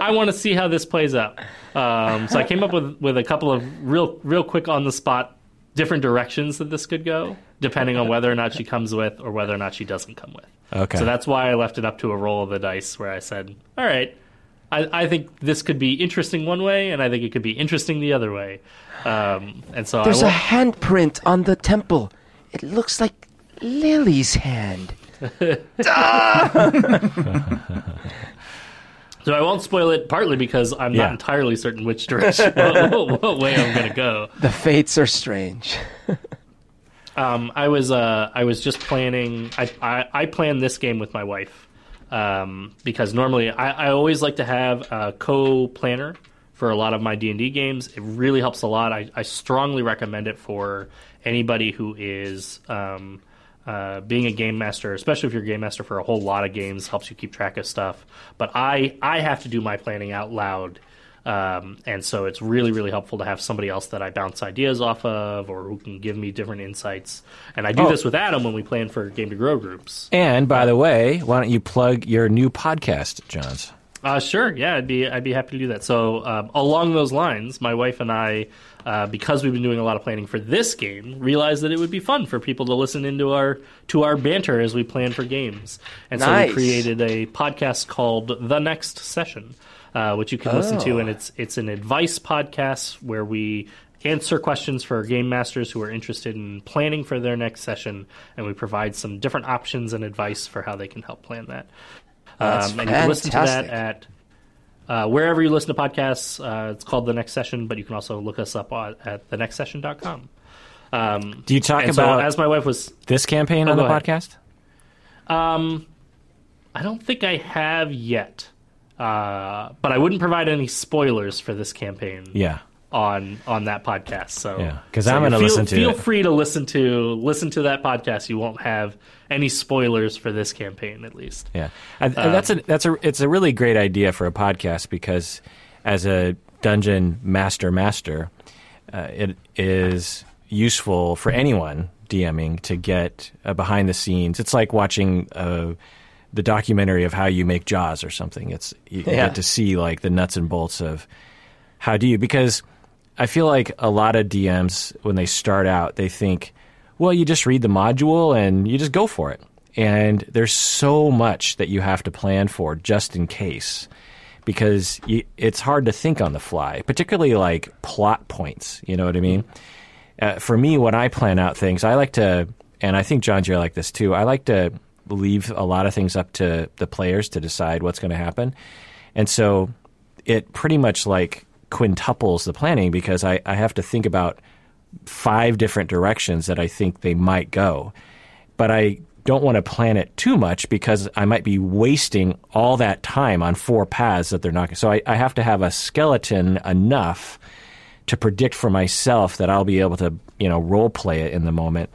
I want to see how this plays out. Um, so I came up with with a couple of real real quick on the spot different directions that this could go, depending on whether or not she comes with or whether or not she doesn't come with. Okay. So that's why I left it up to a roll of the dice, where I said, all right. I, I think this could be interesting one way, and I think it could be interesting the other way. Um, and so There's I a won't- handprint on the temple. It looks like Lily's hand. So I won't spoil it, partly because I'm Yeah. not entirely certain which direction, what, what way I'm going to go. The fates are strange. Um, I was uh, I was just planning. I, I I planned this game with my wife um, because normally I, I always like to have a co-planner for a lot of my D and D games. It really helps a lot. I, I strongly recommend it for anybody who is um, uh, being a game master, especially if you're a game master for a whole lot of games. Helps you keep track of stuff. But I I have to do my planning out loud. Um, and so it's really, really helpful to have somebody else that I bounce ideas off of or who can give me different insights. And I do Oh. this with Adam when we plan for Game to Grow groups. And by the way, why don't you plug your new podcast, Johns? Uh, sure, yeah, I'd be I'd be happy to do that. So um, along those lines, my wife and I, uh, because we've been doing a lot of planning for this game, realized that it would be fun for people to listen into our to our banter as we plan for games, and so we created a podcast called The Next Session, uh, which you can listen to, Oh. and it's it's an advice podcast where we answer questions for game masters who are interested in planning for their next session, and we provide some different options and advice for how they can help plan that. Um, and you can listen to that at uh, wherever you listen to podcasts. Uh, it's called The Next Session, but you can also look us up at, at thenextsession.com. Um, Do you talk about so, as my wife was, this campaign Oh, on the ahead. podcast? um, I don't think I have yet, uh, but I wouldn't provide any spoilers for this campaign. Yeah. On on that podcast. So Yeah, 'cause so I'm gonna feel- listen to Feel it. free to listen to listen to that podcast. You won't have any spoilers for this campaign, at least. Yeah, and, and that's a that's a it's a really great idea for a podcast because as a dungeon master master, uh, it is useful for anyone DMing to get uh, behind the scenes. It's like watching uh, the documentary of how you make Jaws or something. It's you, you Yeah. get to see like the nuts and bolts of how do you because I feel like a lot of DMs when they start out they think, well, you just read the module and you just go for it. And there's so much that you have to plan for just in case because you, it's hard to think on the fly, particularly like plot points. You know what I mean? Uh, for me, when I plan out things, I like to, and I think John, you're like this too. I like to leave a lot of things up to the players to decide what's going to happen, and so it pretty much like quintuples the planning because I, I have to think about five different directions that I think they might go, but I don't want to plan it too much because I might be wasting all that time on four paths that they're not. So I, I have to have a skeleton enough to predict for myself that I'll be able to, you know, role play it in the moment.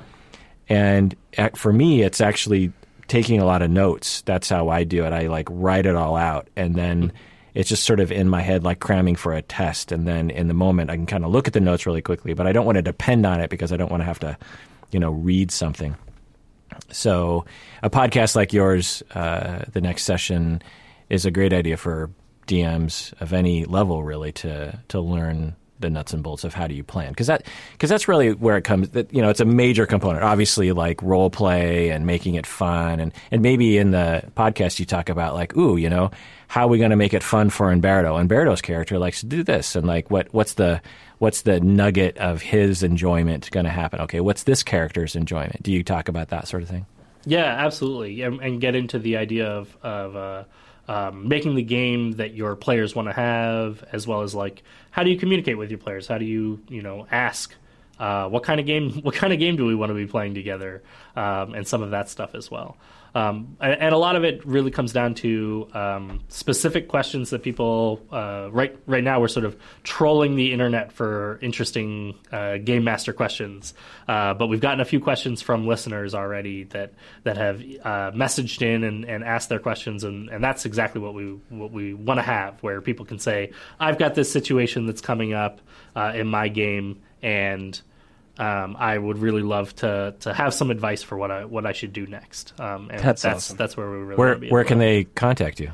And for me, it's actually taking a lot of notes. That's how I do it. I like write it all out, and then hmm. It's just sort of in my head, like cramming for a test. And then in the moment, I can kind of look at the notes really quickly, but I don't want to depend on it because I don't want to have to, you know, read something. So a podcast like yours, uh, the next session, is a great idea for DMs of any level, really, to to learn the nuts and bolts of how do you plan? Because that because that's really where it comes that you know it's a major component. Obviously like role play and making it fun and and maybe in the podcast you talk about like ooh you know how are we going to make it fun for Umberto Umberto's character likes to do this and like what what's the what's the nugget of his enjoyment going to happen? Okay what's this character's enjoyment? Do you talk about that sort of thing? Yeah, absolutely, and, and get into the idea of of uh, um, making the game that your players want to have, as well as like how do you communicate with your players? How do you you know ask uh, what kind of game what kind of game do we want to be playing together, um, and some of that stuff as well. Um, and, a lot of it really comes down to um, specific questions that people uh, right right now we're sort of trolling the internet for interesting uh, game master questions. Uh, but we've gotten a few questions from listeners already that that have uh, messaged in and, and asked their questions, and, and that's exactly what we what we want to have, where people can say, "I've got this situation that's coming up uh, in my game," and um, I would really love to to have some advice for what I what I should do next. Um, and That's that's awesome. that's where we really where where can they contact you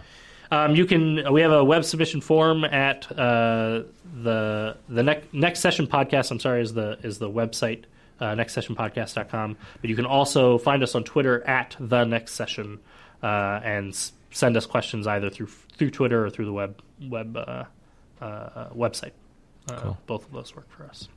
Um, you can. We have a web submission form at uh, the the next next session podcast. I'm sorry, is the is the website uh, nextsessionpodcast.com. But you can also find us on Twitter at the next session uh, and s- send us questions either through through Twitter or through the web web uh, uh, website. Uh, Both of those work for us.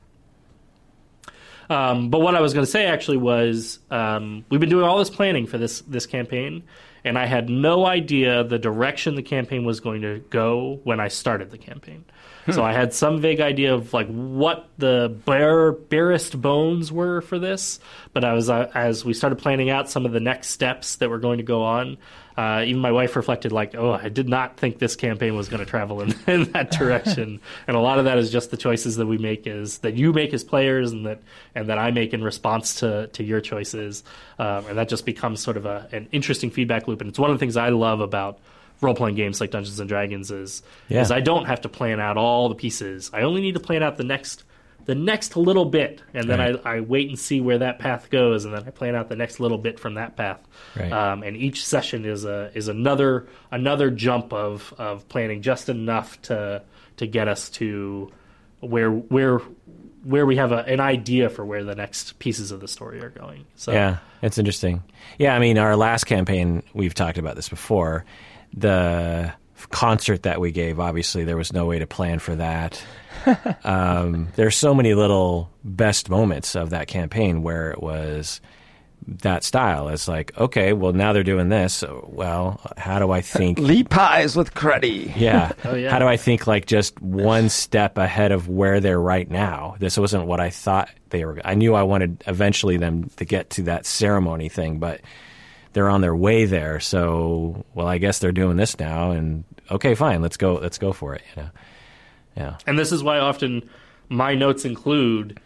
Um, but what I was going to say actually was um, we've been doing all this planning for this this campaign, and I had no idea the direction the campaign was going to go when I started the campaign. So I had some vague idea of like what the bare barest bones were for this, but I was uh, as we started planning out some of the next steps that were going to go on. Uh, even my wife reflected like, "Oh, I did not think this campaign was going to travel in, in that direction." and a lot of that is just the choices that we make, is that you make as players, and that and that I make in response to to your choices, um, and that just becomes sort of a, an interesting feedback loop. And it's one of the things I love about role playing games like Dungeons and Dragons is Yeah. is I don't have to plan out all the pieces. I only need to plan out the next the next little bit, and then Right. I, I wait and see where that path goes, and then I plan out the next little bit from that path. Right. Um, and each session is a is another another jump of of planning just enough to to get us to where where where we have a, an idea for where the next pieces of the story are going. So Yeah, it's interesting. Yeah, I mean, our last campaign, we've talked about this before. The concert that we gave, obviously, there was no way to plan for that. um, there's so many little best moments of that campaign where it was that style. It's like, okay, well, now they're doing this. So, well, how do I think? Lead pies with cruddy. Yeah. Oh, yeah. How do I think like just one step ahead of where they're right now? This wasn't what I thought they were. I knew I wanted eventually them to get to that ceremony thing, but they're on their way there. So, well, I guess they're doing this now, and okay, fine, let's go. Let's go for it. You know. Yeah. and this is why often my notes include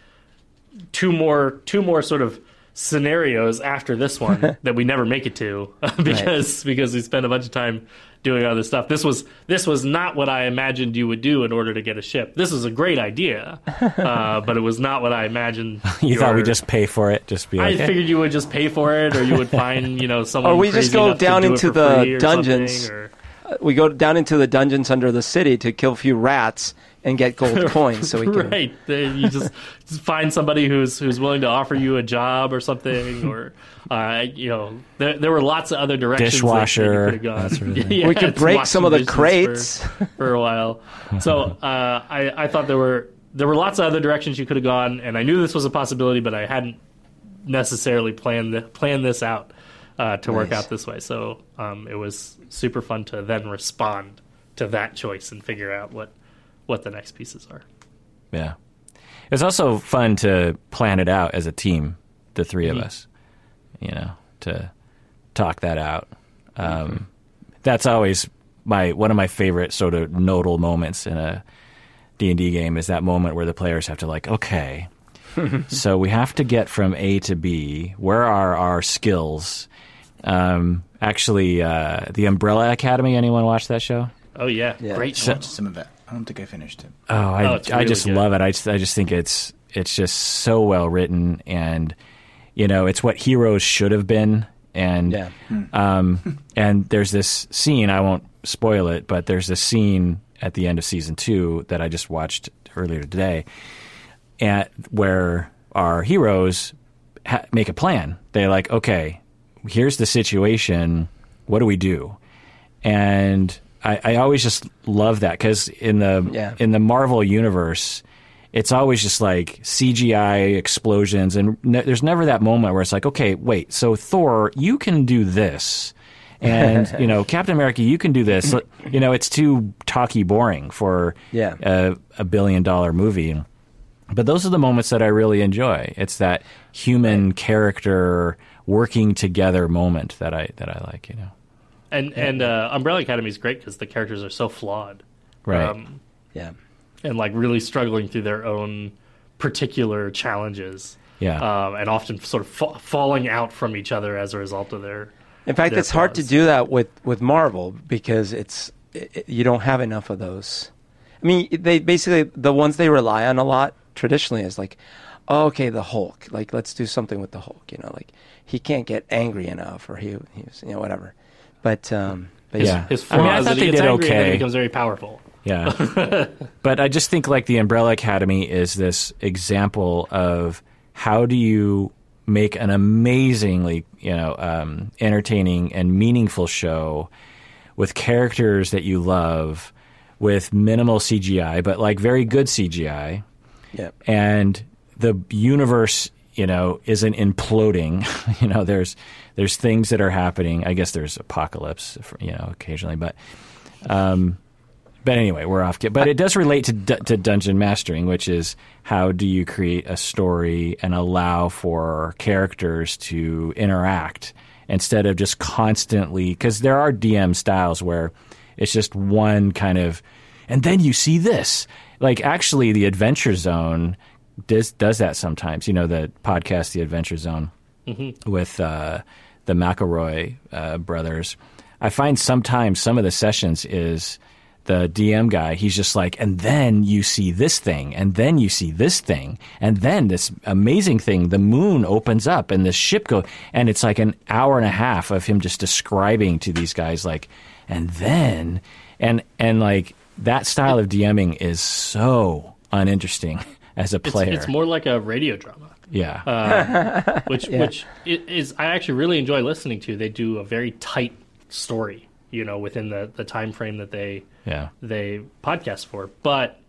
two more two more sort of scenarios after this one that we never make it to because because we spend a bunch of time doing other stuff. This was this was not what I imagined you would do in order to get a ship. This was a great idea, uh, but it was not what I imagined. You thought we your- just pay for it? Just be I like, eh. figured you would just pay for it, or you would find you know someone. Or we just go down into the dungeons. or- We go down into the dungeons under the city to kill a few rats and get gold coins so we can. right. You just, just find somebody who's who's willing to offer you a job or something, or uh, you know, there, there were lots of other directions. Dishwasher, that could have gone. that sort of. Yeah, We could break some of the crates. for, for a while. So uh, I I thought there were there were lots of other directions you could have gone, and I knew this was a possibility, but I hadn't necessarily planned the, planned this out uh, to work out this way. So um, it was super fun to then respond to that choice and figure out what what the next pieces are. Yeah. It's also fun to plan it out as a team, the 3 of us. You know, to talk that out. Um, That's always my one of my favorite sort of nodal moments in a D and D game is that moment where the players have to like, okay, so we have to get from A to B. Where are our skills? Um, actually, uh, the Umbrella Academy. Anyone watch that show? Oh yeah, Yeah. great I show. watched some of it. I don't think I finished it. Oh, I, Oh, I really just good. love it. I just, I just think it's it's just so well written, and you know, it's what heroes should have been. And Yeah. um, and there's this scene. I won't spoil it, but there's this scene at the end of season two that I just watched earlier today, at where our heroes ha- make a plan. They're like, okay, here's the situation. What do we do? And I, I always just love that because in the Yeah. in the Marvel universe, it's always just like CGI explosions, and ne- there's never that moment where it's like, okay, wait, so Thor, you can do this, and you know, Captain America, you can do this. You know, it's too talky, boring for Yeah. a, a billion dollar movie. But those are the moments that I really enjoy. It's that human character working together moment that I that I like. You know, And and uh, Umbrella Academy is great because the characters are so flawed, right? Um, Yeah. and like really struggling through their own particular challenges. yeah, um, and often sort of fa- falling out from each other as a result of their. In fact, their it's hard to do that with, with Marvel because it's i i- you don't have enough of those. I mean, they basically the ones they rely on a lot traditionally is like, okay, the Hulk. Like, let's do something with the Hulk. You know, like he can't get angry enough, or he he's you know whatever. But um, but His, Yeah. his I mean, I thought they did angry okay. he becomes very powerful. Yeah. but I just think like the Umbrella Academy is this example of how do you make an amazingly, you know, um, entertaining and meaningful show with characters that you love with minimal CGI, but like very good CGI. yeah, and the universe you know isn't imploding. You know there's there's things that are happening. I guess there's apocalypse you know occasionally but um but anyway we're off but it does relate to to dungeon mastering which is how do you create a story and allow for characters to interact instead of just constantly because there are dm styles where it's just one kind of and then you see this. Like actually the adventure zone does does that sometimes. You know the podcast the adventure zone with uh, the McElroy uh, brothers. I find sometimes some of the sessions is the dm guy he's just like and then you see this thing and then you see this thing and then this amazing thing the moon opens up and the ship goes, and it's like an hour and a half of him just describing to these guys like and then and and like that style of DMing is so uninteresting as a It's, player. it's more like a radio drama, yeah, uh, which which is I actually really enjoy listening to. They do a very tight story, you know, within the the time frame that they yeah, they podcast for, but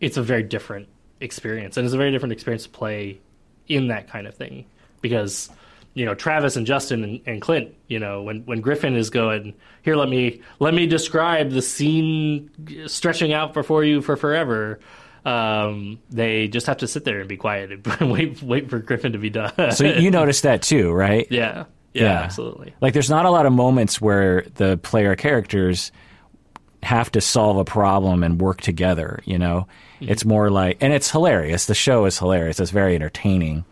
it's a very different experience, and it's a very different experience to play in that kind of thing because you know Travis and Justin and, and Clint, you know, when when Griffin is going here, let me let me describe the scene stretching out before you for forever. Um, they just have to sit there and be quiet and wait wait for Griffin to be done. so you noticed that too, right? yeah, yeah, absolutely. Like, there's not a lot of moments where the player characters have to solve a problem and work together. You know, it's more like, and it's hilarious. The show is hilarious. It's very entertaining.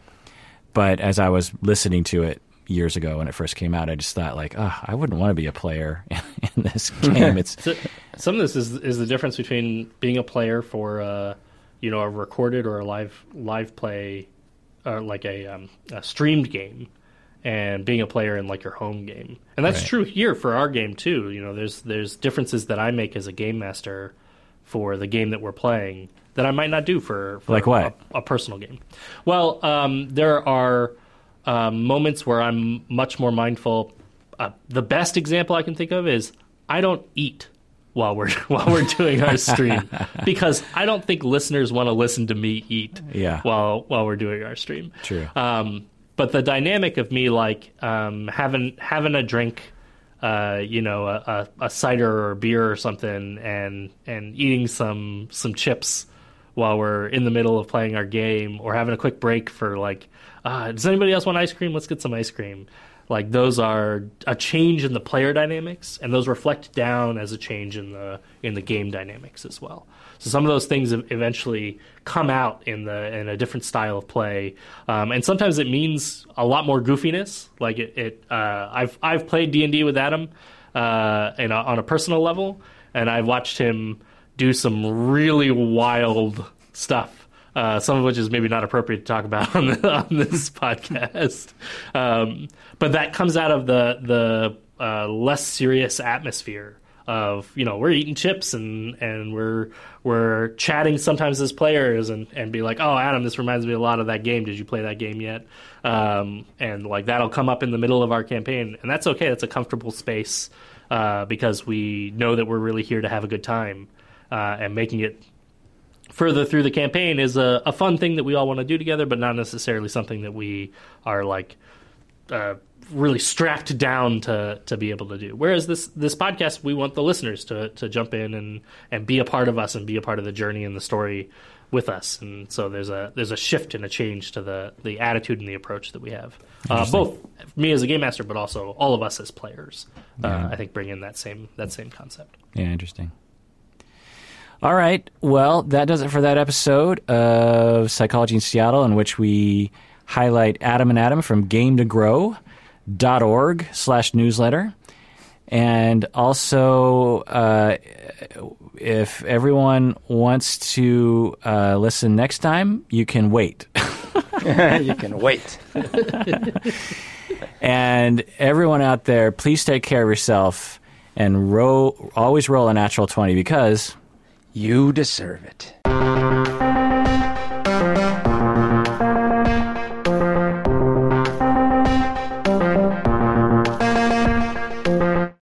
But as I was listening to it years ago when it first came out, I just thought like, oh, I wouldn't want to be a player in this game. It's So, some of this is is the difference between being a player for uh, you know a recorded or a live live play or like a, um, a streamed game and being a player in like your home game and that's Right. true here for our game too you know there's there's differences that i make as a game master for the game that we're playing that i might not do for, for Like what? a, a personal game well um, there are um, moments where i'm much more mindful uh, the best example i can think of is i don't eat while we're while we're doing our stream because I don't think listeners want to listen to me eat Yeah. while while we're doing our stream. True. Um, but the dynamic of me like um, having having a drink, uh, you know, a, a, a cider or a beer or something, and and eating some some chips while we're in the middle of playing our game, or having a quick break for like, uh, does anybody else want ice cream? Let's get some ice cream. like those are a change in the player dynamics, and those reflect down as a change in the in the game dynamics as well. So some of those things eventually come out in the in a different style of play, um, and sometimes it means a lot more goofiness. Like it, it uh, I've I've played D and D with Adam, uh, a, on a personal level, and I've watched him do some really wild stuff. Uh, some of which is maybe not appropriate to talk about on, the, on this podcast, um, but that comes out of the the uh, less serious atmosphere of you know we're eating chips and and we're we're chatting sometimes as players and and be like oh Adam this reminds me a lot of that game. Did you play that game yet? Um, and like that'll come up in the middle of our campaign. And that's okay. That's a comfortable space uh, because we know that we're really here to have a good time uh, and making it further through the campaign is a, a fun thing that we all want to do together but not necessarily something that we are like uh, really strapped down to to be able to do. Whereas this this podcast, we want the listeners to to jump in and and be a part of us and be a part of the journey and the story with us. And so there's a there's a shift and a change to the the attitude and the approach that we have. Uh, both me as a game master, but also all of us as players. Uh, yeah. I think bring in that same that same concept. Yeah, interesting. All right. Well, that does it for that episode of Psychology in Seattle, in which we highlight Adam and Adam from Game to Grow dot org slash newsletter. And also, uh, if everyone wants to uh, listen next time, you can wait. you can wait. and everyone out there, please take care of yourself and roll, always roll a natural 20 because you deserve it.